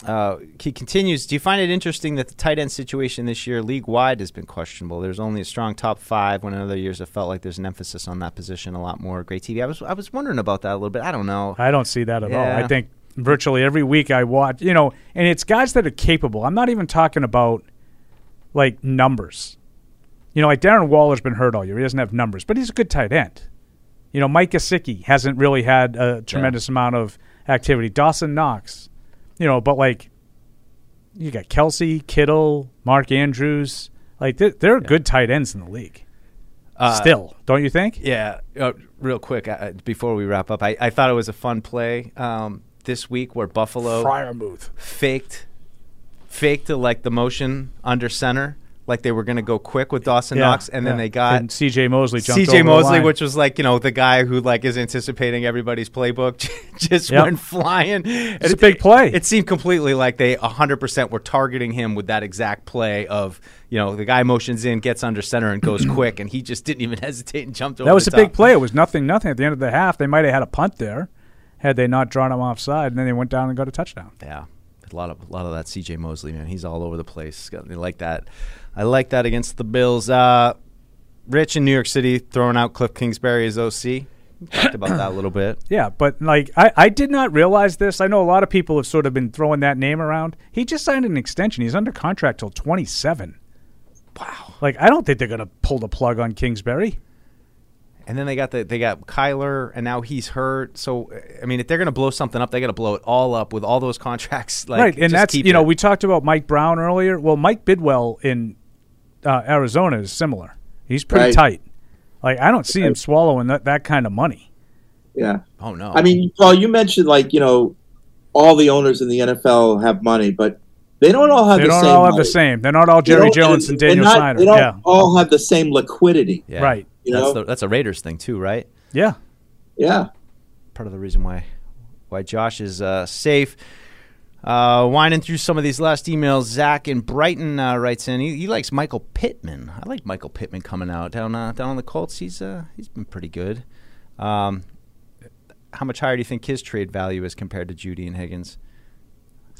Uh, he continues. Do you find it interesting that the tight end situation this year, league wide, has been questionable? There's only a strong top five. When in other years, it felt like there's an emphasis on that position a lot more. Great TV. I was I was wondering about that a little bit. I don't know. I don't see that at all. I think virtually every week I watch, you know, and it's guys that are capable. I'm not even talking about like numbers. You know, like Darren Waller's been hurt all year. He doesn't have numbers, but he's a good tight end. You know, Mike Gesicki hasn't really had a tremendous amount of activity. Dawson Knox, you know, but like you got Kelce, Kittle, Mark Andrews. Like they're, they're good tight ends in the league. Uh, Still, don't you think? Yeah. Uh, real quick uh, before we wrap up, I, I thought it was a fun play um, this week where Buffalo Freiermuth. faked faked to like the motion under center, like they were going to go quick with Dawson Yeah, Knox, and then they got And C.J. Mosley C.J. Mosley, which was like you know the guy who like is anticipating everybody's playbook, just Yep. went flying. It's a big play. It seemed completely like they 100% were targeting him with that exact play of you know the guy motions in, gets under center, and goes quick, and he just didn't even hesitate and jumped over. That was a big play. It was nothing, nothing. At the end of the half, they might have had a punt there, had they not drawn him offside, and then they went down and got a touchdown. Yeah, a lot of a lot of that C.J. Mosley man. He's all over the place. Got- like that. I like that against the Bills. Uh, Rich in New York City throwing out Cliff Kingsbury as OC. We Talked about that a little bit. Yeah, but like I, I did not realize this. I know a lot of people have sort of been throwing that name around. He just signed an extension. He's under contract till twenty seven. Wow. Like I don't think they're gonna pull the plug on Kingsbury. And then they got the they got Kyler, and now he's hurt. So I mean, if they're gonna blow something up, they got to blow it all up with all those contracts. Like, right, and that's you know we talked about Mike Brown earlier. Well, Mike Bidwill in uh, Arizona is similar. He's pretty Right. tight. Like I don't see him swallowing that, that kind of money. Yeah. Oh no. I mean, Paul, you mentioned like you know, all the owners in the NFL have money, but they don't all have the same. They the don't same. all have the money. same. They're not all Jerry Jones and they're Daniel not- Snyder. They don't Yeah. all have the same liquidity. Yeah. Right. You that's know? the, that's a Raiders thing too, right? Yeah. Yeah. Part of the reason why why Josh is uh, safe. Uh, winding through some of these last emails, Zach in Brighton uh, writes in. He, he likes Michael Pittman. I like Michael Pittman coming out down uh, down on the Colts. He's uh, he's been pretty good. Um, how much higher do you think his trade value is compared to Jeudy and Higgins?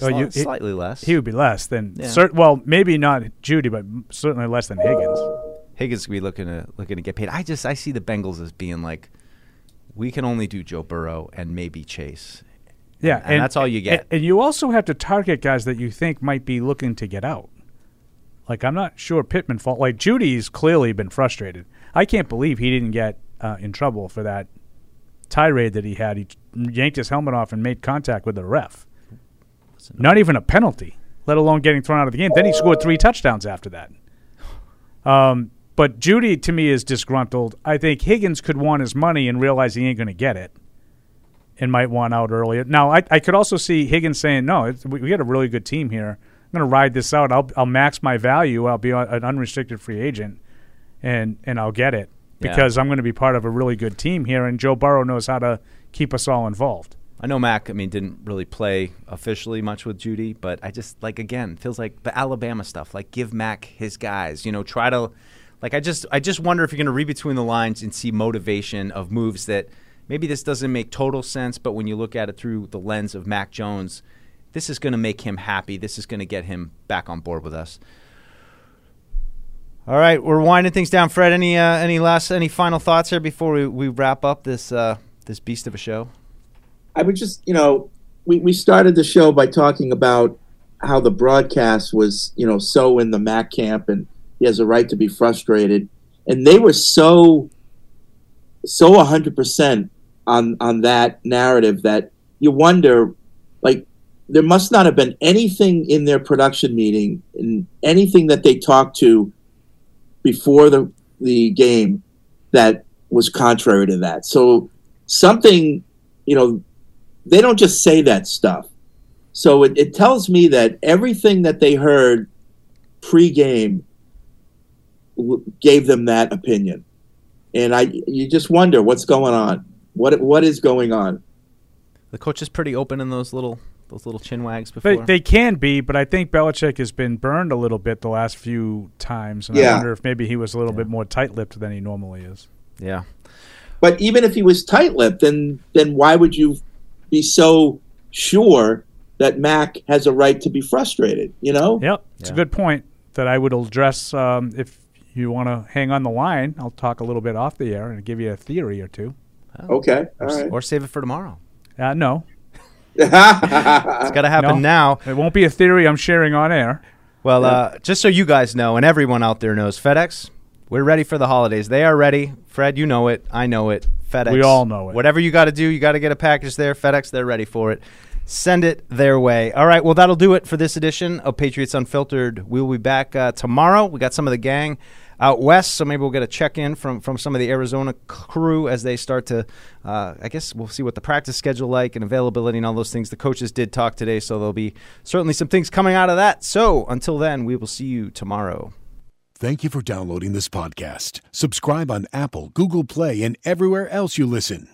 Oh, Sli- you- he- slightly less. He would be less than Yeah. cer- well, maybe not Jeudy, but certainly less than Higgins. Higgins could be looking to looking to get paid. I just I see the Bengals as being like, we can only do Joe Burrow and maybe Chase. Yeah, and, that's all you get. And, and you also have to target guys that you think might be looking to get out. Like I'm not sure Pittman fault. Like Jeudy's clearly been frustrated. I can't believe he didn't get uh, in trouble for that tirade that he had. He yanked his helmet off and made contact with the ref. Not even a penalty, let alone getting thrown out of the game. Then he scored three touchdowns after that. Um, but Jeudy to me is disgruntled. I think Higgins could want his money and realize he ain't going to get it, and might want out early. Now I, I could also see Higgins saying, "No, it's, we, we got a really good team here. I'm going to ride this out. I'll I'll max my value. I'll be an unrestricted free agent, and and I'll get it Yeah. because I'm going to be part of a really good team here. And Joe Burrow knows how to keep us all involved. I know Mac. I mean, didn't really play officially much with Jeudy, but I just like again feels like the Alabama stuff. Like give Mac his guys. You know, try to like. I just I just wonder if you're going to read between the lines and see motivation of moves that maybe this doesn't make total sense, but when you look at it through the lens of Mac Jones, this is going to make him happy. This is going to get him back on board with us. All right, we're winding things down. Fred, any uh, any last any final thoughts here before we, we wrap up this uh, this beast of a show? I would just, you know, we, we started the show by talking about how the broadcast was, you know, so in the Mac camp and he has a right to be frustrated. And they were so, so 100% on, on that narrative that you wonder, like, there must not have been anything in their production meeting and anything that they talked to before the, the game that was contrary to that. So something, you know, they don't just say that stuff. So it, it tells me that everything that they heard pre-game gave them that opinion, and I you just wonder what's going on. What what is going on? The coach is pretty open in those little those little chin wags before. They, they can be, but I think Belichick has been burned a little bit the last few times, and I wonder if maybe he was a little bit more tight-lipped than he normally is. yeah. But even if he was tight-lipped, then then why would you be so sure that Mac has a right to be frustrated? You know? Yep, it's a good point that I would address um, if you want to hang on the line. I'll talk a little bit off the air and give you a theory or two. Okay, Or, s- or save it for tomorrow. Uh, no, It's got to happen No. now. It won't be a theory I'm sharing on air. Well, uh, just so you guys know, and everyone out there knows, FedEx, we're ready for the holidays. They are ready. Fred, you know it. I know it. FedEx. We all know it. Whatever you got to do, you got to get a package there. FedEx, they're ready for it. Send it their way. All right. Well, that'll do it for this edition of Patriots Unfiltered. We'll be back uh, tomorrow. We got some of the gang out west, so maybe we'll get a check in from from some of the Arizona crew as they start to. Uh, I guess we'll see what the practice schedule like and availability and all those things. The coaches did talk today, so there'll be certainly some things coming out of that. So until then, we will see you tomorrow. Thank you for downloading this podcast. Subscribe on Apple, Google Play, and everywhere else you listen.